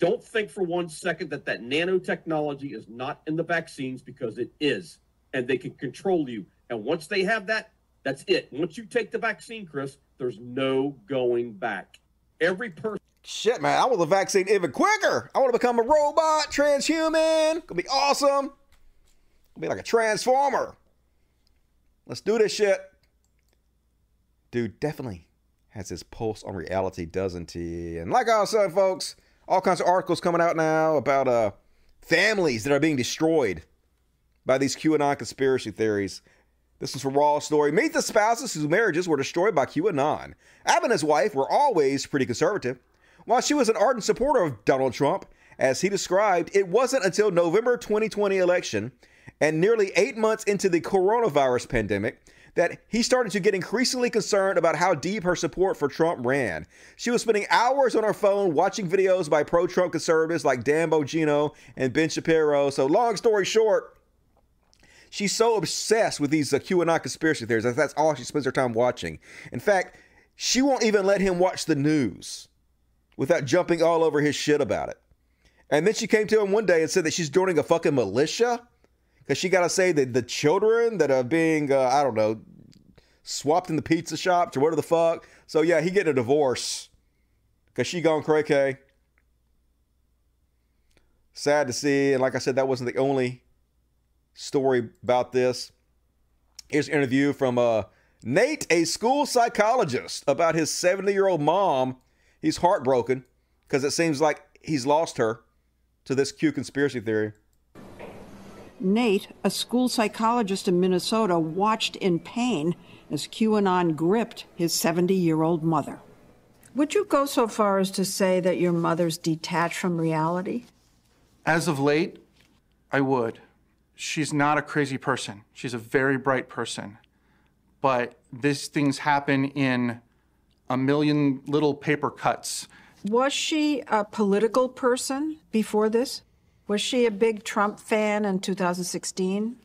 Don't think for one second that that nanotechnology is not in the vaccines because it is, and they can control you. And once they have that, that's it. Once you take the vaccine, Chris, there's no going back. Every person. Shit, man, I want the vaccine even quicker. I want to become a robot, transhuman. Gonna be awesome. Gonna be like a transformer. Let's do this shit. Dude, definitely has his pulse on reality, doesn't he? And like I saying, folks, all kinds of articles coming out now about uh families that are being destroyed by these QAnon conspiracy theories. This is from Raw Story. Meet the spouses whose marriages were destroyed by QAnon. Ab and his wife were always pretty conservative. While she was an ardent supporter of Donald Trump, as he described, it wasn't until November 2020 election and nearly eight months into the coronavirus pandemic that he started to get increasingly concerned about how deep her support for Trump ran. She was spending hours on her phone watching videos by pro Trump conservatives like Dan Bongino and Ben Shapiro. So, long story short, she's so obsessed with these uh, QAnon conspiracy theories that that's all she spends her time watching. In fact, she won't even let him watch the news without jumping all over his shit about it. And then she came to him one day and said that she's joining a fucking militia because she got to say that the children that are being, uh, I don't know, swapped in the pizza shop or whatever the fuck. So yeah, he getting a divorce because she gone cray cray. Sad to see, and like I said, that wasn't the only story about this. Here's an interview from uh, Nate, a school psychologist, about his 70 year old mom. He's heartbroken because it seems like he's lost her to this Q conspiracy theory. Nate, a school psychologist in Minnesota, watched in pain as QAnon gripped his 70 year old mother. Would you go so far as to say that your mother's detached from reality? As of late, I would. She's not a crazy person. She's a very bright person. But these things happen in a million little paper cuts. Was she a political person before this? Was she a big Trump fan in 2016?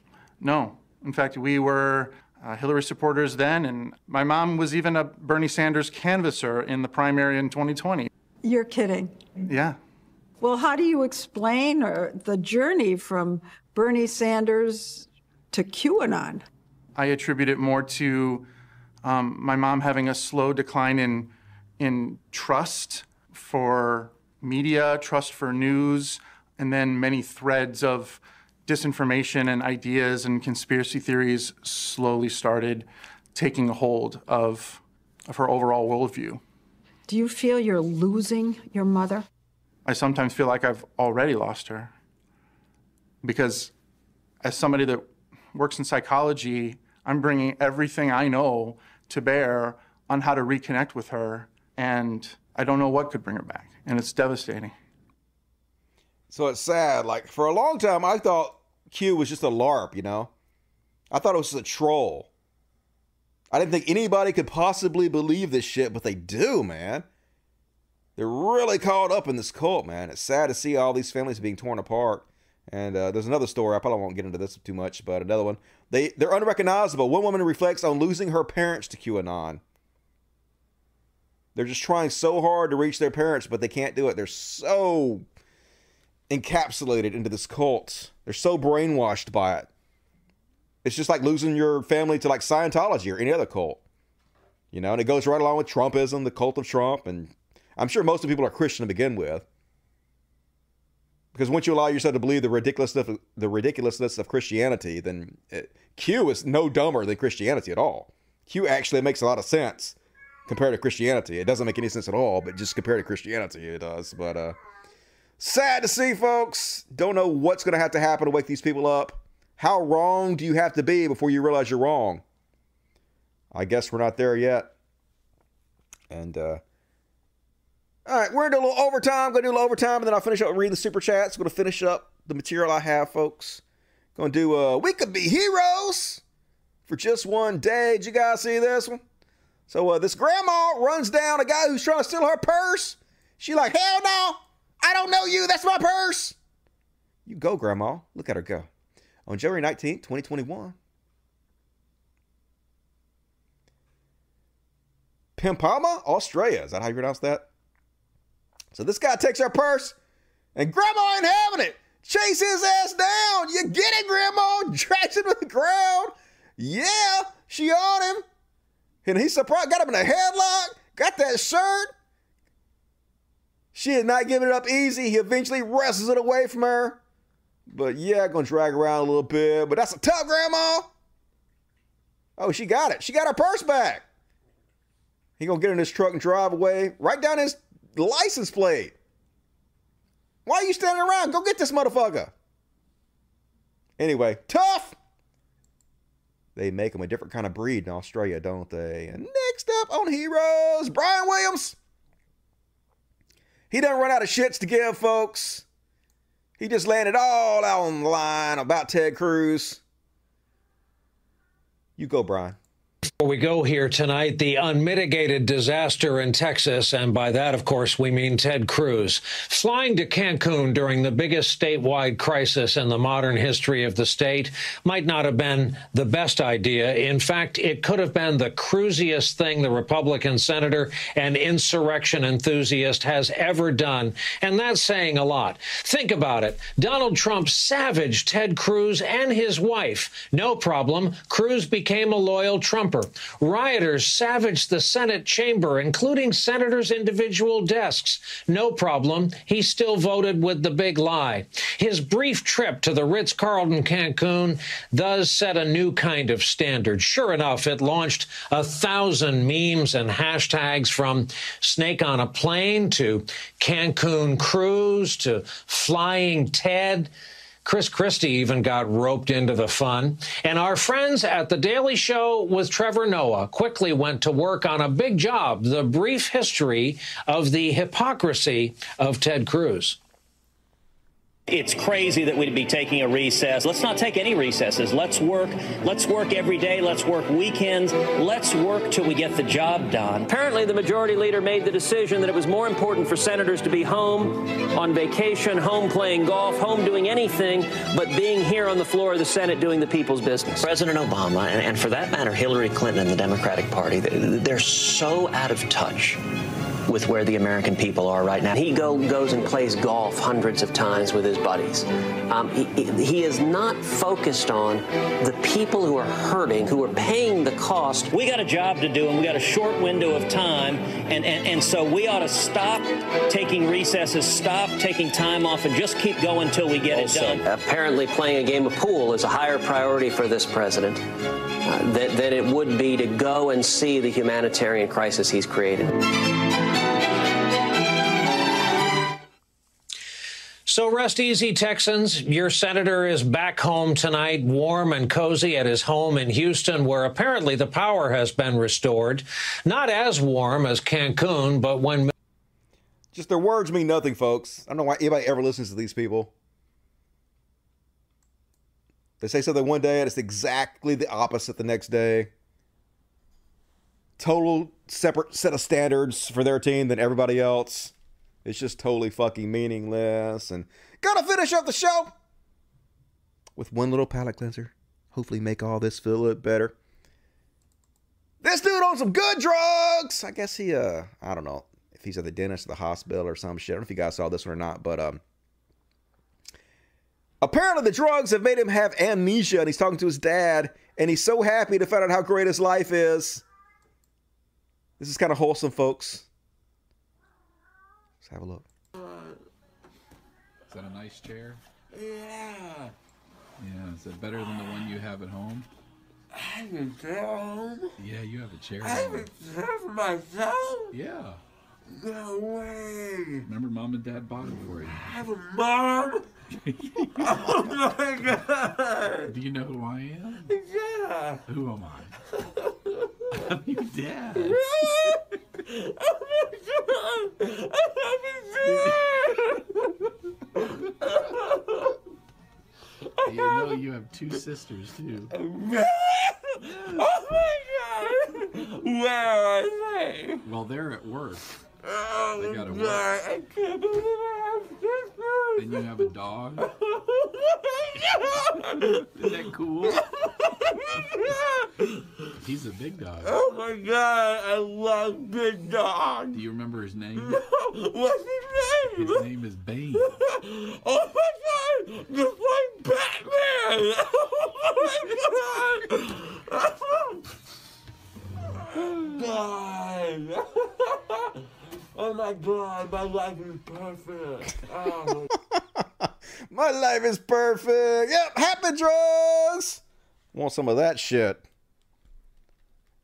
No. In fact, we were uh, Hillary supporters then, and my mom was even a Bernie Sanders canvasser in the primary in 2020. You're kidding. Yeah. Well, how do you explain uh, the journey from Bernie Sanders to QAnon? I attribute it more to um, my mom having a slow decline in in trust for media, trust for news, and then many threads of disinformation and ideas and conspiracy theories slowly started taking a hold of, of her overall worldview. Do you feel you're losing your mother? I sometimes feel like I've already lost her. Because as somebody that works in psychology, I'm bringing everything I know to bear on how to reconnect with her. And I don't know what could bring her back. And it's devastating. So it's sad. Like, for a long time, I thought Q was just a LARP, you know? I thought it was a troll. I didn't think anybody could possibly believe this shit, but they do, man. They're really caught up in this cult, man. It's sad to see all these families being torn apart. And uh, there's another story. I probably won't get into this too much, but another one. They they're unrecognizable. One woman reflects on losing her parents to QAnon. They're just trying so hard to reach their parents, but they can't do it. They're so encapsulated into this cult. They're so brainwashed by it. It's just like losing your family to like Scientology or any other cult. You know, and it goes right along with Trumpism, the cult of Trump, and I'm sure most of people are Christian to begin with. Because once you allow yourself to believe the ridiculousness of, the ridiculousness of Christianity, then it, Q is no dumber than Christianity at all. Q actually makes a lot of sense compared to Christianity. It doesn't make any sense at all, but just compared to Christianity, it does. But uh, sad to see, folks. Don't know what's going to have to happen to wake these people up. How wrong do you have to be before you realize you're wrong? I guess we're not there yet. And uh, all right, we're into a little overtime. Gonna do a little overtime, and then I'll finish up reading the super chats. Gonna finish up the material I have, folks. Gonna do uh We Could Be Heroes for just one day. Did you guys see this one? So uh, this grandma runs down a guy who's trying to steal her purse. She like, hell no, I don't know you. That's my purse. You go, grandma. Look at her go. On January 19th, 2021. Pimpama, Australia. Is that how you pronounce that? So this guy takes her purse, And Grandma ain't having it. Chase his ass down. You get it, Grandma. Drags him to the ground. Yeah, she on him. And he surprised, got him in a headlock, got that shirt. She is not giving it up easy. He eventually wrestles it away from her. But yeah, gonna drag around a little bit. But that's a tough grandma. Oh, she got it. She got her purse back. He gonna get in his truck and drive away. Write down his license plate. Why are you standing around? Go get this motherfucker. Anyway, tough. They make them a different kind of breed in Australia, don't they? And next up on Heroes, Brian Williams. He doesn't run out of shits to give, folks. He just landed all out on the line about Ted Cruz. You go, Brian. Before we go here tonight, the unmitigated disaster in Texas, and by that, of course, we mean Ted Cruz, flying to Cancun during the biggest statewide crisis in the modern history of the state might not have been the best idea. In fact, it could have been the cruisiest thing the Republican senator and insurrection enthusiast has ever done, and that's saying a lot. Think about it. Donald Trump savaged Ted Cruz and his wife. No problem. Cruz became a loyal Trumper. Rioters savaged the Senate chamber, including senators' individual desks. No problem. He still voted with the big lie. His brief trip to the Ritz Carlton Cancun does set a new kind of standard. Sure enough, it launched a thousand memes and hashtags from snake on a plane to Cancun cruise to flying Ted. Chris Christie even got roped into the fun. And our friends at The Daily Show with Trevor Noah quickly went to work on a big job the brief history of the hypocrisy of Ted Cruz. It's crazy that we'd be taking a recess. Let's not take any recesses. Let's work. Let's work every day. Let's work weekends. Let's work till we get the job done. Apparently, the majority leader made the decision that it was more important for senators to be home on vacation, home playing golf, home doing anything but being here on the floor of the Senate doing the people's business. President Obama, and, and for that matter, Hillary Clinton and the Democratic Party, they're so out of touch with where the American people are right now. He go, goes and plays golf hundreds of times with his buddies. Um, he, he is not focused on the people who are hurting, who are paying the cost. We got a job to do, and we got a short window of time, and, and, and so we ought to stop taking recesses, stop taking time off, and just keep going until we get also, it done. Apparently, playing a game of pool is a higher priority for this president uh, than, than it would be to go and see the humanitarian crisis he's created. So rest easy, Texans. Your senator is back home tonight, warm and cozy at his home in Houston, where apparently the power has been restored. Not as warm as Cancun, but when. Just their words mean nothing, folks. I don't know why anybody ever listens to these people. They say something one day and it's exactly the opposite the next day. Total separate set of standards for their team than everybody else. It's just totally fucking meaningless. And gotta finish up the show with one little palate cleanser. Hopefully, make all this feel a little better. This dude on some good drugs. I guess he, uh, I don't know if he's at the dentist or the hospital or some shit. I don't know if you guys saw this one or not, but um, apparently the drugs have made him have amnesia, and he's talking to his dad, and he's so happy to find out how great his life is. This is kind of wholesome, folks. Let's have a look. Is that a nice chair? Yeah. Yeah. Is it better than the one you have at home? I have a chair home. Yeah, you have a chair. I have a chair for myself. Yeah. No way. Remember, mom and dad bought it for you. I have a mom. Oh my god. Do you know who I am? Yeah. Who am I? I'm your dad. oh my god. I have a chair. You know you have two sisters too. Oh my god! Where are they? Well, they're at work. Oh They gotta god, work. I can't believe I have sisters! And you have a dog. Isn't that cool? He's a big dog. Oh my god, I love big dog. Do you remember his name? What's his name? His name is Bane. Oh my god! Just like Batman! Oh my god! Oh my god, my life is perfect. Oh. My life is perfect. Yep, happy drugs. Want some of that shit.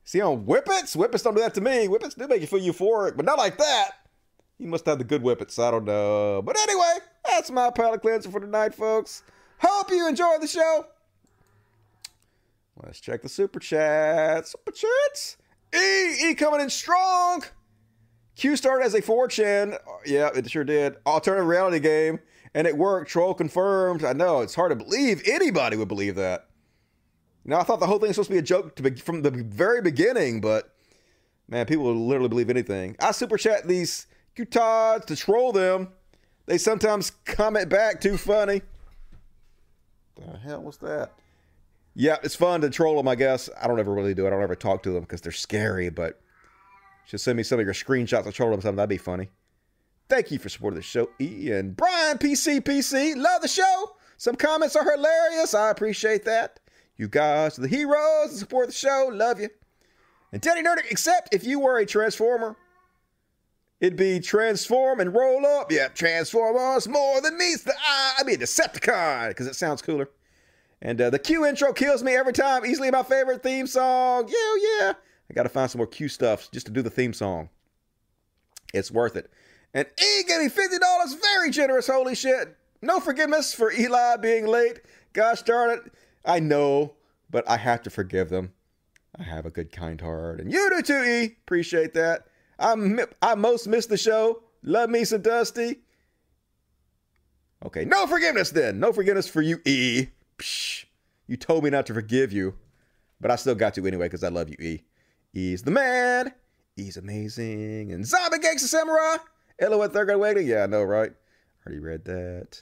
See on Whippets? Whippets don't do that to me. Whippets do make you feel euphoric, but not like that. You must have the good Whippets. I don't know. But anyway, that's my palate cleanser for tonight, folks. Hope you enjoyed the show. Let's check the super chat. Super chats. E E coming in strong. Q started as a 4chan. Yeah, it sure did. Alternative reality game. And it worked. Troll confirmed. I know, it's hard to believe. Anybody would believe that. Now, I thought the whole thing was supposed to be a joke to be, from the very beginning, but man, people will literally believe anything. I super chat these Q-Tods to troll them. They sometimes comment back too funny. The hell was that? Yeah, it's fun to troll them, I guess. I don't ever really do. I don't ever talk to them because they're scary, but just send me some of your screenshots of troll them something. That'd be funny. Thank you for supporting the show, and Brian PC PC. Love the show. Some comments are hilarious. I appreciate that. You guys are the heroes that support the show. Love you. And Teddy Nerdic, except if you were a transformer, it'd be transform and roll up. Yeah, transform us more than meets the eye. I mean, Decepticon, because it sounds cooler. And uh, the Q intro kills me every time. Easily my favorite theme song. Yeah, yeah. I got to find some more Q stuff just to do the theme song. It's worth it. And E gave me $50. Very generous. Holy shit. No forgiveness for Eli being late. Gosh darn it. I know, but I have to forgive them. I have a good, kind heart. And you do too, E. Appreciate that. I, I most miss the show. Love me some Dusty. Okay, no forgiveness then. No forgiveness for you, E. Psh, you told me not to forgive you, but I still got to anyway because I love you, E. E's the man. He's amazing. And Zombie Gangsta Samurai. Hello third grade waiting. Yeah, I know, right? Already read that.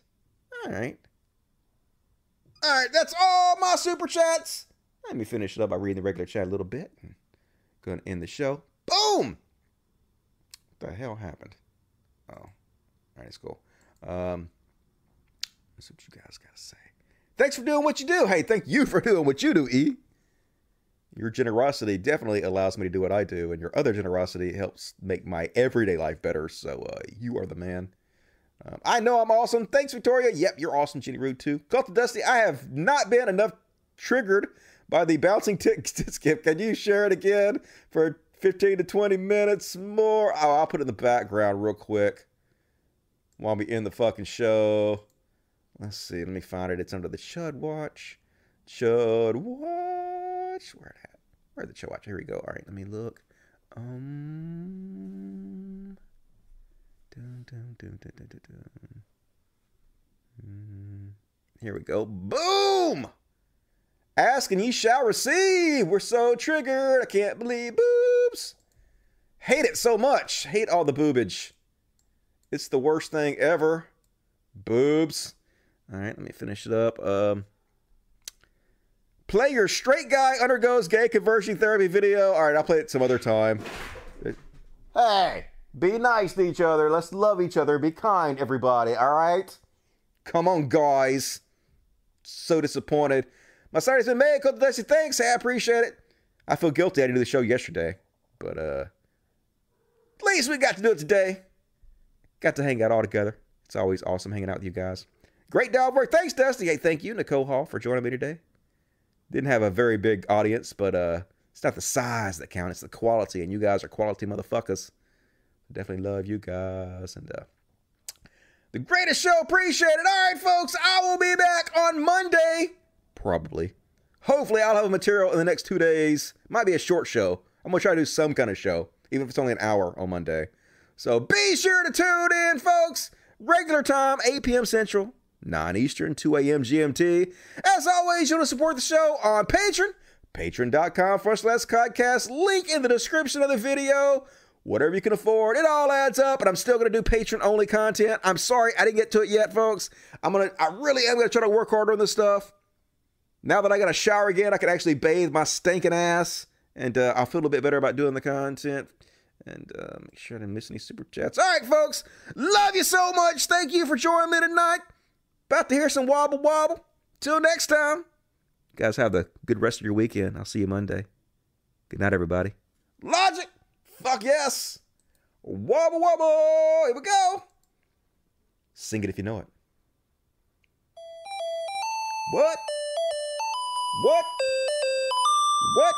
All right. All right, that's all my super chats. Let me finish it up by reading the regular chat a little bit. Gonna end the show. Boom! What the hell happened? Oh, all right, it's cool. Um, that's what you guys gotta say. Thanks for doing what you do. Hey, thank you for doing what you do, E. Your generosity definitely allows me to do what I do, and your other generosity helps make my everyday life better. So uh, you are the man. Um, I know I'm awesome. Thanks, Victoria. Yep, you're awesome, Jenny Rude too. Call to Dusty. I have not been enough triggered by the bouncing tick skip. Can you share it again for 15 to 20 minutes more? Oh, I'll put it in the background real quick while we end the fucking show. Let's see. Let me find it. It's under the Chud Watch. Chud Watch. Where it at? Where the Chud Watch? Here we go. All right, let me look. Um. Dun, dun, dun. Mm, Here we go. Boom! Ask and ye shall receive. We're so triggered. I can't believe boobs. Hate it so much. Hate all the boobage. It's the worst thing ever. Boobs. All right, let me finish it up. Um, play your straight guy undergoes gay conversion therapy video. All right, I'll play it some other time. Hey, be nice to each other. Let's love each other. Be kind, everybody. All right? Come on, guys. So disappointed. My site has been made. Call Dusty. Thanks. I appreciate it. I feel guilty. I didn't do the show yesterday, but uh, at least we got to do it today. Got to hang out all together. It's always awesome hanging out with you guys. Great dog work. Thanks, Dusty. Hey, thank you, Nicole Hall, for joining me today. Didn't have a very big audience, but uh, it's not the size that counts, it's the quality, and you guys are quality motherfuckers. Definitely love you guys, and uh, the greatest show. Appreciate it. All right, folks, I will be back on Monday, probably. Hopefully, I'll have a material in the next two days. Might be a short show. I'm gonna try to do some kind of show, even if it's only an hour on Monday. So be sure to tune in, folks. Regular time, 8 p.m. Central, 9 Eastern, 2 a.m. GMT. As always, you want to support the show on Patreon, patreon.com forward slash podcast. Link in the description of the video. Whatever you can afford, it all adds up. And I'm still gonna do patron only content. I'm sorry I didn't get to it yet, folks. I'm gonna, I really am gonna try to work harder on this stuff. Now that I got a shower again, I can actually bathe my stinking ass, and uh, I'll feel a bit better about doing the content. And uh, make sure I didn't miss any super chats. All right, folks. Love you so much. Thank you for joining me tonight. About to hear some wobble wobble. Till next time. You guys have the good rest of your weekend. I'll see you Monday. Good night, everybody. Logic. Fuck yes. Wobble wobble. Here we go. Sing it if you know it. What? What? What?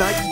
Night.